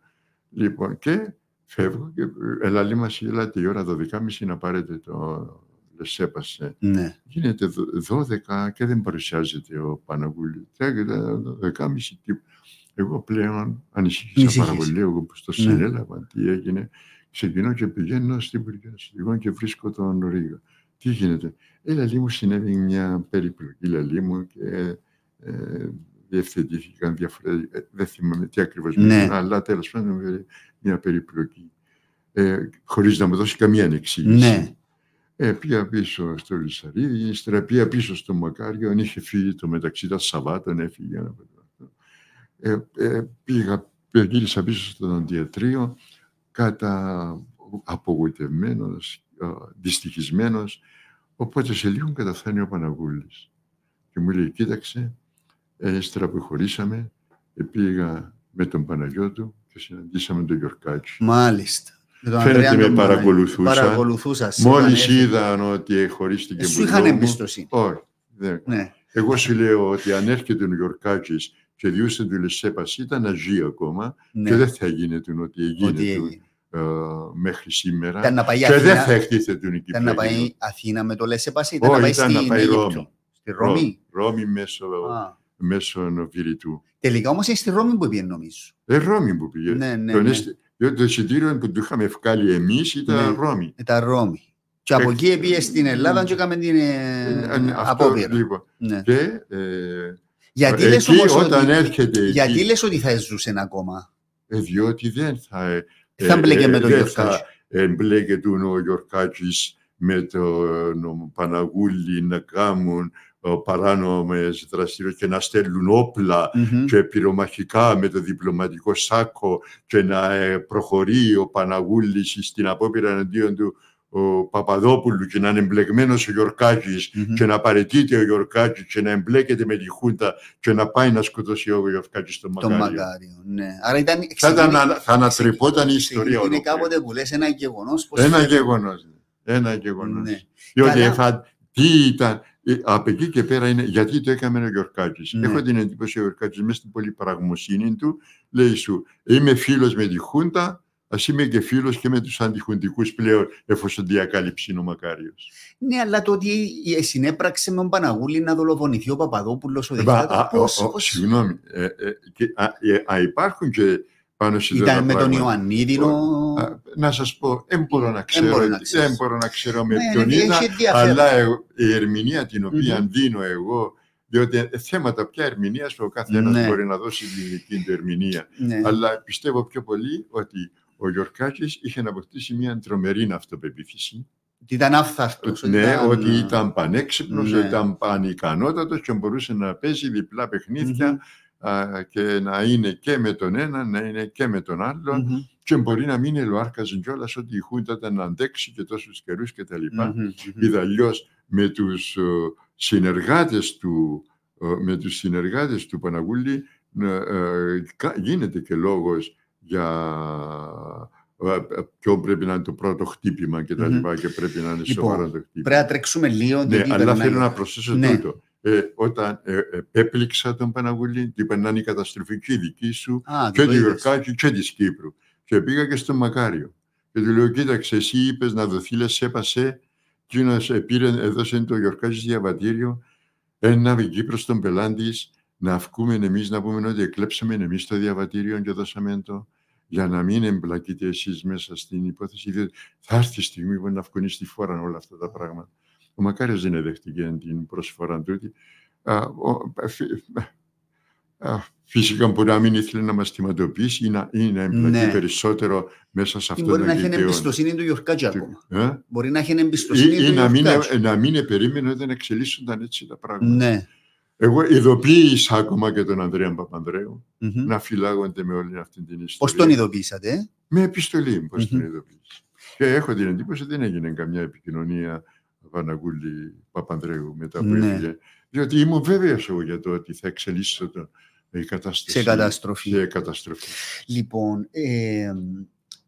Λοιπόν, και φεύγω και ε, ελαλή μας ελάτε η ώρα 12.30 να πάρετε το Λεσέπασε. Ναι. Γίνεται δο- 12 και δεν παρουσιάζεται ο Παναγούλης. Τρέχεται 12.30 τύπου. Εγώ πλέον ανησύχησα Ανησύχεις. πάρα πολύ. Εγώ που στο Ναι. συνέλαβα τι έγινε. Ξεκινώ και πηγαίνω στην Υπουργείο Αστυνομικών και βρίσκω τον Ρίγα. Τι γίνεται. Ε, λαλή μου συνέβη μια περιπλοκή λαλή μου και ε, διευθετήθηκαν διαφορετικά. Ε, δεν θυμάμαι τι ακριβώς Ναι. μου είπαν, αλλά τέλος πάντων ε, μια περιπλοκή. Ε, χωρίς να μου δώσει καμία ανεξήγηση. Ναι. Ε, πήγα πίσω στο Λισαρίδη, ύστερα πήγα πίσω στο Μακάριο, αν είχε φύγει το μεταξύ τα Σαββάτων, έφυγε ένα παιδί αυτό. Ε, ε, πήγα, γύρισα πίσω στο δοντιατρίο, κατά απογοητευμένος, ε, δυστυχισμένος, οπότε σε λίγο καταφθάνει ο Παναγούλης. Και μου λέει, κοίταξε, ε, ύστερα που χωρίσαμε, ε, πήγα με τον Παναγιώτου και συναντήσαμε τον Γιορκάτσι. Μάλιστα. Με τον Φαίνεται Ανδρέα με τον Μανώλη. παρακολουθούσαν. Παρακολουθούσας. σε Μόλις είχαν έρθει. είδαν ότι χωρίστηκε Ε, Σου που είχαν νόμου, εμπιστοσύνη. Όχι. δεν. Ναι. Εγώ σου λέω ότι αν έρχεται ο Νιορκάκης και διούσε του Λεσέπας ήταν να ζει ακόμα ναι. και δεν θα γίνεται ότι έγινε Ότι του, έγινε. ε, μέχρι σήμερα Ήταν να πάει και δεν Αθήνα, θα εκτίθεται η ήταν να Κυπριακή. πάει Αθήνα με το Λεσέπαση, ήταν Όχι, να πάει ήταν να στην πάει Αίγυπτο. Ρώμη. Στη Ρώμη. Ρώμη μέσω, Α. μέσω Βηρητού. Τελικά όμως είναι στη Ρώμη που πήγε νομίζω. Ε, Ρώμη που πήγε. Ναι, ναι, Τον ναι. έστε- διότι το εισιτήριο που του είχαμε βγάλει εμείς ήταν Ναι. Ρώμη. Ήταν Ρώμη. Και από Ε, εκεί πήγε στην Ελλάδα και έκαμε την ε, Ε, ναι, αυτό, απόπειρα. λοιπόν. Ναι. Και ε, Γιατί λες εκεί όμως όταν ότι, έρχεται γιατί εκεί, λες ότι θα ζούσε ακόμα; ε, διότι δεν θα... ε, Θα μπλέκε με τον δεν Γιορκάκη. θα εμπλέκεται ο Γιορκάκης με τον Παναγούλη να κάνουν ε, παράνομες δραστηριότητες και να στέλνουν όπλα Μμμ. και πυρομαχικά με το διπλωματικό σάκο και να ε, προχωρεί ο Παναγούλης στην απόπειρα εναντίον του ο Παπαδόπουλου και να είναι εμπλεγμένος ο Γιορκάκης Μμμ. και να παρετείται ο Γιορκάκης και να εμπλέκεται με τη Χούντα και να πάει να σκοτώσει ο Γιορκάκης στον Τον Μακάριο. Μακάριο. Ναι. Άρα ήταν, Θα, ήταν, ξεκίνη- ανα- θα ανατρεπόταν η ιστορία Είναι ολόκληρη. κάποτε που λες ένα γεγονός. πως Ένα φεύγει. γεγονός. Ένα γεγονός. Ναι. Διότι Καλά. εφα... τι ήταν, ε, από εκεί και πέρα είναι γιατί το έκαμε ο Γιορκάκης. Ναι. Έχω την εντύπωση ο Γιορκάκης μέσα στην πολυπραγμοσύνη του λέει σου είμαι φίλος με τη Χούντα ας είμαι και φίλος και με τους αντιχουντικούς πλέον εφόσον διακάλυψε ο Μακάριος. Ναι, αλλά το ότι ε, συνέπραξε με τον Παναγούλη να δολοφονηθεί ο Παπαδόπουλος ο Ε, μα, δικτάτορ, α, πώς- ο- ο- πώς- Συγγνώμη, ε, ε, και, α, ε, α, υπάρχουν και πάνω σε τέτοια Ήταν με τον πράγματα. Ιωαννίδη. ο- Α, Να σας πω, δεν μπορώ να Δεν ξέρω, μπορεί να τι- ξέρεις. δεν μπορώ να ξέρω με Ναι, ποιον έχει ήταν, ενδιαφέρον. αλλά εγώ- η ερμηνεία την οποία Μμμ. δίνω εγώ, διότι ε, θέματα πια ερμηνείας ο κάθε ένας Ναι. μπορεί να δώσει τη δική του ερμηνεία. Ναι. Αλλά πιστεύω πιο πολύ ότι ο Γιορκάκης είχε να αποκτήσει μια τρομερή αυτοπεποίθηση. Ότι ήταν άφθαρτος. ναι, ότι ήταν πανέξυπνος, Ναι. ήταν πανικανότατος και μπορούσε να παίζει διπλά παιχνίδια Μμμ. α, και να είναι και με τον ένα, να είναι και με τον άλλο Μμμ. και μπορεί να μην ελοάρκαζε κιόλας ότι η Χούντα ήταν να αντέξει και τόσους καιρούς και τα λοιπά. Μμμ. Είδα αλλιώ με τους ε, συνεργάτες του, ε, με τους συνεργάτες του Παναγούλη ε, ε, κα- γίνεται και λόγος για ε, ε, ποιο πρέπει να είναι το πρώτο χτύπημα και τα Μμμ. λοιπά και πρέπει να είναι Λοιπόν, σοβαρό το χτύπημα. Πρέπει να τρέξουμε λίγο. Ναι, διότι αλλά περνάει- θέλω να προσθέσω Ναι. τούτο. Ε, όταν ε, επέπληξα τον Παναγούλη, του είπα να είναι η καταστροφική δική σου Α, και το του είδες. Γιορκάκη και της Κύπρου. Και πήγα και στο Μακάριο. Και του λέω, κοίταξε, εσύ είπες να δοθεί λεσέπασε, εκείνος πήρε, έδωσε το Γιορκάκη διαβατήριο, ένα η Κύπρος στον πελάντη, να βγούμε εμείς να πούμε ότι εκλέψαμε εμείς το διαβατήριο και δώσαμε το, για να μην εμπλακείτε εσείς μέσα στην υπόθεση, διότι θα έρθει η στιγμή που να βγουν στη φόρα όλα αυτά τα πράγματα. Ο Μακάριος δεν δέχτηκε την προσφορά του. Α, ο- φυ- α, Φυσικά μπορεί να μην ήθελε να μας θυματοποιήσει ή να, ή να εμπλακεί Ναι. περισσότερο μέσα σε αυτό Μπορεί το να έχει γητέο. εμπιστοσύνη του Γιορκάτζη ακόμα. Ε; Μπορεί να έχει εμπιστοσύνη Ή, ή του να, μην, Γιορκάτζη. να μην περίμενε ότι δεν εξελίσσονταν έτσι τα πράγματα. Ναι. Εγώ ειδοποίησα ακόμα και τον Ανδρέα Παπανδρέου Μμμ. να φυλάγονται με όλη αυτή την ιστορία. Πώς τον ειδοποίησατε, ε; Με επιστολή, πώς τον Μμμ. ειδοποίησα. Και έχω την εντύπωση ότι δεν έγινε καμιά επικοινωνία Βαναγούλη Παπανδρέου μετά που Ναι. έφυγε. Διότι ήμουν βέβαιος εγώ για το ότι θα εξελίσσεται το- η κατάσταση Σε καταστροφή. σε καταστροφή. Λοιπόν, ε,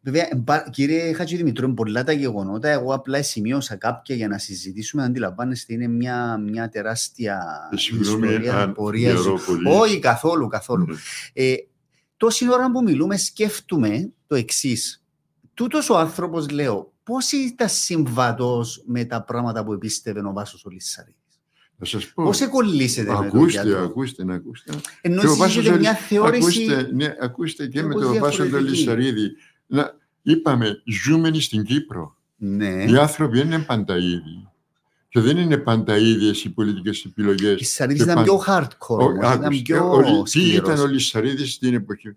βέβαια, εμπα- κύριε Χατζηδημητρού, είναι πολλά τα γεγονότα. Εγώ απλά σημείωσα κάποια για να συζητήσουμε. Αντιλαμβάνεστε, είναι μια, μια τεράστια Ε, Συγγνώμη ιστορία, αν πορείας διαρρώ ζωή. πολύ. Όχι, καθόλου, καθόλου. Ναι. Ε, τόση ώρα που μιλούμε, σκέφτομαι το εξής. Τούτος ο άνθρωπος, λέω, πώς ήταν συμβατός με τα πράγματα που επίστευε ο Βάσος ο Λισσαρίδης; Να σας πω. Πώς εκολλήσετε με τον Ακούστε, γιατρό. ακούστε, να ακούστε. Ενώ Και ο εσείς Βάσος έχετε ο μια Λυσ- θεώρηση... Ακούστε, ναι, ακούστε και με κάπως τον Βάσο τον διαφορετική. Λυσαρίδη. Να, είπαμε, ζούμενοι στην Κύπρο. Ναι. Οι άνθρωποι δεν είναι πάντα ίδιοι. Και δεν είναι πάντα ίδιες οι πολιτικές επιλογές. Η Σαρίδης Και ήταν πάντα- πιο hardcore, Ο- όμως, ήταν άκουστε, πιο ο Λι- τι σκληρός. ήταν ο Λυσαρίδης στην εποχή;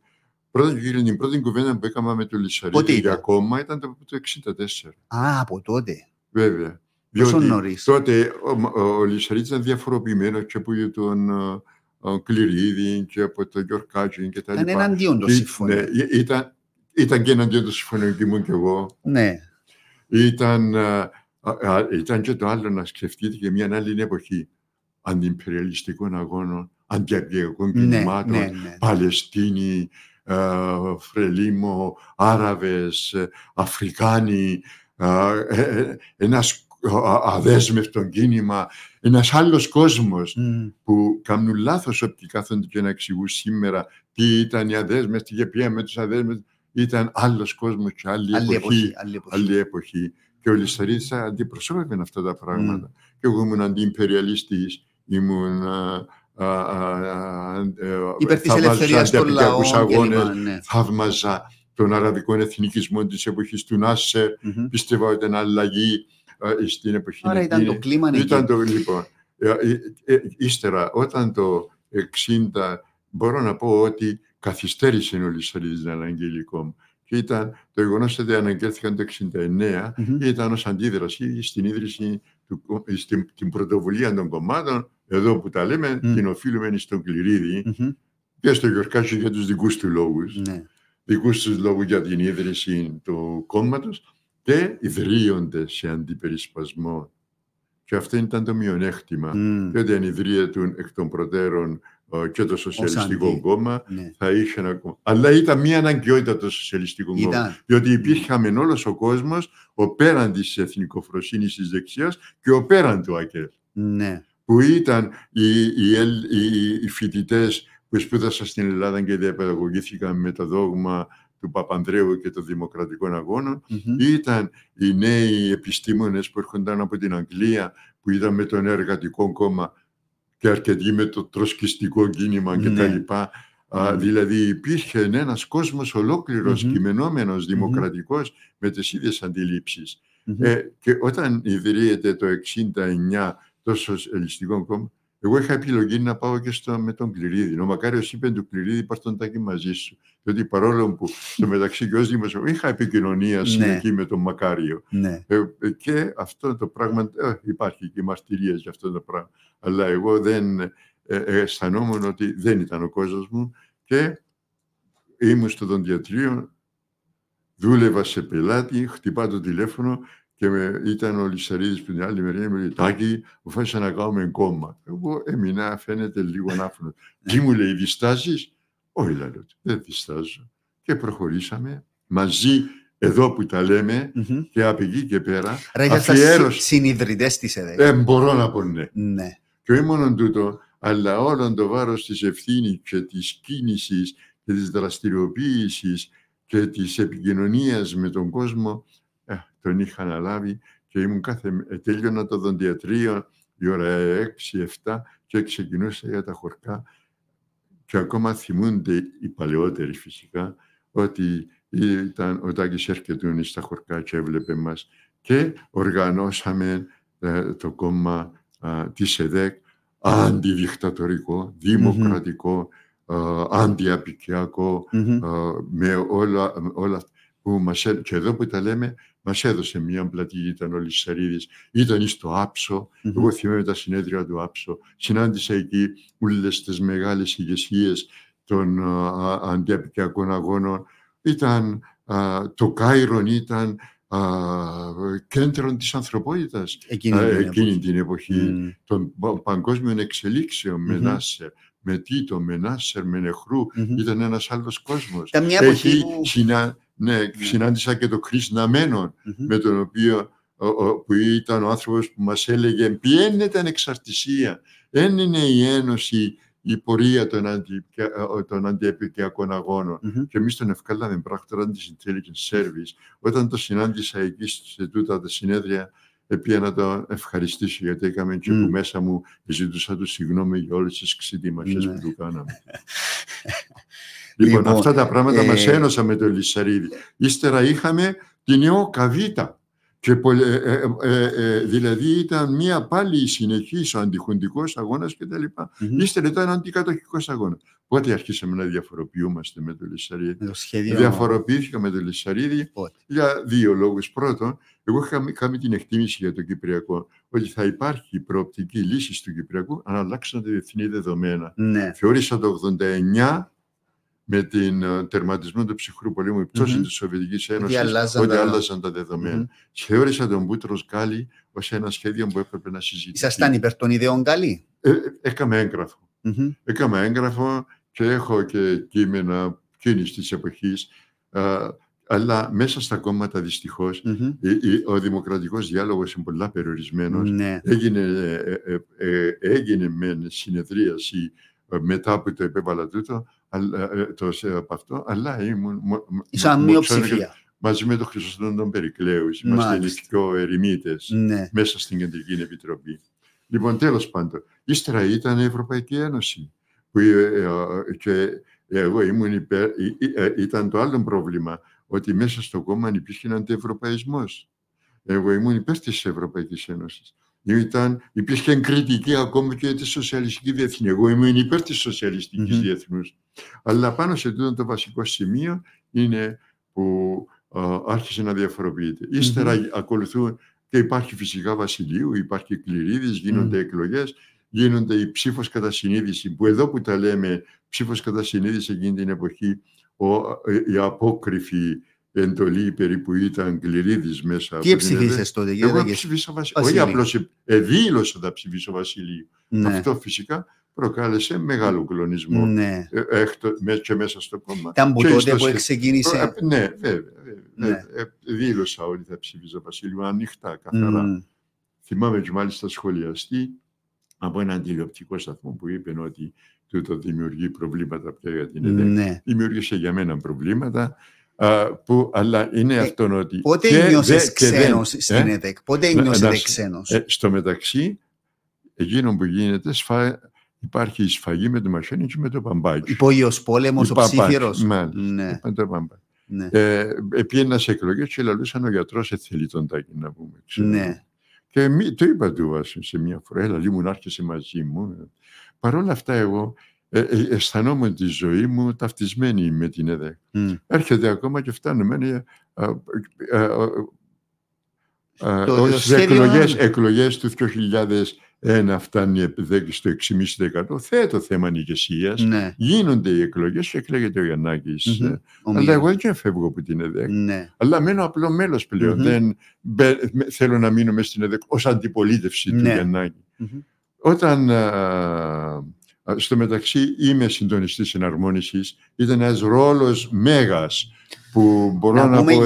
Πρώτα και κύριε, την πρώτη κουβέντα που έκανα με τον Πότε Λυσαρίδη ήταν; για κόμμα ήταν το, το 64. Α, από τότε. Βέβαια. Τόσο Διότι νωρίς. τότε ο, ο, ο Λυσαρίδης ήταν διαφοροποιημένος και από τον ε, ε, Κληρίδη και από τον Γιορκάτζη και τα Ήταν λοιπά. εναντίον το Και- σύμφωνο. ναι, ή- ήταν, ήταν και εναντίον του συμφωνίου και ήμουν και εγώ. Ναι. Ήταν, ε, α, α, ήταν και το άλλο να σκεφτείτε και μια άλλη εποχή αντιπεριαλιστικών αγώνων, αντιαπιακών Ναι, κινημάτων, ναι, ναι. Παλαιστίνοι, ε, Φρελίμο, Άραβες, ε, Αφρικάνοι, ε, ε, ε, ένας α- αδέσμευτο κίνημα, ένας άλλος κόσμος Μμ. που κάνουν λάθος ότι κάθονται και να εξηγούν σήμερα τι ήταν οι αδέσμευτοι και ποια με τους αδέσμευτους. Ήταν άλλος κόσμος και άλλη, Άλλη εποχή, εποχή. Άλλη εποχή. άλλη εποχή. Και ο Λυσαρίδης αντιπροσώπευε αυτά τα πράγματα. Mm. Και εγώ ήμουν αντιυμπεριαλιστής, ήμουν... α, α, α, α, ε, Υπέρ της θαυμάζα ελευθερίας των αντιαπικιακούς λαών αγώνες, κλπ. Ναι. θαύμαζα τον αραβικό εθνικισμό της εποχής του Νάσερ, Μμμ. πίστευα ότι ήταν αλλαγή ε, στην εποχή Άρα ήταν εκείνη. το κλίμα Ήταν εκεί. το λοιπόν. ε, ε, ε, Ύστερα, όταν το 60, μπορώ να πω ότι καθυστέρησε ο Λυσαρίδης να αναγγείλει κόμμα. Και ήταν το γεγονός ότι αναγγέλθηκαν το 69 Μμμ. ήταν ως αντίδραση στην ίδρυση, του, κο- στην, την πρωτοβουλία των κομμάτων, εδώ που τα λέμε, Μμ. την οφείλουμε στον Κληρίδη Μμμ. και στο Γιορκάτσι για τους δικούς του λόγους Ναι. δικούς τους λόγους για την ίδρυση του κόμματος και ιδρύονται σε αντιπερισπασμό. Και αυτό ήταν το μειονέκτημα. Μμ. Και όταν ιδρύεται εκ των προτέρων ε, και το Σοσιαλιστικό αντι. Κόμμα, Ναι. θα είχε ένα κόμμα. Αλλά ήταν μια αναγκαιότητα το Σοσιαλιστικό Κόμμα. Ήταν. Διότι υπήρχε όλος ο κόσμος, ο πέραν της εθνικοφροσύνης της δεξιάς και ο πέραν του ΑΚΕΛ Ναι. που ήταν οι, οι, Ελ- οι, οι φοιτητές που σπούδασαν στην Ελλάδα και διαπαιδαγωγήθηκαν με το δόγμα του Παπανδρέου και των Δημοκρατικών Αγώνων. Μμμ. Ήταν οι νέοι επιστήμονες που έρχονταν από την Αγγλία, που ήταν με τον Εργατικό Κόμμα και αρκετοί με το τροσκιστικό κίνημα Ναι. κτλ. Α, Ναι. δηλαδή υπήρχε ένας κόσμος ολόκληρος, Μμμ. κειμενόμενος, δημοκρατικός, με τις ίδιες αντιλήψεις. Μμμ. Ε, και όταν ιδρύεται το 69 το Σοσιαλιστικό Κόμμα, εγώ είχα επιλογή να πάω και στο, με τον Κληρίδη. Ο Μακάριος είπε του Κληρίδη, πάρ' τον τάκι μαζί σου. Διότι παρόλο που στο μεταξύ και ως δημοσιογράφος είχα επικοινωνία Ναι. συνεχή με τον Μακάριο. Ναι. Ε, ε, και αυτό το πράγμα, ε, υπάρχει και μαρτυρία για αυτό το πράγμα. Αλλά εγώ δεν ε, ε, αισθανόμουν ότι δεν ήταν ο κόσμος μου και ήμουν στο δοντιατρίο, δούλευα σε πελάτη, χτυπά το τηλέφωνο και με, ήταν ο Λυσαρίδης που την άλλη μεριά μου λέει «Τάκη, αποφάσισα να κάνουμε κόμμα». Εγώ έμεινα, φαίνεται λίγο ανάφωνος. Τι μου λέει, διστάζεις; Όχι, λέω, δεν διστάζω. Και προχωρήσαμε μαζί εδώ που τα λέμε Μμμ. και από εκεί και πέρα Άρα ήσασταν αφιέρωση. συνειδητές της ΕΔΕΚ. Ε, μπορώ να πω ναι. Ναι. Και όχι μόνο τούτο, αλλά όλο το βάρος της ευθύνης και της κίνησης και της δραστηριοποίησης και της επικοινωνίας με τον κόσμο, ε, τον είχα αναλάβει και ήμουν κάθε... ε, τέλειωνα το δοντιατρίο η ώρα 6-7 και ξεκινούσα για τα χορκά. Και ακόμα θυμούνται οι παλαιότεροι φυσικά ότι ήταν ο Τάκης έρχεται στα χορκά και έβλεπε μας και οργανώσαμε ε, το κόμμα α, της ΕΔΕΚ αντιδικτατορικό, δημοκρατικό, α, αντιαπικιακό, Μμμ. α, με όλα, όλα αυτά που μας έ- και εδώ που τα λέμε, μας έδωσε μια πλατή, ήταν ο Λυσαρίδης, ήταν στο Άψο, Μμμ. εγώ θυμάμαι τα συνέδρια του Άψο, συνάντησα εκεί όλες τις μεγάλες ηγεσίες των α, αντιαπικιακών αγώνων, ήταν, α, το Κάιρον ήταν α, κέντρων της ανθρωπότητας Εκείνη α, την εκείνη εποχή. την εποχή Μμ. των πα- παγκόσμιων εξελίξεων με Μμμ. Νάσερ, με Τίτο, με Νάσερ, με Νεχρού. Μμμ. Ήταν ένας άλλος κόσμος. Ήταν μια εποχή Έχει που... συνα... ναι, συνάντησα και τον Κρίς Ναμένον, Μμμ. με τον οποίο ο- ο- που ήταν ο άνθρωπος που μας έλεγε ποια είναι η ανεξαρτησία, δεν είναι η ένωση, η πορεία των, αντι... των αντιεπικιακών αγώνων. Μμμ. Και εμείς τον ευκάλαμε πράκτορα της Intelligence Service. Όταν το συνάντησα εκεί σε τούτα τα συνέδρια, επία να τον ευχαριστήσω γιατί έκαμε και Μμ. που μέσα μου ζητούσα του συγγνώμη για όλες τις ξετοιμασίε Ναι. που του κάναμε. <laughs> λοιπόν, Λοιπόν, αυτά τα πράγματα ε, μας ένωσαν με τον Λυσαρίδη. Ύστερα είχαμε την Νεό Καβίτα. Και πολλε- ε, ε, ε, ε, δηλαδή ήταν μία πάλι συνεχής ο αντιχουντικός αγώνας κτλ. Μμμ. Ύστερα ήταν αντικατοχικός αγώνας. Πότε αρχίσαμε να διαφοροποιούμαστε με τον Λυσαρίδη. Με το σχέδιο... Διαφοροποιήθηκα με τον Λυσαρίδη Πότε; για δύο λόγους. Πρώτον, εγώ είχα κάνει την εκτίμηση για το Κυπριακό ότι θα υπάρχει προοπτική λύση του Κυπριακού αν αλλάξουν τα διεθνή δεδομένα. Ναι. Θεώρησα το 89 με την ε, τερματισμό του ψυχρού πολέμου, η πτώση Μμμ. της Σοβιετικής Ότι Ένωσης, αλλάζαν ότι τα- άλλαζαν τα δεδομένα. Μμμ. Θεώρησα τον Μπούτρος Γκάλι ως ένα σχέδιο που έπρεπε να συζητηθεί. Ήσασταν υπέρ των ιδεών καλή. Ε, ε, έκαμε έγγραφο. Μμμ. Έκαμε έγγραφο και έχω και κείμενα εκείνης της εποχής. α, αλλά μέσα στα κόμματα δυστυχώς Μμμ. η- η- ο δημοκρατικός διάλογος είναι πολλά περιορισμένος. Ναι. Έγινε, ε, ε, ε, έγινε με συνεδρίαση ε, μετά που το επέβαλα τούτο, αλλά, ε, το, σε- από αυτό, αλλά ήμουν μο- μο- Ήσαν μο- μειοψηφία. μαζί με τον Χρυσόστομο τον Περικλέου. Είμαστε οι Μάλιστα. πιο ερημίτες Ναι. μέσα στην Κεντρική Επιτροπή. Λοιπόν, τέλος πάντων, ύστερα ήταν η Ευρωπαϊκή Ένωση. Που, ε, ε, και εγώ ήμουν υπέρ, ε, ε, ήταν το άλλο πρόβλημα, ότι μέσα στο κόμμα υπήρχε αντιευρωπαϊσμός. Εγώ ήμουν υπέρ της Ευρωπαϊκής Ένωσης. Ήταν, υπήρχε κριτική ακόμα και της σοσιαλιστικής διεθνής. Εγώ ήμουν υπέρ της σοσιαλιστικής Μμμ. διεθνούς. Αλλά πάνω σε τούτο το βασικό σημείο είναι που α, άρχισε να διαφοροποιείται. Ύστερα ακολουθούν και υπάρχει φυσικά Βασιλείου, υπάρχει Κληρίδης, γίνονται Μμ. εκλογές, γίνονται η ψήφος κατά συνείδηση, που εδώ που τα λέμε ψήφος κατά συνείδηση εκείνη την εποχή, ο, ε, η απόκριφη εντολή περίπου ήταν Κληρίδης μέσα. Τι από την ΕΔΕ. εψηφίσες τότε, κύριε Εγώ Δαγγέση; ψηφίσα Βασιλείου. Βασίλειο. Όχι απλώς ε, δήλωσα να ψηφίσω Βασιλείου. Ναι. Αυτό φυσικά προκάλεσε μεγάλο κλονισμό Ναι. ε, έκτο- με- και μέσα στο κόμμα. Ήταν που Και τότε στο που σε- ξεκίνησε. Ε, Ναι, βέβαια. βέβαια. Ναι. Ε, ε, Δήλωσα ότι θα ψήφιζα Βασίλειο ανοιχτά, καθαρά. Μμ. Θυμάμαι και μάλιστα σχολιαστή από έναν τηλεοπτικό σταθμό που είπε ότι τούτο δημιουργεί προβλήματα πια για την ΕΔΕ. Ναι. Δημιούργησε για μένα προβλήματα, α, που, αλλά είναι Ε, αυτόν ότι... Πότε και νιώσες δε- και δεν- ξένος ε, στην ΕΤΕΚ. Πότε Να- νιώσετε να σου- ξένος; ε, στο μεταξύ, εκείνο που γίνεται, σφα... Υπάρχει η σφαγή με το μασένι και με το παμπάκι. Υπόγειος πόλεμος, ο Μάλιστα. Ναι. Με το παμπάκι. Ναι. Ε, Επίενα σε εκλογές και λαλούσαν ο γιατρός θέλει τον τάκι να πούμε. Ξέρω. Ναι. Και μη, το είπα του σε μια φορά, έλα μου να άρχισε μαζί μου. Παρ' όλα αυτά, εγώ ε, ε, αισθανόμουν τη ζωή μου ταυτισμένη με την ΕΔΕΚ. Mm. Έρχεται ακόμα και φτάνουμε. Ναι, ε, ε, ε, Στι εκλογές του 2000 ένα φτάνει επί στο 6,5% θέτω θέμα ηγεσία. Γίνονται οι εκλογές και εκλέγεται ο Γιαννάκης. Ε, αλλά εγώ δεν φεύγω από την ΕΔΕΚ. Αλλά μένω απλό μέλος πλέον. Δεν θέλω να μείνω μέσα στην ΕΔΕΚ ως αντιπολίτευση του Γιαννάκη. Όταν στο μεταξύ είμαι συντονιστής εναρμόνισης, ήταν ένας ρόλος μέγας που μπορώ να, να πω.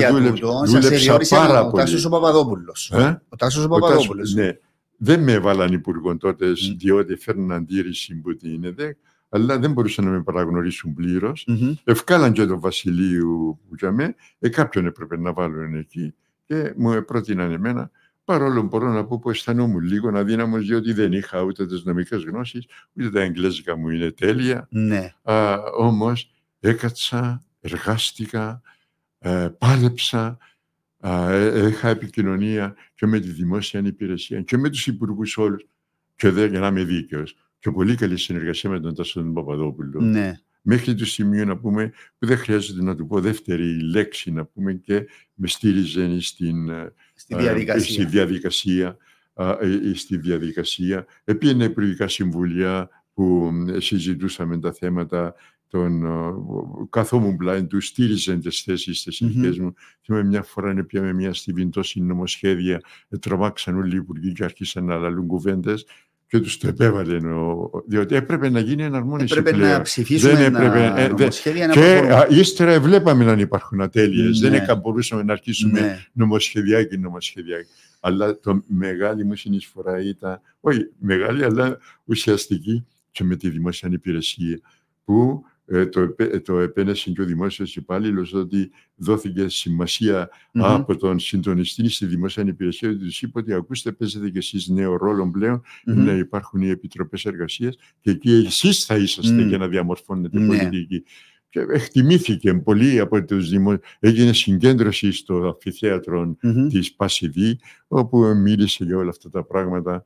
Πάρα πολύ. Ε? Ο Τάσος ο Παπαδόπουλος. Ο Τάσος ο Παπαδόπουλος. Ναι. Δεν με έβαλαν υπουργό τότε, Μμ. διότι φέρνουν αντίρρηση που την ΕΔΕΚ, αλλά δεν μπορούσαν να με παραγνωρίσουν πλήρως. Μμμ. Ευκάλαν και τον Βασιλείου που για με, ε, κάποιον έπρεπε να βάλουν εκεί και μου πρότειναν εμένα, παρόλο που μπορώ να πω που αισθανόμουν λίγο αδύναμος, διότι δεν είχα ούτε τις νομικές γνώσεις, ούτε τα εγγλέζικα μου είναι τέλεια. Ναι. Α, όμως έκατσα, εργάστηκα, ε, πάλεψα, α, ε, είχα επικοινωνία και με τη δημόσια υπηρεσία και με τους υπουργούς όλους και δεν για να είμαι δίκαιος. Και πολύ καλή συνεργασία με τον Τάσο τον Παπαδόπουλο. Ναι. Μέχρι το σημείο να πούμε που δεν χρειάζεται να του πω δεύτερη λέξη να πούμε και με στήριζε στην, ε, Στη ε, Στη διαδικασία. διαδικασία. α, ε, ε, στη διαδικασία. Επήγαινε υπουργικά συμβουλία που μ, συζητούσαμε τα θέματα τον καθόμουν πλάι τους, στήριζε τις θέσεις τις mm-hmm. μου. Θυμάμαι μια φορά πιάμε μια στιγμή τόση νομοσχέδια, τρομάξαν όλοι οι υπουργοί και άρχισαν να λαλούν κουβέντες και τους το επέβαλε. Διότι έπρεπε να γίνει εναρμόνιση. Έπρεπε πλέον. να ψηφίσουμε δεν έπρεπε, ένα ε, νομοσχέδια. Και να ύστερα βλέπαμε να υπάρχουν ατέλειες. Ναι. Δεν μπορούσαμε να αρχίσουμε ναι. νομοσχεδιάκι, νομοσχεδιάκι. Αλλά το μεγάλη μου συνεισφορά ήταν, όχι μεγάλη, αλλά ουσιαστική και με τη δημόσια υπηρεσία, που ε, το, το επένεσε και ο δημόσιος υπάλληλος ότι δόθηκε από τον συντονιστή στη δημόσια υπηρεσία ότι τους είπε ότι ακούστε παίζετε και εσείς νέο ρόλο πλέον να υπάρχουν οι επιτροπές εργασίας και εκεί εσείς θα είσαστε για να διαμορφώνετε ναι. πολιτική. Και εκτιμήθηκε πολύ από τους δημόσιου. Έγινε συγκέντρωση στο αμφιθέατρο mm-hmm. της Πασιδή, όπου μίλησε για όλα αυτά τα πράγματα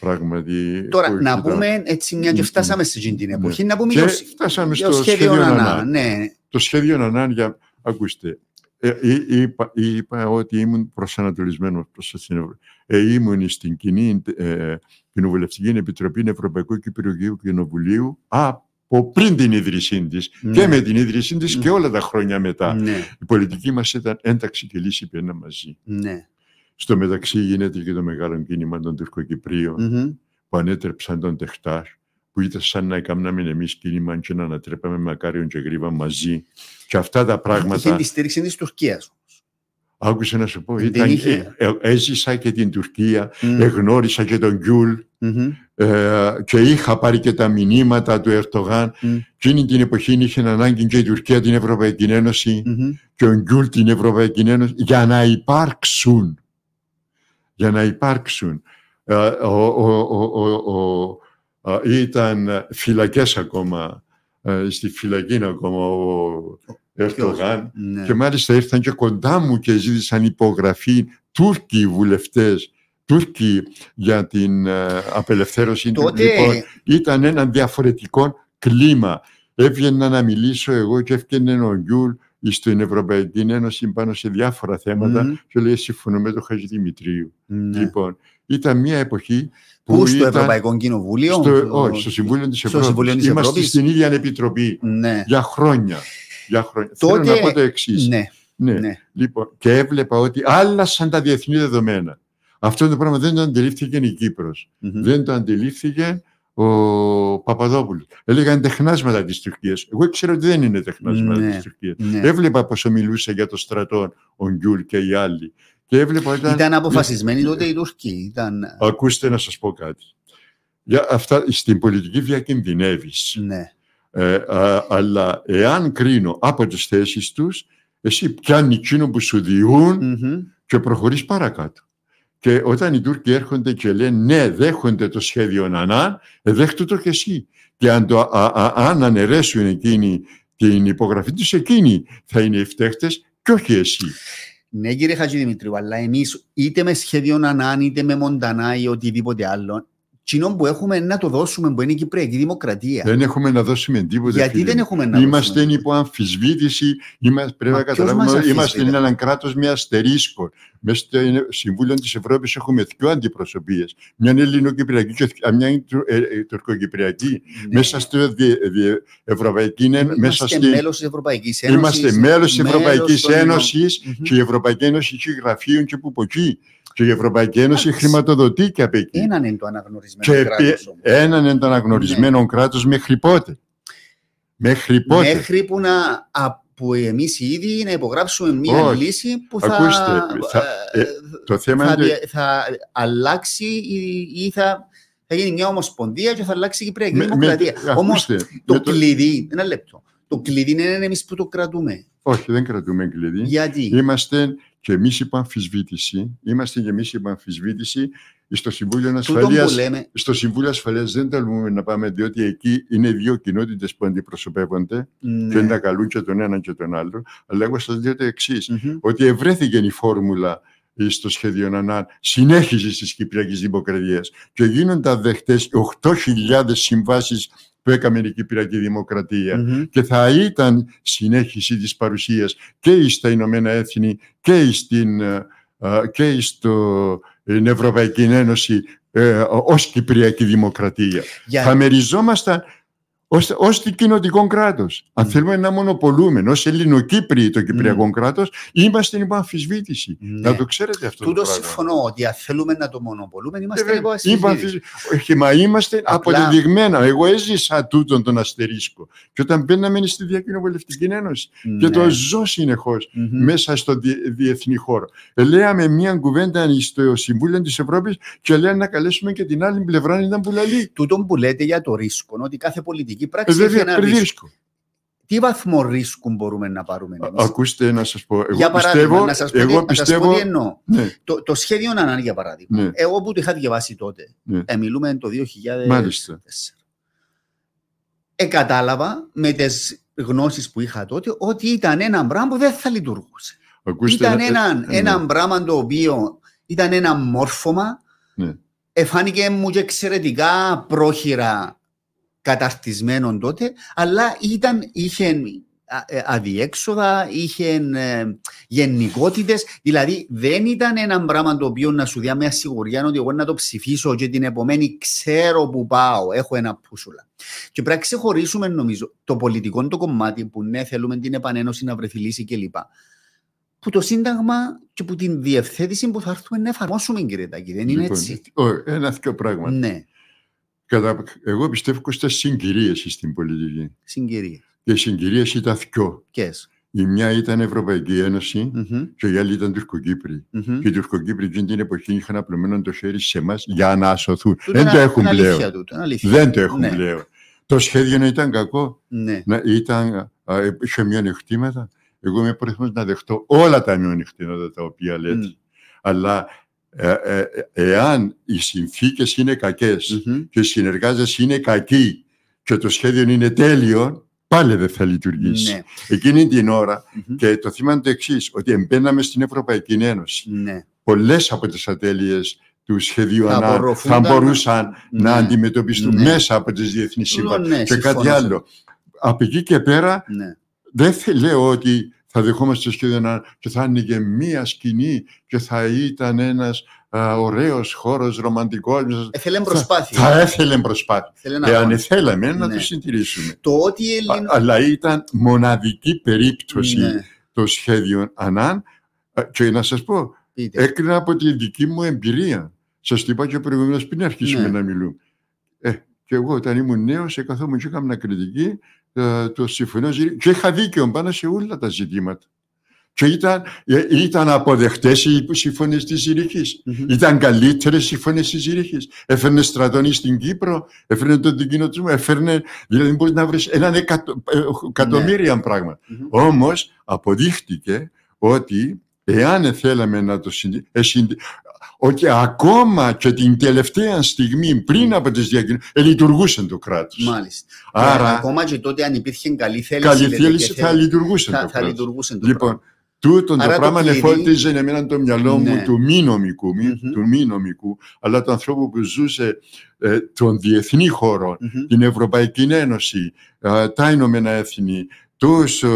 πράγματι. Τώρα, να πούμε έτσι, μια και φτάσαμε στην την εποχή, ναι. να πούμε και το, φτάσαμε στο σχέδιο Νανά. Ναι. Το σχέδιο Νανά, για, ακούστε, ε, είπα, είπα, ότι ήμουν προσανατολισμένος προς την ε, ήμουν στην κοινή ε, κοινοβουλευτική επιτροπή Ευρωπαϊκού Κυπριακού Κοινοβουλίου από πριν την ίδρυσή της ναι. και με την ίδρυσή της ναι. και όλα τα χρόνια μετά. Ναι. Η πολιτική μας ήταν ένταξη και λύση πένα μαζί. Ναι. Στο μεταξύ γίνεται και το μεγάλο κίνημα των Τουρκοκυπρίων mm-hmm. που ανέτρεψαν τον Ντενκτάς, που ήταν σαν να εκάναμε εμείς κίνημα και να ανατρέπαμε Μακάριον και Γρήβα μαζί. Και αυτά τα πράγματα. Είχε τη στήριξη της Τουρκίας. Άκουσα να σου πω, ήταν, ε, ε, έζησα και την Τουρκία, mm. εγνώρισα και τον Γκιούλ mm-hmm. ε, και είχα πάρει και τα μηνύματα του Ερντογάν. Mm. Εκείνη την εποχή είχε ανάγκη και η Τουρκία την Ευρωπαϊκή Ένωση mm-hmm. και ο Γκιούλ την Ευρωπαϊκή Ένωση για να υπάρξουν για να υπάρξουν. Ε, ήταν φυλακές ακόμα, ε, στη φυλακή ακόμα ο Ερτογάν ναι. και μάλιστα ήρθαν και κοντά μου και ζήτησαν υπογραφή Τούρκοι βουλευτές Τούρκοι για την ε, απελευθέρωση του. Λοιπόν, ήταν ένα διαφορετικό κλίμα. Έβγαινα να μιλήσω εγώ και έφτιανε ο Γκιούλ στην Ευρωπαϊκή Ένωση πάνω σε διάφορα θέματα mm. και λέει συμφωνώ με τον Χατζη Δημητρίου. Mm. Λοιπόν, ήταν μια εποχή που Πού στο Ευρωπαϊκό Κοινοβούλιο; Στο, όχι, στο Συμβούλιο της Ευρώπης. Συμβούλιο της Είμαστε Ευρώπης. στην ίδια επιτροπή ναι. για χρόνια. Για χρόνια. Τότε... Θέλω να πω το εξής. Ναι. Ναι. ναι. Λοιπόν, και έβλεπα ότι άλλασαν τα διεθνή δεδομένα. Αυτό το πράγμα δεν το αντιλήφθηκε η Κύπρος. Mm-hmm. Δεν το αντιλήφθηκε ο Παπαδόπουλος. Έλεγαν τεχνάσματα τη Τουρκία. Εγώ ήξερα ότι δεν είναι τεχνάσματα ναι, τη Τουρκία. Ναι. Έβλεπα πόσο μιλούσε για το στρατό ο Γκιούλ και οι άλλοι. Και έβλεπα, ήταν... ήταν αποφασισμένοι τότε οι Τουρκοί. Ήταν... Ακούστε να σας πω κάτι. Για αυτά, στην πολιτική διακινδυνεύεις. Ναι. Ε, α, αλλά εάν κρίνω από τις θέσεις τους, εσύ πιάνει εκείνο που σου διούν mm-hmm. και προχωρείς παρακάτω. Και όταν οι Τούρκοι έρχονται και λένε ναι, δέχονται το σχέδιο Νανά, ε, δέχτου το και εσύ. Και αν, το, α, α, αν αναιρέσουν εκείνη την υπογραφή τους, εκείνοι θα είναι οι φταίχτες και όχι εσύ. Ναι, κύριε Χατζηδημητρίου, αλλά εμείς είτε με σχέδιο Νανάν, είτε με Μοντανά ή οτιδήποτε άλλο, κοινό που έχουμε να το δώσουμε που είναι η Κυπριακή Δημοκρατία. Δεν έχουμε να δώσουμε τίποτα. Γιατί δεν έχουμε να είμαστε δώσουμε. υπό αμφισβήτηση, είμαστε, πρέπει να καταλάβουμε, είμαστε ένα κράτος με αστερίσκο. Μέσα στο Συμβούλιο της Ευρώπης έχουμε δύο αντιπροσωπείες. Μια είναι Ελληνοκυπριακή και μια είναι ε, ε, Τουρκοκυπριακή. Ναι. Μέσα στο Ευρωπαϊκή Ένωση. Είμαστε μέλος της Ευρωπαϊκής Ένωσης. Είμαστε μέλος της Ευρωπαϊκής Ένωσης και η Ευρωπαϊκή Ένωση έχει γραφείων και που από εκεί. Και η Ευρωπαϊκή Ένωση χρηματοδοτεί και από εκεί. Έναν είναι το αναγνωρισμένο κράτος. Έναν είναι το αναγνωρισμένο ναι. κράτος μέχρι πότε; Μέχρι πότε; Μέχρι που να που εμείς ήδη να υπογράψουμε μία Όχι. λύση που θα, Ακούστε, θα, ε, το θέμα θα, είναι... θα αλλάξει ή, ή θα, θα γίνει μια ομοσπονδία και θα αλλάξει η Κυπριακή Δημοκρατία. Όμως το, το κλειδί, ένα λεπτό, το κλειδί είναι εμείς που το κρατούμε. Όχι, δεν κρατούμε κλειδί. Γιατί; Είμαστε και εμείς υπό αμφισβήτηση. Είμαστε και εμείς υπό αμφισβήτηση στο Συμβούλιο Ασφαλεία. Στο Συμβούλιο Ασφαλείας δεν τολμούμε να πάμε, διότι εκεί είναι δύο κοινότητες που αντιπροσωπεύονται ναι. και να καλούν και τον έναν και τον άλλο. Αλλά εγώ σας λέω το εξής, mm-hmm. ότι ευρέθηκε η φόρμουλα στο σχέδιο ΝΑΝΑ συνέχιση τη Κυπριακή Δημοκρατία και γίνονται δεχτές 8.000 συμβάσεις που έκαμε η Κυπριακή και θα ήταν συνέχιση της παρουσίας και στα Ηνωμένα Έθνη και, στην, ε, ε, και στο Ευρωπαϊκή Ένωση ε, ως Κυπριακή Δημοκρατία. Θα μεριζόμασταν ως, ως κοινοτικό κράτος. Αν Μμ. θέλουμε να μονοπολούμε ω Ελληνοκύπριοι το κυπριακό κράτος, είμαστε υπό αμφισβήτηση. Ναι. Να το ξέρετε αυτό. Τούτο το πράγμα. συμφωνώ ότι αν θέλουμε να το μονοπολούμε, Ε, είμαστε βέβαια, υπό είπα ασφυζήτηση. αμφισβή- Όχι, μα είμαστε Απλά- αποδεδειγμένα. Εγώ έζησα τούτον τον αστερίσκο. Και όταν μπαίναμε στη Διακοινοβουλευτική Ένωση και Ναι. το ζω συνεχώς Μμμ. μέσα στο διε- διεθνή χώρο. Ε, Λέαμε μια κουβέντα στο Συμβούλιο της Ευρώπης και λέει να καλέσουμε και την άλλη πλευρά, ήταν που λαλεί. Τούτον που λέτε για το ρίσκο, ότι κάθε πολιτική Ε, πράξη έχει βέβαια, ένα παιδί ρίσκο. ρίσκο. Τι βαθμό ρίσκου μπορούμε να πάρουμε Α- εμείς; Ακούστε να σας πω. Εγώ για παράδειγμα, πιστεύω, να σας πω, εγώ τι, να σας πω πιστεύω, τι εννοώ. ναι, Το, το σχέδιο Νανάν, για παράδειγμα, Ναι. εγώ που το είχα διαβάσει τότε, Ναι. ε, μιλούμε το 2004. μάλιστα. Ε, κατάλαβα με τις γνώσεις που είχα τότε ότι ήταν ένα πράγμα που δεν θα λειτουργούσε. Ακούστε, ήταν ε, ένα, ε, ένα ναι. πράγμα το οποίο ήταν ένα μόρφωμα, Ναι. εφάνηκε μου και εξαιρετικά πρόχειρα καταρτισμένο τότε, αλλά ήταν, είχε α- ε, αδιέξοδα, είχε ε, γενικότητες, δηλαδή δεν ήταν ένα πράγμα το οποίο να σου διά μια σιγουριά ότι εγώ να το ψηφίσω και την επομένη ξέρω που πάω, έχω ένα πούσουλα. Και πρέπει να ξεχωρίσουμε νομίζω το πολιτικό το κομμάτι που ναι θέλουμε την επανένωση να βρεθεί λύση κλπ. Που το Σύνταγμα και που την διευθέτηση που θα έρθουμε να εφαρμόσουμε κύριε Τάκη, δεν είναι Λοιπόν, έτσι. όχι, ένα δύο πράγματα. Ναι, Κατά, εγώ πιστεύω ότι συγκυρίες στην πολιτική. συγκυρία. Και οι συγκυρίες ήταν δυο. Ποιες; Η μια ήταν Ευρωπαϊκή Ένωση Μμμ, και η άλλη ήταν Τουρκοκύπροι. μμμ. Και οι Τουρκοκύπροι εκείνη την εποχή είχαν απλωμένο το χέρι σε εμάς για να σωθούν. Τούτο Δεν είναι- το έχουν είναι αλήθεια πλέον. τούτο, είναι αλήθεια. Δεν το έχουν Ναι. πλέον. Το σχέδιο ήταν κακό. Ναι. Να, ήταν, α, είχε μειονεκτήματα. Εγώ είμαι πρόθυμος να δεχτώ όλα τα μειονεκτήματα τα οποία λέτε. Μμ. Αλλά ε, ε, ε, εάν οι συνθήκες είναι κακές Μμμ. και οι συνεργάτες είναι κακοί και το σχέδιο είναι τέλειο, πάλι δεν θα λειτουργήσει. Ναι. Εκείνη την ώρα, Μμμ. και το θέμα είναι το εξής, ότι εμπαίναμε στην Ευρωπαϊκή Ένωση. Ναι. Πολλές από τις ατέλειες του σχεδίου Θα ΑΝΑ θα απορροφούνταν- μπορούσαν να Ναι. αντιμετωπιστούν Ναι. μέσα από τις διεθνείς Τούτο σύμβασεις ναι, και κάτι συμφωνώ. άλλο. Από εκεί και πέρα Ναι. δεν θε- λέω ότι θα δεχόμαστε το σχέδιο να, και θα άνοιγε μία σκηνή και θα ήταν ένας α, ωραίος χώρος ρομαντικός. Έθελε προσπάθεια. Θα έθελε προσπάθεια. Θέλει να Εάν αγώνα. θέλαμε να Ναι. το συντηρήσουμε. Το ότι οι Α- Έλληνες... αλλά ήταν μοναδική περίπτωση Ναι, το σχέδιο ΑΝΑΝ Α, και να σας πω, πείτε. έκρινα από τη δική μου εμπειρία. Σας το είπα και προηγουμένως πριν αρχίσουμε Ναι. να μιλούμε. Ε, και εγώ όταν ήμουν νέος καθόμουν και έκανα κριτική ε, το συμφωνώ Ζηρή- και είχα δίκαιο πάνω σε όλα τα ζητήματα. Και ήταν, ε, ήταν αποδεχτές οι συμφωνίες της Ζηρίχης. Μμμ. Ήταν καλύτερες συμφωνίες της Ζηρίχης. Έφερνε στρατώνει στην Κύπρο, έφερνε τον δικοινοτισμό, έφερνε, δηλαδή μπορείς να βρεις έναν εκατο, ε, εκατομμύρια πράγματα. Μμμ. Όμως αποδείχτηκε ότι εάν θέλαμε να το συνδυ... ε, συνδυ- ότι ακόμα και την τελευταία στιγμή πριν από τις διακοινωνίες ε, λειτουργούσε το κράτος. Μάλιστα. Άρα Ακόμα και τότε αν υπήρχε καλή θέληση... καλή λέτε, θέληση και θα θέλ- λειτουργούσε θα, το θα κράτος. λειτουργούσε το Λοιπόν, τούτο το Άρα το πράγμα κλειδί- εφώτιζε εμένα το μυαλό Ναι. μου του μη νομικού, μη- Μμμ. του μη νομικού, αλλά του ανθρώπου που ζούσε ε, τον διεθνή χώρο, Μμμ. την Ευρωπαϊκή Ένωση, ε, τα Ηνωμένα Έθνη, τους, ε,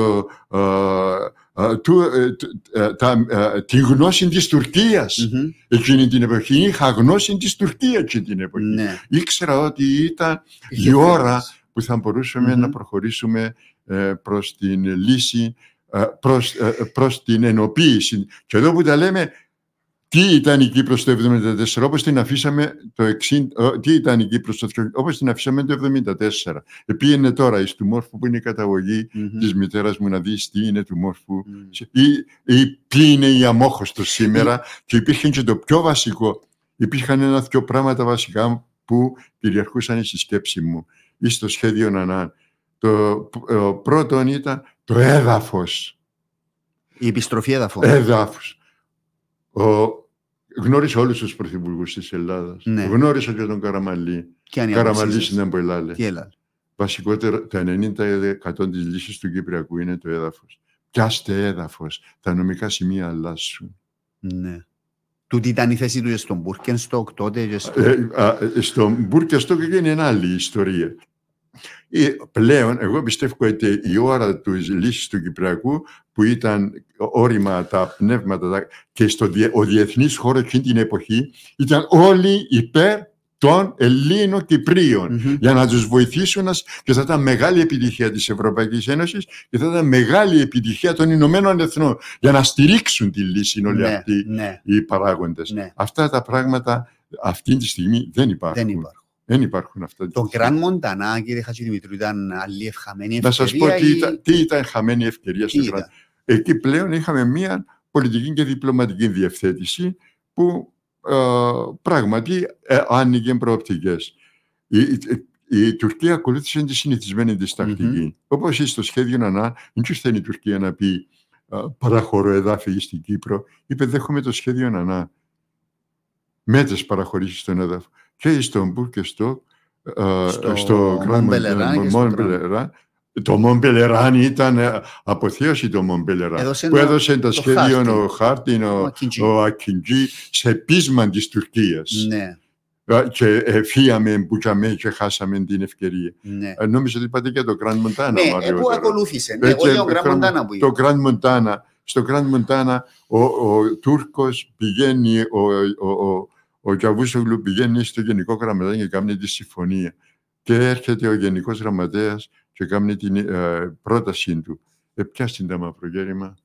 ε, ε, του, ε, τ- ε, τα, ε, τη γνώση της Τουρκίας Μμμ. εκείνη την εποχή. Είχα γνώση της Τουρκίας εκείνη την εποχή. Ναι. Ήξερα ότι ήταν Είχε η ώρα θέληση. που θα μπορούσαμε Μμμ. να προχωρήσουμε ε, προς την λύση, ε, προς, ε, προς την ενοποίηση. Και εδώ που τα λέμε, τι ήταν η Κύπρος το 1974, όπως την αφήσαμε το 60, ε, τι ήταν η Κύπρος το, όπως την αφήσαμε το 1974. Επήγαινε τώρα εις του μόρφου που είναι η καταγωγή Μμμ. της μητέρας μου να δεις τι είναι του μόρφου Μμμ. ή, ή ποιοι είναι οι αμόχωστος σήμερα και υπήρχε και το πιο βασικό. Υπήρχαν ένα-δυο πράγματα βασικά που κυριαρχούσαν στη σκέψη μου ή στο σχέδιο Νανάν. Το ε, πρώτο ήταν το έδαφος. Η επιστροφή έδαφων. Έδαφος. Ο, γνώρισα όλους τους πρωθυπουργούς της Ελλάδας. Ναι. Γνώρισα και τον Καραμαλή. Και αν οι Καραμαλής απόψεις σας. ήταν που ελάλε. Τι έλα. Βασικότερα, το 90% της λύσης του Κυπριακού είναι το έδαφος. Πιάστε έδαφος. Τα νομικά σημεία αλλάσουν. Ναι. Τούτη ήταν η θέση του και στον Μπούρκενστοκ τότε και στο... Ε, α, ε, στον Μπούρκεστο και είναι άλλη ιστορία. Ε, πλέον, εγώ πιστεύω ότι η ώρα του λύσης του Κυπριακού που ήταν όρημα τα πνεύματα τα- και στο, διε- ο διεθνής χώρο εκείνη την εποχή ήταν όλοι υπέρ των Ελλήνων Κυπρίων για να τους βοηθήσουν και θα ήταν μεγάλη επιτυχία της Ευρωπαϊκής Ένωσης και θα ήταν μεγάλη επιτυχία των Ηνωμένων Εθνών για να στηρίξουν τη λύση όλοι Ναι, αυτοί ναι, οι παράγοντες. ναι. Αυτά τα πράγματα αυτή τη στιγμή δεν υπάρχουν. Δεν υπάρχουν. Δεν υπάρχουν αυτά. Το Grand Montana, κύριε Χατζηδημητρού, ήταν άλλη ευχαμένη Να σας πω ευκαιρία τι ή- ήταν, τι ήταν χαμένη ευκαιρία τι στο Grand ήταν; Εκεί πλέον είχαμε μία πολιτική και διπλωματική διευθέτηση που ε, πράγματι ε, άνοιγε προοπτικές. Η, η, η Τουρκία ακολούθησε τη συνηθισμένη της τακτική. Όπως στο σχέδιο ΑΝΑ, δεν του ήρθε η Τουρκία να πει ε, παραχωρώ εδάφη στην Κύπρο. Είπε δέχομαι το σχέδιο ΑΝΑ. Με τις παραχωρήσεις στον έδαφο. Και στο Μπουρ και στο, ε, Στο στο Grand Μομπελεράν και στο Μομπελεράν. Το Μομπελεράν ήταν ε, αποθέωση το Μομπελεράν Έδωσε που το- έδωσε το, το σχέδιο χάρτη. ο Χάρτιν, Ο ο, Ακιντζή. ο Ακιντζή σε πείσμα της Τουρκίας. Ναι, Ε, Και ε, φύγαμε που τζαμέ και χάσαμε την ευκαιρία. ναι. Ε, Νόμιζα ότι είπατε και το Grand Montana. Ναι, μου ε, που αργότερα. ακολούθησε. Ναι, Ε, εγώ και λέω Grand Grand- Montana που είπα. Το Grand Montana. Στο Grand Montana ο, ο Τούρκος πηγαίνει, ο, ο, ο, ο Κιαβούσογλου πηγαίνει στο Γενικό Γραμματέα και κάνει τη συμφωνία. Και έρχεται ο Γενικός Γραμματέας και κάνει την ε, πρότασή του. Ε, πιάσ' τα μαυρογέρημα.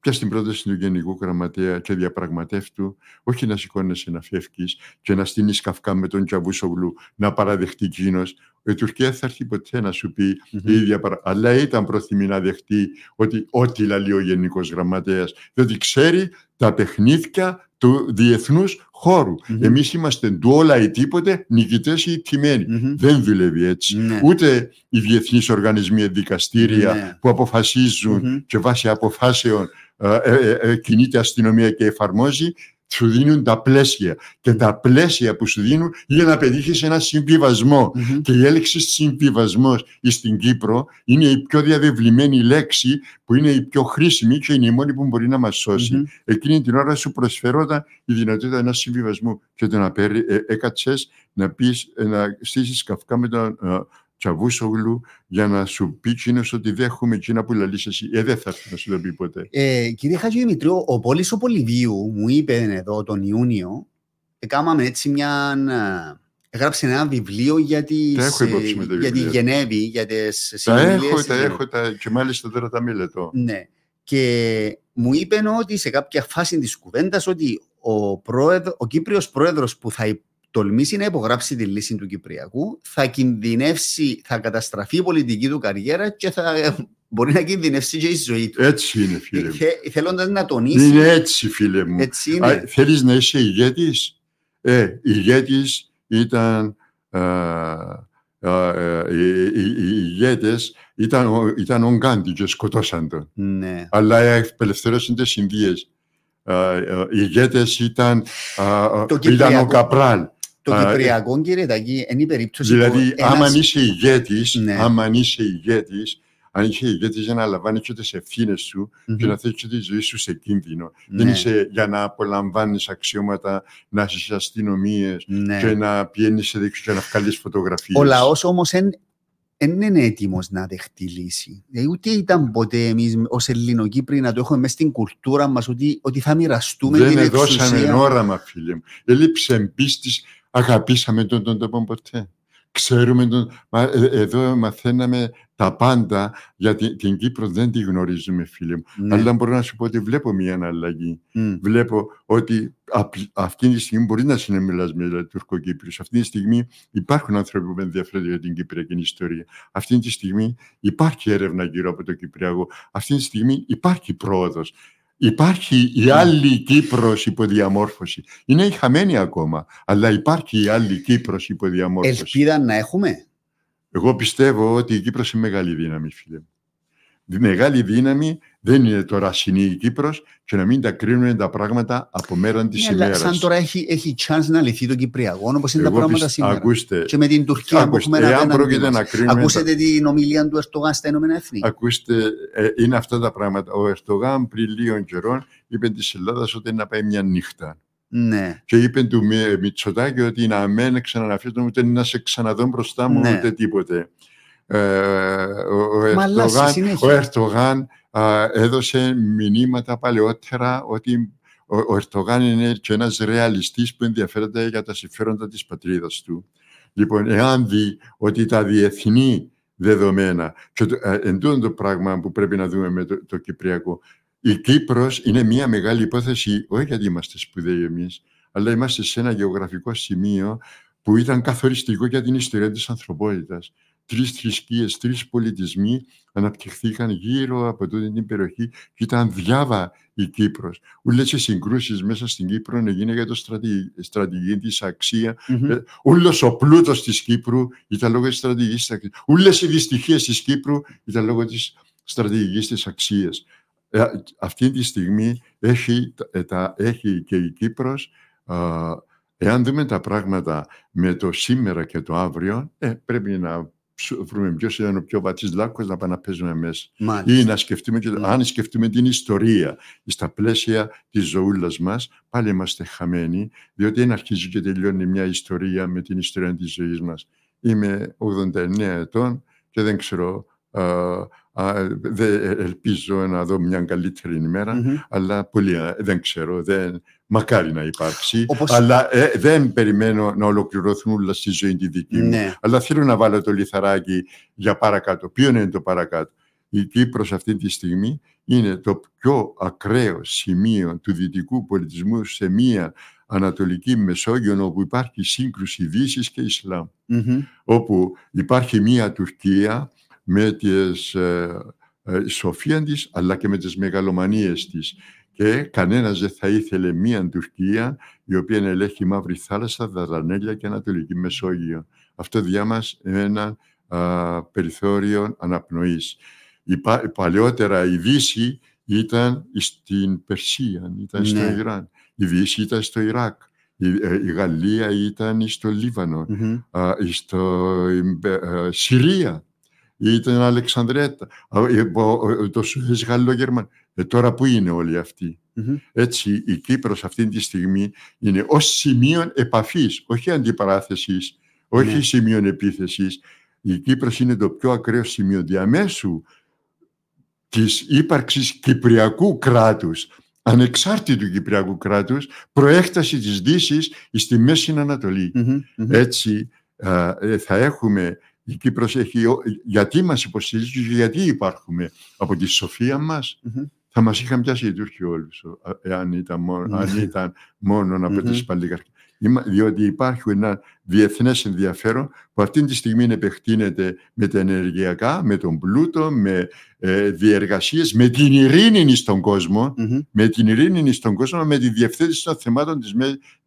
Πιάσ' την πρόταση του Γενικού Γραμματέα και διαπραγματεύτου, όχι να σηκώνεσαι να φεύγεις και να στείνεις καυκά με τον Κιαβούσογλου να παραδεχτεί εκείνος. Η Τουρκία θα έρθει ποτέ να σου πει Μμμ. η ίδια παρα... Αλλά ήταν πρόθυμη να δεχτεί ότι ό,τι λαλεί ο Γενικός Γραμματέας, διότι ξέρει τα παιχνίδια του διεθνούς χώρου. Μμμ. Εμείς είμαστε του όλα ή τίποτε, νικητές ή τιμένοι. Μμμ. Δεν δουλεύει έτσι. Ναι. Ούτε οι διεθνείς οργανισμοί, δικαστήρια Ναι. που αποφασίζουν Μμμ. και βάσει αποφάσεων ε, ε, ε, ε, κινείται αστυνομία και εφαρμόζει, σου δίνουν τα πλαίσια. Και τα πλαίσια που σου δίνουν για να πετύχεις ένα συμβιβασμό. Μμμ. Και η έλεξη συμβιβασμός στην Κύπρο είναι η πιο διαβεβλημένη λέξη που είναι η πιο χρήσιμη και είναι η μόνη που μπορεί να μας σώσει. Μμμ. Εκείνη την ώρα σου προσφερόταν η δυνατότητα ενός συμβιβασμού και το να παίρνει, ε, έκατσες να, πεις, ε, να στήσεις καυκά με τον ε, Τσαβούσογλου για να σου πει εκείνος ότι δέχομαι εκείνα που λαλείς εσύ. Ε, δεν θα έρθει να σου το πει ποτέ. Ε, κύριε Χατζηδημητρίου, ο Πόλης ο Πολυβίου μου είπε εδώ τον Ιούνιο, έκαναμε έτσι μια... ε, Έγραψε ένα βιβλίο για, τις, Τα έχω υπόψη ε, με τα για τη βιβλία. Γενέβη, για τις Τα συνομιλίες έχω, στη τα Γενέβη. έχω τα, και μάλιστα τώρα τα μελετώ. Ναι. Και μου είπε ότι σε κάποια φάση της κουβέντας ότι ο, πρόεδρο, ο Κύπριος πρόεδρος που θα τολμήσει να υπογράψει τη λύση του Κυπριακού θα κινδυνεύσει, θα καταστραφεί η πολιτική του καριέρα και θα ε, μπορεί να κινδυνεύσει και η ζωή του. Έτσι είναι φίλε μου. Θε- Θέλοντας να τονίσει, Είναι έτσι φίλε μου. έτσι είναι. Α, θέλεις να είσαι ηγέτης; Ε, ηγέτης ήταν... α, α, ε, οι, οι, οι ηγέτες ήταν, ο- ήταν ο Γκάντι και σκοτώσαν τον. ναι. Αλλά απελευθέρωσαν τις Ινδίες. Α, α, Οι ηγέτες ήταν, α, α, Το ήταν ο Κυπριακό. Καπράλ. Το Α, Κυπριακό, κύριε Τακή, είναι η περίπτωση Δηλαδή, που ένας- άμα είσαι ηγέτης, Ναι. άμα είσαι ηγέτης, αν είσαι ηγέτης για να λαμβάνεις και τις ευθύνες σου Μμμ. και να θέτεις και τη ζωή σου σε κίνδυνο. Ναι, Δεν είσαι για να απολαμβάνεις αξιώματα, να είσαι αστυνομίες ναι. και να πηγαίνει σε δείξει και να βγάλεις φωτογραφίες. Ο λαός όμως δεν είναι έτοιμος να δεχτεί λύση. Δηλαδή, ούτε ήταν ποτέ εμείς ως Ελληνοκύπροι να το έχουμε μέσα στην κουλτούρα μας ότι, ότι θα μοιραστούμε την Δεν δώσαμε εξουσία. όραμα, φίλε μου. Έλειψε πίστη, αγαπήσαμε τον τον τόπο ποτέ. Ξέρουμε τον. Μα, ε, εδώ μαθαίναμε τα πάντα για την, την Κύπρο δεν τη γνωρίζουμε, φίλε μου. Ναι. Αλλά μπορώ να σου πω ότι βλέπω μια αλλαγή. Μμ. βλέπω ότι απ- αυτή τη στιγμή μπορεί να συνεμιλάς με Τουρκοκύπριου. Αυτή τη στιγμή υπάρχουν άνθρωποι που ενδιαφέρονται για την Κυπριακή ιστορία. Αυτή τη στιγμή υπάρχει έρευνα γύρω από το Κυπριακό. Αυτή τη στιγμή υπάρχει πρόοδος. Υπάρχει η άλλη Κύπρος υποδιαμόρφωση. Είναι η χαμένη ακόμα, αλλά υπάρχει η άλλη Κύπρος υποδιαμόρφωση. Ελπίδα να έχουμε; Εγώ πιστεύω ότι η Κύπρος είναι μεγάλη δύναμη, φίλε μου. Η μεγάλη δύναμη δεν είναι τώρα συνή η Κύπρος και να μην τα κρίνουν τα πράγματα από μέρα της Ναι, αλλά ημέρας. σαν τώρα έχει, έχει chance να λυθεί το Κυπριακό, όπως είναι τα Εγώ πράγματα πιστε- σήμερα. Ακούστε, Και με την Τουρκία που ακούστε, έχουμε εάν απέναντι πρόκειται μας. να κρίνουμε... τα- Ακούσετε την ομιλία του Ερτογάν στα Ηνωμένα Έθνη. Ακούστε, ε, είναι αυτά τα πράγματα. Ο Ερτογάν πριν λίγων καιρών είπε της Ελλάδας ότι είναι να πάει μια νύχτα. Ναι. Και είπε του Μι- Μητσοτάκη ότι να μην ξαναναφιέσουν ούτε να σε ξαναδώ μπροστά μου Ναι. ούτε τίποτε. Ε, ο, ο, Μα αλλάζει Ερτογάν, συνέχεια. ο Ερτογάν α, έδωσε μηνύματα παλαιότερα ότι ο, ο Ερτογάν είναι και ένας ρεαλιστής που ενδιαφέρεται για τα συμφέροντα της πατρίδας του. Λοιπόν, εάν δει ότι τα διεθνή δεδομένα και το, ε, το πράγμα που πρέπει να δούμε με το, το Κυπριακό, η Κύπρος είναι μια μεγάλη υπόθεση, όχι γιατί είμαστε σπουδαίοι εμείς, αλλά είμαστε σε ένα γεωγραφικό σημείο που ήταν καθοριστικό για την ιστορία της ανθρωπότητας τρεις θρησκείες, τρεις πολιτισμοί αναπτυχθήκαν γύρω από τούτη την περιοχή και ήταν διάβα η Κύπρος. Ούλες οι συγκρούσεις μέσα στην Κύπρο έγινε για το στρατηγική της αξία. Mm-hmm. Ούλος ο πλούτος της Κύπρου ήταν λόγω της στρατηγικής της αξίας. Ούλες οι δυστυχίες της Κύπρου ήταν λόγω της στρατηγικής της αξίας. Ε, αυτή τη στιγμή έχει, ε, τα, έχει και η Κύπρος Εάν δούμε τα πράγματα με το σήμερα και το αύριο, ε, πρέπει να βρούμε ποιος ήταν ο πιο βατή λάκκος να πάμε να παίζουμε μέσα. Ή να σκεφτούμε, και, αν σκεφτούμε την ιστορία στα πλαίσια της ζωούλας μας, πάλι είμαστε χαμένοι, διότι δεν αρχίζει και τελειώνει μια ιστορία με την ιστορία της ζωής μας. Είμαι 89 ετών και δεν ξέρω δεν ελπίζω να δω μια καλύτερη αλλά πολύ, δεν ξέρω, δεν, μακάρι να υπάρξει. Αλλά ε, δεν περιμένω να ολοκληρωθούν όλα στη ζωή τη δική μου. Ναι. Αλλά θέλω να βάλω το λιθαράκι για παρακάτω. Ποιο είναι το παρακάτω; Η Κύπρος αυτή τη στιγμή είναι το πιο ακραίο σημείο του δυτικού πολιτισμού σε μία Ανατολική Μεσόγειο όπου υπάρχει σύγκρουση Δύσης και ισλαμ Όπου υπάρχει μία Τουρκία με τις ε, ε, σοφία της, αλλά και με τις μεγαλομανίες της. Και κανένας δεν θα ήθελε μία Τουρκία η οποία ελέγχει Μαύρη Θάλασσα, Δαρδανέλια και Ανατολική Μεσόγειο. Αυτό διά μας ένα α, περιθώριο αναπνοής. Η, παλαιότερα η Δύση ήταν στην Περσία, ήταν στο ναι. Ιράν. Η Δύση ήταν στο Ιράκ. Η, ε, Γαλλία ήταν στο λιβανο στο Συρία ήταν Αλεξανδρέτα, το Σουέζ Γαλλογερμαν. Ε, τώρα που είναι όλοι Έτσι η Κύπρος αυτή τη στιγμή είναι ως σημείο επαφής, όχι αντιπαράθεσης, όχι ναι. σημείο επίθεσης. Η Κύπρος είναι το πιο ακραίο σημείο διαμέσου της ύπαρξης κυπριακού κράτους, ανεξάρτητου κυπριακού κράτους, προέκταση της Δύσης στη Μέση Έτσι ε, θα έχουμε η Κύπρος έχει, γιατί μας υποστηρίζει και γιατί υπάρχουμε από τη σοφία μας. Θα μας είχαν πιάσει οι Τούρκοι όλους, εάν ήταν μόνο, αν ήταν μόνο από τις παλιγαρχίες. Διότι υπάρχει ένα διεθνές ενδιαφέρον που αυτή τη στιγμή επεκτείνεται με τα ενεργειακά, με τον πλούτο, με ε, διεργασίες, με την ειρήνη στον κόσμο, με την ειρήνη στον κόσμο, με τη διευθέτηση των θεμάτων της,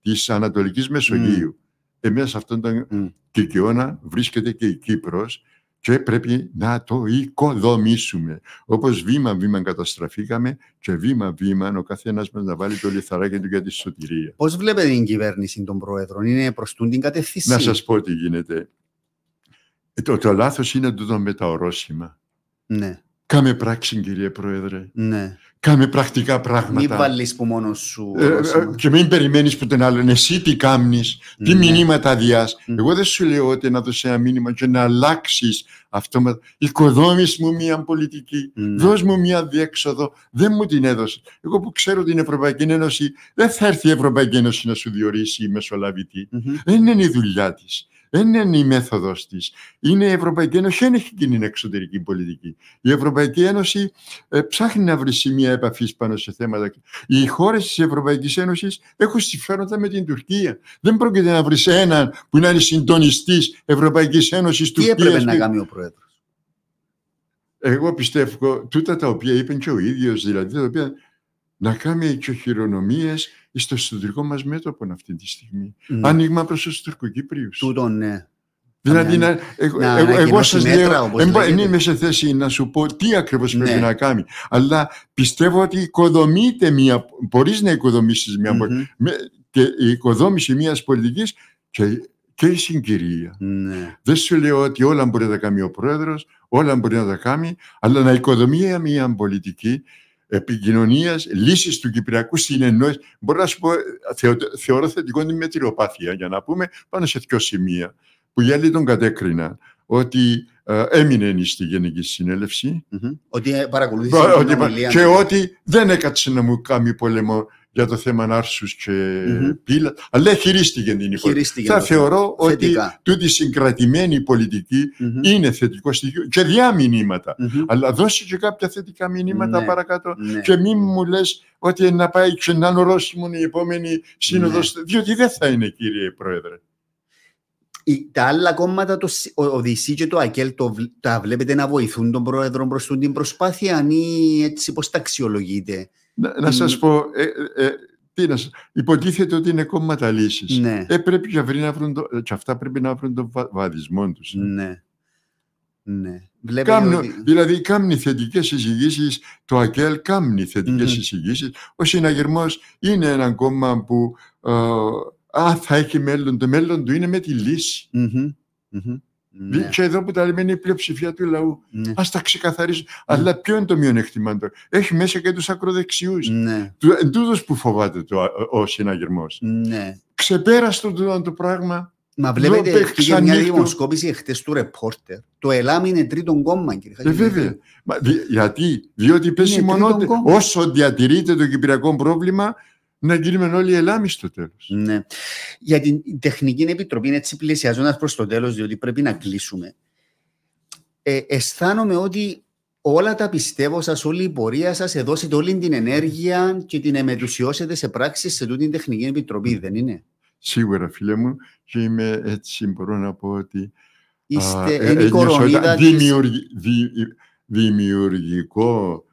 της Ανατολικής Μεσογείου. Ε, μέσα σε αυτόν τον mm. κικαιώνα βρίσκεται και η Κύπρος και πρέπει να το οικοδομήσουμε. Όπως βήμα-βήμα καταστραφήκαμε και βήμα-βήμα ο καθένας μας να βάλει το λιθαράκι του για τη σωτηρία. Πώς βλέπετε την κυβέρνηση των Πρόεδρων, είναι προς την κατευθύνση. Να σας πω τι γίνεται. Ε, το, το λάθος είναι τούτο με τα ορόσημα. Ναι. Κάμε πράξη κύριε Πρόεδρε. Ναι. Κάμε πρακτικά πράγματα. Μην βάλεις που μόνος σου. Ε, ε, και μην περιμένεις που τον άλλον. Εσύ τι κάμνεις, τι ναι. μηνύματα διάς. Εγώ δεν σου λέω ότι να δώσεις ένα μήνυμα και να αλλάξεις αυτό. Οικοδόμης μου μια πολιτική. Ναι. Δώσ' μου μια διέξοδο. Δεν μου την έδωσες. Εγώ που ξέρω την Ευρωπαϊκή Ένωση, δεν θα έρθει η Ευρωπαϊκή Ένωση να σου διορίσει μεσολαβητή. Δεν είναι η δουλειά της. Δεν είναι η μέθοδος της. Είναι η Ευρωπαϊκή Ένωση, δεν έχει κοινή εξωτερική πολιτική. Η Ευρωπαϊκή Ένωση ε, ψάχνει να βρει σημεία επαφής πάνω σε θέματα. Οι χώρες της Ευρωπαϊκής Ένωσης έχουν συμφέροντα με την Τουρκία. Δεν πρόκειται να βρεις έναν που να είναι συντονιστής Ευρωπαϊκής Ένωσης Τουρκία. Τι έπρεπε να κάνει ο Πρόεδρος; Εγώ πιστεύω τούτα τα οποία είπε και ο ίδιος, δηλαδή τα οποία να κάνει και χειρονομίε στο εσωτερικό μας μέτωπο αυτή τη στιγμή. Mm. Άνοιγμα προς τους Τουρκοκύπριους. Τούτο, ναι. Δηλαδή, να, εγώ, να, εγώ σας λέω, δεν είμαι σε θέση να σου πω τι ακριβώς ναι. πρέπει να κάνει. Αλλά πιστεύω ότι οικοδομείται μια. Μπορείς να οικοδομήσεις μια. Mm-hmm. Με, και η οικοδόμηση μιας πολιτικής και, και η συγκυρία. Ναι. Δεν σου λέω ότι όλα μπορεί να τα κάνει ο πρόεδρος, όλα μπορεί να τα κάνει, αλλά να οικοδομεί μια πολιτική επικοινωνίας, λύση του Κυπριακού συνεννόηση. Μπορώ να σου πω, θεω, θεωρώ θετικό την μετριοπάθεια, για να πούμε πάνω σε δύο σημεία που οι άλλοι τον κατέκριναν ότι ε, έμεινε στη Γενική Συνέλευση. Mm-hmm. Ότι παρακολουθήσει την ομιλία. Και ότι δεν έκατσε να μου κάνει πόλεμο για το θέμα άρσους και mm πύλα, αλλά χειρίστηκε την υπόθεση. Θα θεωρώ θετικά. ότι τούτη συγκρατημένη είναι θετικό στοιχείο και διά μηνύματα. Αλλά δώσει και κάποια θετικά μηνύματα Ναι. παρακάτω Ναι. και μην μου λες ότι να πάει και να είναι ορόσημο η επόμενη σύνοδος, Ναι. διότι δεν θα είναι κύριε Πρόεδρε. Οι- Τα άλλα κόμματα, το, Σ- ο, ο ΔΙΣΥ και το ΑΚΕΛ, το, βλ- τα βλέπετε να βοηθούν τον Πρόεδρο προς τούτη την προσπάθεια ή έτσι πώς τα αξιολογείτε; Να, να σας πω, ε, ε, ε, τι να σας- υποτίθεται ότι είναι κόμματα λύσης. Ναι, Ε, πρέπει και, αυτοί να βρουν το, και αυτά πρέπει να βρουν τον βα, βαδισμό τους. ναι, ναι. Βλέπετε Κάμνο, ότι... δηλαδή κάμνει θετικές εισηγήσεις, το ΑΚΕΛ κάμνει θετικές Μμμ. εισηγήσεις. Ο συναγερμός είναι ένα κόμμα που ε, α, θα έχει μέλλον. Το μέλλον του είναι με τη λύση. Μμμ, μμμ. Ναι, Και εδώ που τα λέμε είναι η πλειοψηφία του λαού. ναι, Α τα ξεκαθαρίσουν. Αλλά ποιο είναι το μειονέκτημα του. Έχει μέσα και τους ακροδεξιούς. ναι, Του, εν τούτος που φοβάται το, ο, ο συναγερμός. ναι. Ξεπέραστο το, το πράγμα. Μα βλέπετε, Εδώ έφυγε μια ξανοίχτω. δημοσκόπηση εχθές του ρεπόρτερ. Το ΕΛΑΜ είναι τρίτον κόμμα, κύριε Ε, Χατζηδημητρίου. βέβαια. Μα, δι- γιατί, διότι πέσει Είναι μόνο τρίτον κόμμα. όσο διατηρείται το κυπριακό πρόβλημα να γίνουμε όλοι ελάμοι στο τέλος. Ναι. Για την Τεχνική Επιτροπή, έτσι πλησιάζοντας προς το τέλος, διότι πρέπει να κλείσουμε. Ε, αισθάνομαι ότι όλα τα πιστεύω σας, όλη η πορεία σας, εδώσετε όλη την ενέργεια και την εμετουσιώσετε σε πράξη σε τούτη την Τεχνική Επιτροπή, δεν είναι; Σίγουρα φίλε μου και είμαι έτσι μπορώ να πω ότι Είστε α, ε, εν η ένιωσα κορονίδα όταν της... δημιουργη- δι- δημιουργικό η πι- ε,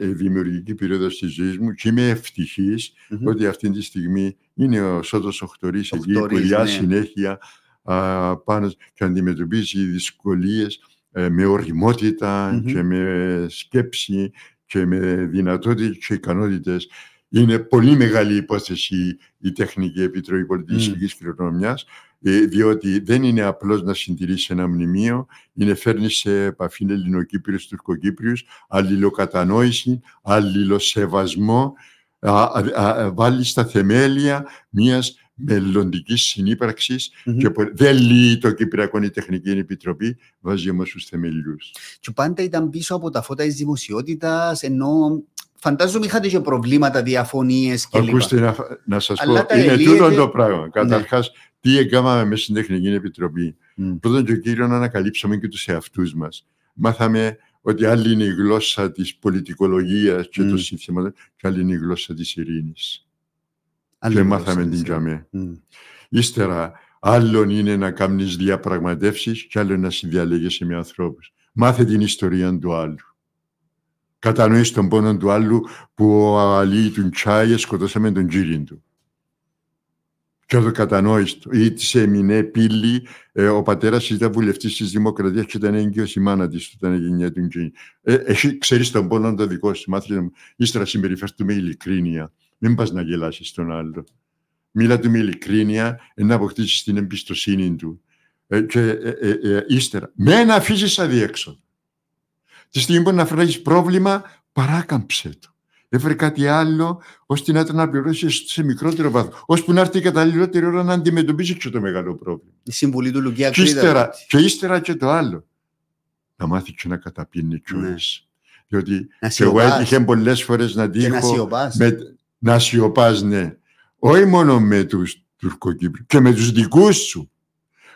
δημιουργική περίοδος της ζωής μου και είμαι ευτυχής Μμμ. ότι αυτή τη στιγμή είναι ο Σώτος Οχτωρής εκεί που Οχτωρής, διά ναι. συνέχεια α, πάνω και αντιμετωπίζει δυσκολίες ε, με οριμότητα Μμμ. και με σκέψη και με δυνατότητες και ικανότητες. Είναι πολύ μεγάλη υπόθεση η Τεχνική Επιτροπή Πολιτιστικής Κληρονομιάς ε, διότι δεν είναι απλώς να συντηρήσει ένα μνημείο, είναι φέρνει σε επαφή Ελληνοκύπριους, Τουρκοκύπριους, αλληλοκατανόηση, αλληλοσεβασμό, α, α, α, βάλει στα θεμέλια μιας μελλοντικής συνύπαρξης Μμμ. και που δεν λύει το Κυπριακό η Τεχνική Επιτροπή, βάζει όμως τους θεμελιούς. Και πάντα ήταν πίσω από τα φώτα της δημοσιότητας, ενώ φαντάζομαι είχατε και προβλήματα, διαφωνίες κλπ. Ακούστε να, να σας Αλλά πω, τα είναι ελύετε- τούτο το πράγμα. Καταρχάς, τι έκαναμε μέσα στην Τεχνική Επιτροπή. Μμ. Πρώτον και κύριος να ανακαλύψαμε και τους εαυτούς μας. Μάθαμε ότι άλλη είναι η γλώσσα της πολιτικολογίας και Μμ. των συνθήματων και άλλη είναι η γλώσσα της ειρήνης. Άλλη και γλώσσα, μάθαμε την έτσι. τζαμέ. Μμ. Ύστερα, άλλον είναι να κάνεις διαπραγματεύσεις και άλλο να συνδιαλέγεσαι με ανθρώπους. Μάθε την ιστορία του άλλου. Κατανοείς τον πόνο του άλλου που ο Αλή του Τσάιε σκοτώσαμε τον κύριο του. Και το κατανόεις το. Ή της έμεινε πύλη, ε, ο πατέρας ήταν βουλευτής της Δημοκρατίας και ήταν έγκυος η μάνα της όταν έγινε του Τζιν. Ε, εσύ ξέρεις τον πόνο το δικό σου, μάθε να- ύστερα συμπεριφέρθου με ειλικρίνεια. Μην πας να γελάσεις τον άλλο. Μίλα του με ειλικρίνεια, ε, να αποκτήσεις την εμπιστοσύνη του. Ε, και ε, ε, ε, ύστερα, με να αφήσεις αδιέξοδο. Τη στιγμή που να φράγεις πρόβλημα, παράκαμψε το. Έφερε κάτι άλλο, ώστε να το αναπληρώσει σε μικρότερο βάθος. ώσπου να έρθει η καταλληλότερη ώρα να αντιμετωπίσει και το μεγάλο πρόβλημα. Η συμβουλή του Λουκία Και Κρήτα. ύστερα, και ύστερα και το άλλο. Να μάθει και να καταπίνει κιόλας. Διότι Να και εγώ σιωπάς. έτυχε πολλές φορές να Και να τύχω σιωπάς. με, να σιωπάς, ναι. Όχι μόνο με τους Τουρκοκύπριους, και με τους δικούς σου.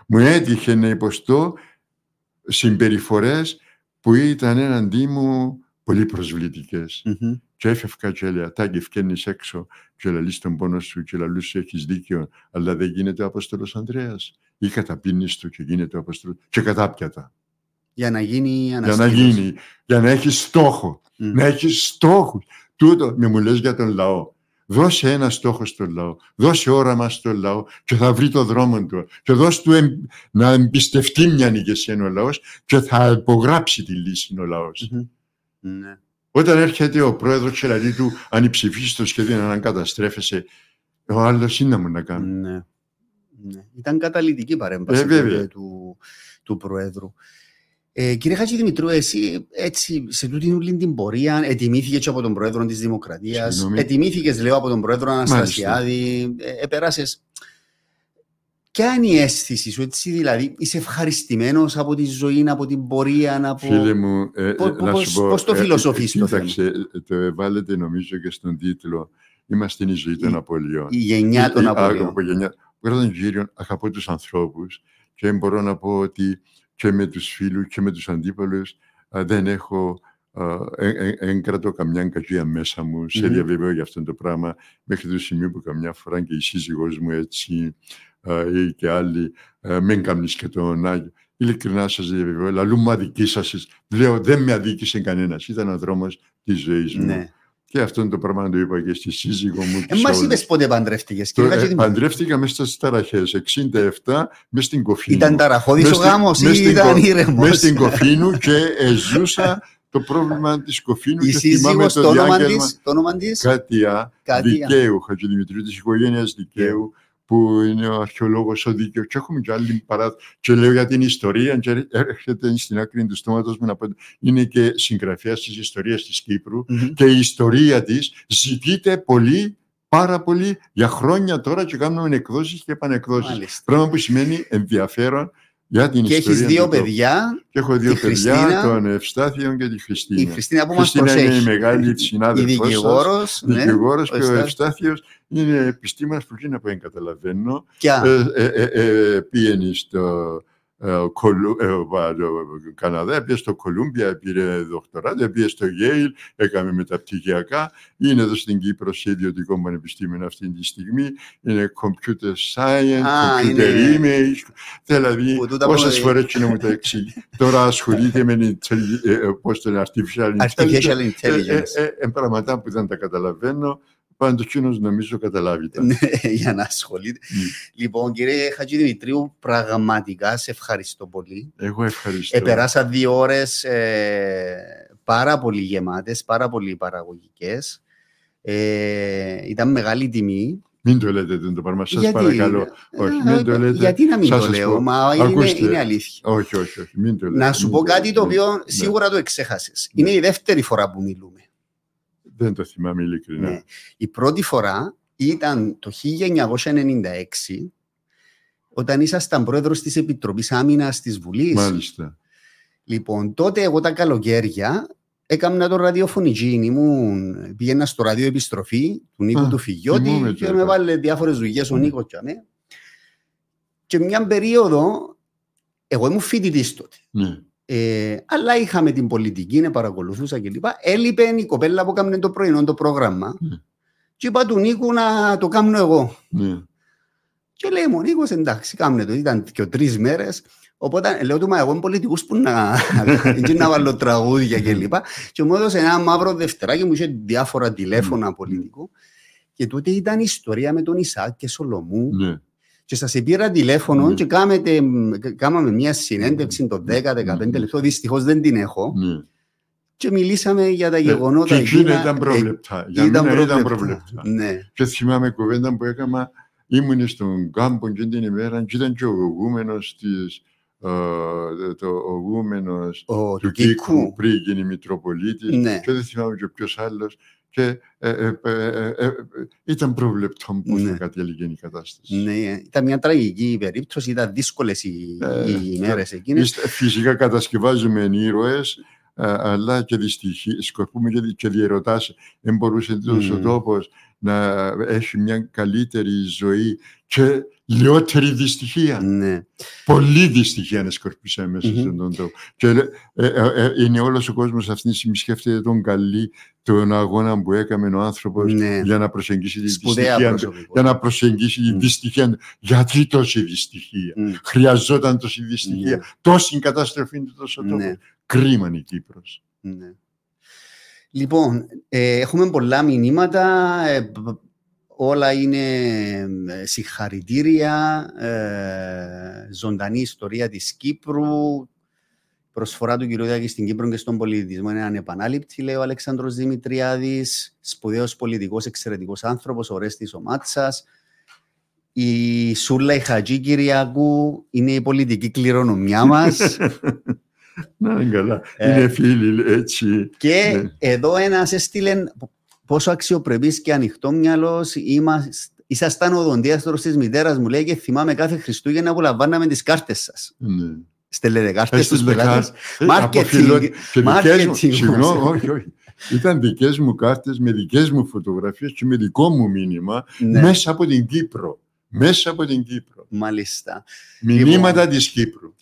Μου έτυχε να υποστώ συμπεριφορές που ήταν έναντί μου πολύ προσβλητικές. Μμμ. Και έφευκα και έλεγα, τάγκη φκένεις έξω και λαλείς τον πόνο σου και λαλούς σου έχεις δίκιο, αλλά δεν γίνεται ο Απόστολος Ανδρέας. Ή καταπίνεις του και γίνεται ο Απόστολος και κατάπιατα. Για να γίνει Για να αναστήλωση. γίνει, για να έχεις στόχο. Μμ. Να έχεις στόχους. Τούτο, με μου λες για τον λαό. Δώσε ένα στόχο στον λαό. Δώσε όραμα στον λαό και θα βρει το δρόμο του. Και δώσε του εμ- να εμπιστευτεί μια ηγεσία ο λαός και θα υπογράψει τη λύση ο λαός. Μμμ. Ναι. Όταν έρχεται ο πρόεδρος και λέει του αν ψηφίσεις το σχέδιο να καταστρέφεσαι, ο άλλος είναι να μου να κάνει. Ναι. Ναι. Ήταν καταλητική παρέμβαση Ε, βέβαια. τότε του, του Προέδρου. Ε, κύριε Χατζη Δημητρού, εσύ έτσι σε τούτη όλη την πορεία ετοιμήθηκε και από τον Πρόεδρο της Δημοκρατίας, Συγγνώμη. ετοιμήθηκες λέω από τον Πρόεδρο Αναστασιάδη, ε, επέρασες. Ποια είναι η αίσθηση σου, έτσι δηλαδή, είσαι ευχαριστημένος από τη ζωή, από την πορεία, από... Φίλε μου, ε, Πώς- να πώς- σου πω... πώς το ε, φιλοσοφείς το θέμα; Κοίταξε, το βάλετε νομίζω και στον τίτλο. είμαστε η ζωή των απολειών. Η γενιά των απολειών. Πρώτα τον κύριο, αγαπώ τους ανθρώπους και μπορώ να πω ότι και με τους φίλους και με τους αντίπαλους δεν έχω δεν κρατώ καμιά κακία μέσα μου, σε διαβεβαιώ για αυτό το πράγμα, μέχρι το σημείο που καμιά φορά και η σύζυγός μου έτσι ή και άλλοι με κάνεις και τον Άγιο. Ειλικρινά σας διαβεβαιώ, λαλού αδική σα. Λέω, δεν με αδίκησε κανένας. Ήταν ο δρόμος της ζωής μου. Ναι. Και αυτό το πράγμα το είπα και στη σύζυγό μου. Ε, Μα είπες πότε παντρεύτηκες. Ε, παντρεύτηκα μέσα στις ταραχές. 67 μες στην κοφίνου. Ήταν ταραχώδης ο γάμος ή ήταν ήρεμος; Μες στην κοφίνου και ζούσα το πρόβλημα της κοφίνου. Η σύζυγος το όνομα της. Κάτια Δικαίου, Χατζηδημητρίου, της οικογένειας Δικαίου που είναι ο αρχαιολόγος ο δίκαιος. Και έχουμε και άλλη παράδοση. Και λέω για την ιστορία, και έρχεται στην άκρη του στόματος μου να πω. Είναι και συγγραφέας της ιστορίας της κυπρου και η ιστορία της ζητείται πολύ πάρα πολύ για χρόνια τώρα και κάνουμε εκδόσεις και επανεκδόσεις. Πράγμα που σημαίνει ενδιαφέρον για την και ιστορία. Και έχει δύο παιδιά. Και έχω δύο παιδιά, Χριστίνα, τον Ευστάθιο και τη Χριστίνα. Η Χριστίνα που μας προσέχει. είναι η μεγάλη συνάδελφος η δικηγόρος, ναι, δικηγόρος και ο Ευστάθιος είναι επιστήμονας που δεν από καταλαβαίνω. Και ε, ε, ε, ε, πήγαινε στο Καναδά, πήγε στο Κολούμπια, πήρε δοκτοράτο, πήγε στο Yale, έκαμε μεταπτυχιακά. Είναι εδώ στην Κύπρο σε ιδιωτικό πανεπιστήμιο αυτή τη στιγμή. Είναι computer science, computer image. Δηλαδή, όσε φορέ και να μου τα εξηγεί. Τώρα ασχολείται με πώς το artificial intelligence. Είναι πράγματα που δεν τα καταλαβαίνω. Πάντω εκείνο νομίζω καταλάβει τα. Ναι, <laughs> για να ασχολείται. Λοιπόν, κύριε Χατζηδημητρίου, πραγματικά σε ευχαριστώ πολύ. Εγώ ευχαριστώ. Επεράσα δύο ώρες ε, πάρα πολύ γεμάτες, πάρα πολύ παραγωγικές. Ε, ήταν μεγάλη τιμή. Μην το λέτε το πράγμα, σας παρακαλώ. Όχι, μην το λέτε. Γιατί να μην το λέω, μα είναι, είναι αλήθεια. Όχι, όχι, όχι, μην το λέτε. Να σου πω κάτι το οποίο σίγουρα το εξέχασες. Είναι η δεύτερη φορά που μιλούμε. Δεν το θυμάμαι ειλικρινά. Ναι. Η πρώτη φορά ήταν το 1996 όταν ήσασταν πρόεδρος της Επιτροπής Άμυνας της Βουλής. Μάλιστα. Λοιπόν, τότε εγώ τα καλοκαίρια έκανα το ραδιοφωνική. Ήμουν, πήγαινα στο ραδίο επιστροφή του Νίκου Α, του Φιγιώτη και με βάλε διάφορες δουλειές ο Νίκος και αμέ. Και μια περίοδο, εγώ ήμουν φοιτητής τότε. Ναι. Ε, αλλά είχαμε την πολιτική, να παρακολουθούσα κλπ. Έλειπε η κοπέλα που έκανε το πρωινό το πρόγραμμα. Mm. Και είπα του Νίκου να το κάνω εγώ. Mm. Και λέει μου, Νίκος εντάξει, κάμνε το. Ήταν και τρεις μέρες. Οπότε λέω του, μα εγώ είμαι πολιτικό που να, <laughs> να βάλω τραγούδια κλπ. Και, και μου έδωσε ένα μαύρο δευτεράκι, μου είχε διάφορα τηλέφωνα mm. πολιτικού. Και τότε ήταν ιστορία με τον Ισάκ και Σολομού. Ναι και σας πήρα τηλέφωνο mm. και κάμετε, κάμαμε μια συνέντευξη το 10-15 mm. λεπτό. Δυστυχώς δεν την έχω. Mm. Και μιλήσαμε για τα γεγονότα. Ε, και εκείνα ήταν πρόβλεπτα. Για ήταν μένα ήταν πρόβλεπτα. Ναι. Και θυμάμαι κουβέντα που έκανα. Ήμουν στον κάμπο και την ημέρα και ήταν και ο γωγούμενος της Uh, το ογούμενος του Κίκου πριν γίνει Μητροπολίτης ναι. και δεν θυμάμαι και ποιος άλλος και ε, ε, ε, ήταν προβλεπτό πώ ναι. θα κατέληγε η κατάσταση. Ναι, ήταν μια τραγική περίπτωση, ήταν δύσκολες οι, οι ημέρες εκείνες. Φυσικά κατασκευάζουμε ήρωε, αλλά και δυστυχεί, σκορπούμε και, και διαιρωτά. Δεν μπορούσε τόσο mm. τόπος να έχει μια καλύτερη ζωή και λιότερη δυστυχία. Ναι. Πολύ δυστυχία να σκορπίσαμε μέσα mm-hmm. στον τόπο. Και ε, ε, ε, είναι όλος ο κόσμος αυτή τη στιγμή σκέφτεται τον καλή, τον αγώνα που έκαμε ο άνθρωπος ναι. για να προσεγγίσει τη δυστυχία για να προσεγγίσει τη δυστυχία Γιατί τόση δυστυχία; Mm. Χρειαζόταν τόση δυστυχία. Ναι. Τόση καταστροφή είναι τόσο τόπο. Ναι. Κρίμα η Κύπρος. Ναι. Λοιπόν, ε, έχουμε πολλά μηνύματα. Ε, όλα είναι ε, συγχαρητήρια. Ε, ζωντανή ιστορία της Κύπρου. Προσφορά του κ. Διάκη στην Κύπρο και στον πολιτισμό είναι ανεπανάληπτη, λέει ο Αλεξάνδρος Δημητριάδης. Σπουδαίος πολιτικός, εξαιρετικός άνθρωπος, ο Ρέστης ο Μάτσας. Η Σούλα η Χατζή Κυριακού είναι η πολιτική κληρονομιά μας. <laughs> Να είναι καλά. Ε, είναι φίλοι, έτσι. Και ναι. εδώ ένας έστειλε πόσο αξιοπρεπής και ανοιχτό μυαλό ήσασταν ο δοντίαστρο της μητέρας μου, λέει και θυμάμαι κάθε Χριστούγεννα που λαμβάναμε τις κάρτες σας. Ναι. Στέλνετε κάρτες στους πελάτες. Μάρκετινγκ. Συγγνώμη, όχι, όχι. Ήταν δικές μου κάρτες με δικές μου φωτογραφίες και με δικό μου μήνυμα Ναι, μέσα από την Κύπρο. Μέσα από την Κύπρο. μάλιστα. Μηνύματα της Κύπρου.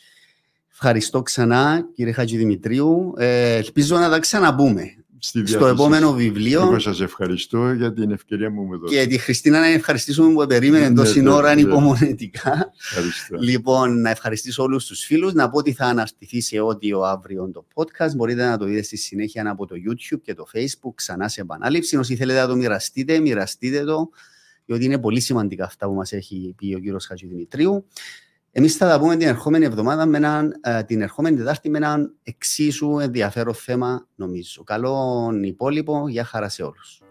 Ευχαριστώ ξανά, κύριε Χατζηδημητρίου. Ε, ελπίζω να τα ξαναπούμε Στη στο διάθεσή επόμενο σας. βιβλίο. Εγώ σας ευχαριστώ για την ευκαιρία που μου δώσατε. Και τη Χριστίνα να ευχαριστήσουμε που περίμενε Ναι, τόση ναι, ώρα ναι. υπομονετικά. Ευχαριστώ. Λοιπόν, να ευχαριστήσω όλους τους φίλους. Να πω ότι θα αναρτηθεί σε audio αύριο το podcast. Μπορείτε να το δείτε στη συνέχεια από το YouTube και το Facebook ξανά σε επανάληψη. Όσοι θέλετε να το μοιραστείτε, μοιραστείτε το. Διότι είναι πολύ σημαντικά αυτά που μας έχει πει ο κύριος Χατζηδημητρίου. Εμείς θα τα πούμε την ερχόμενη εβδομάδα, με έναν, ε, την ερχόμενη Τετάρτη με έναν εξίσου ενδιαφέρον θέμα, νομίζω. Καλό υπόλοιπο, για χαρά σε όλους.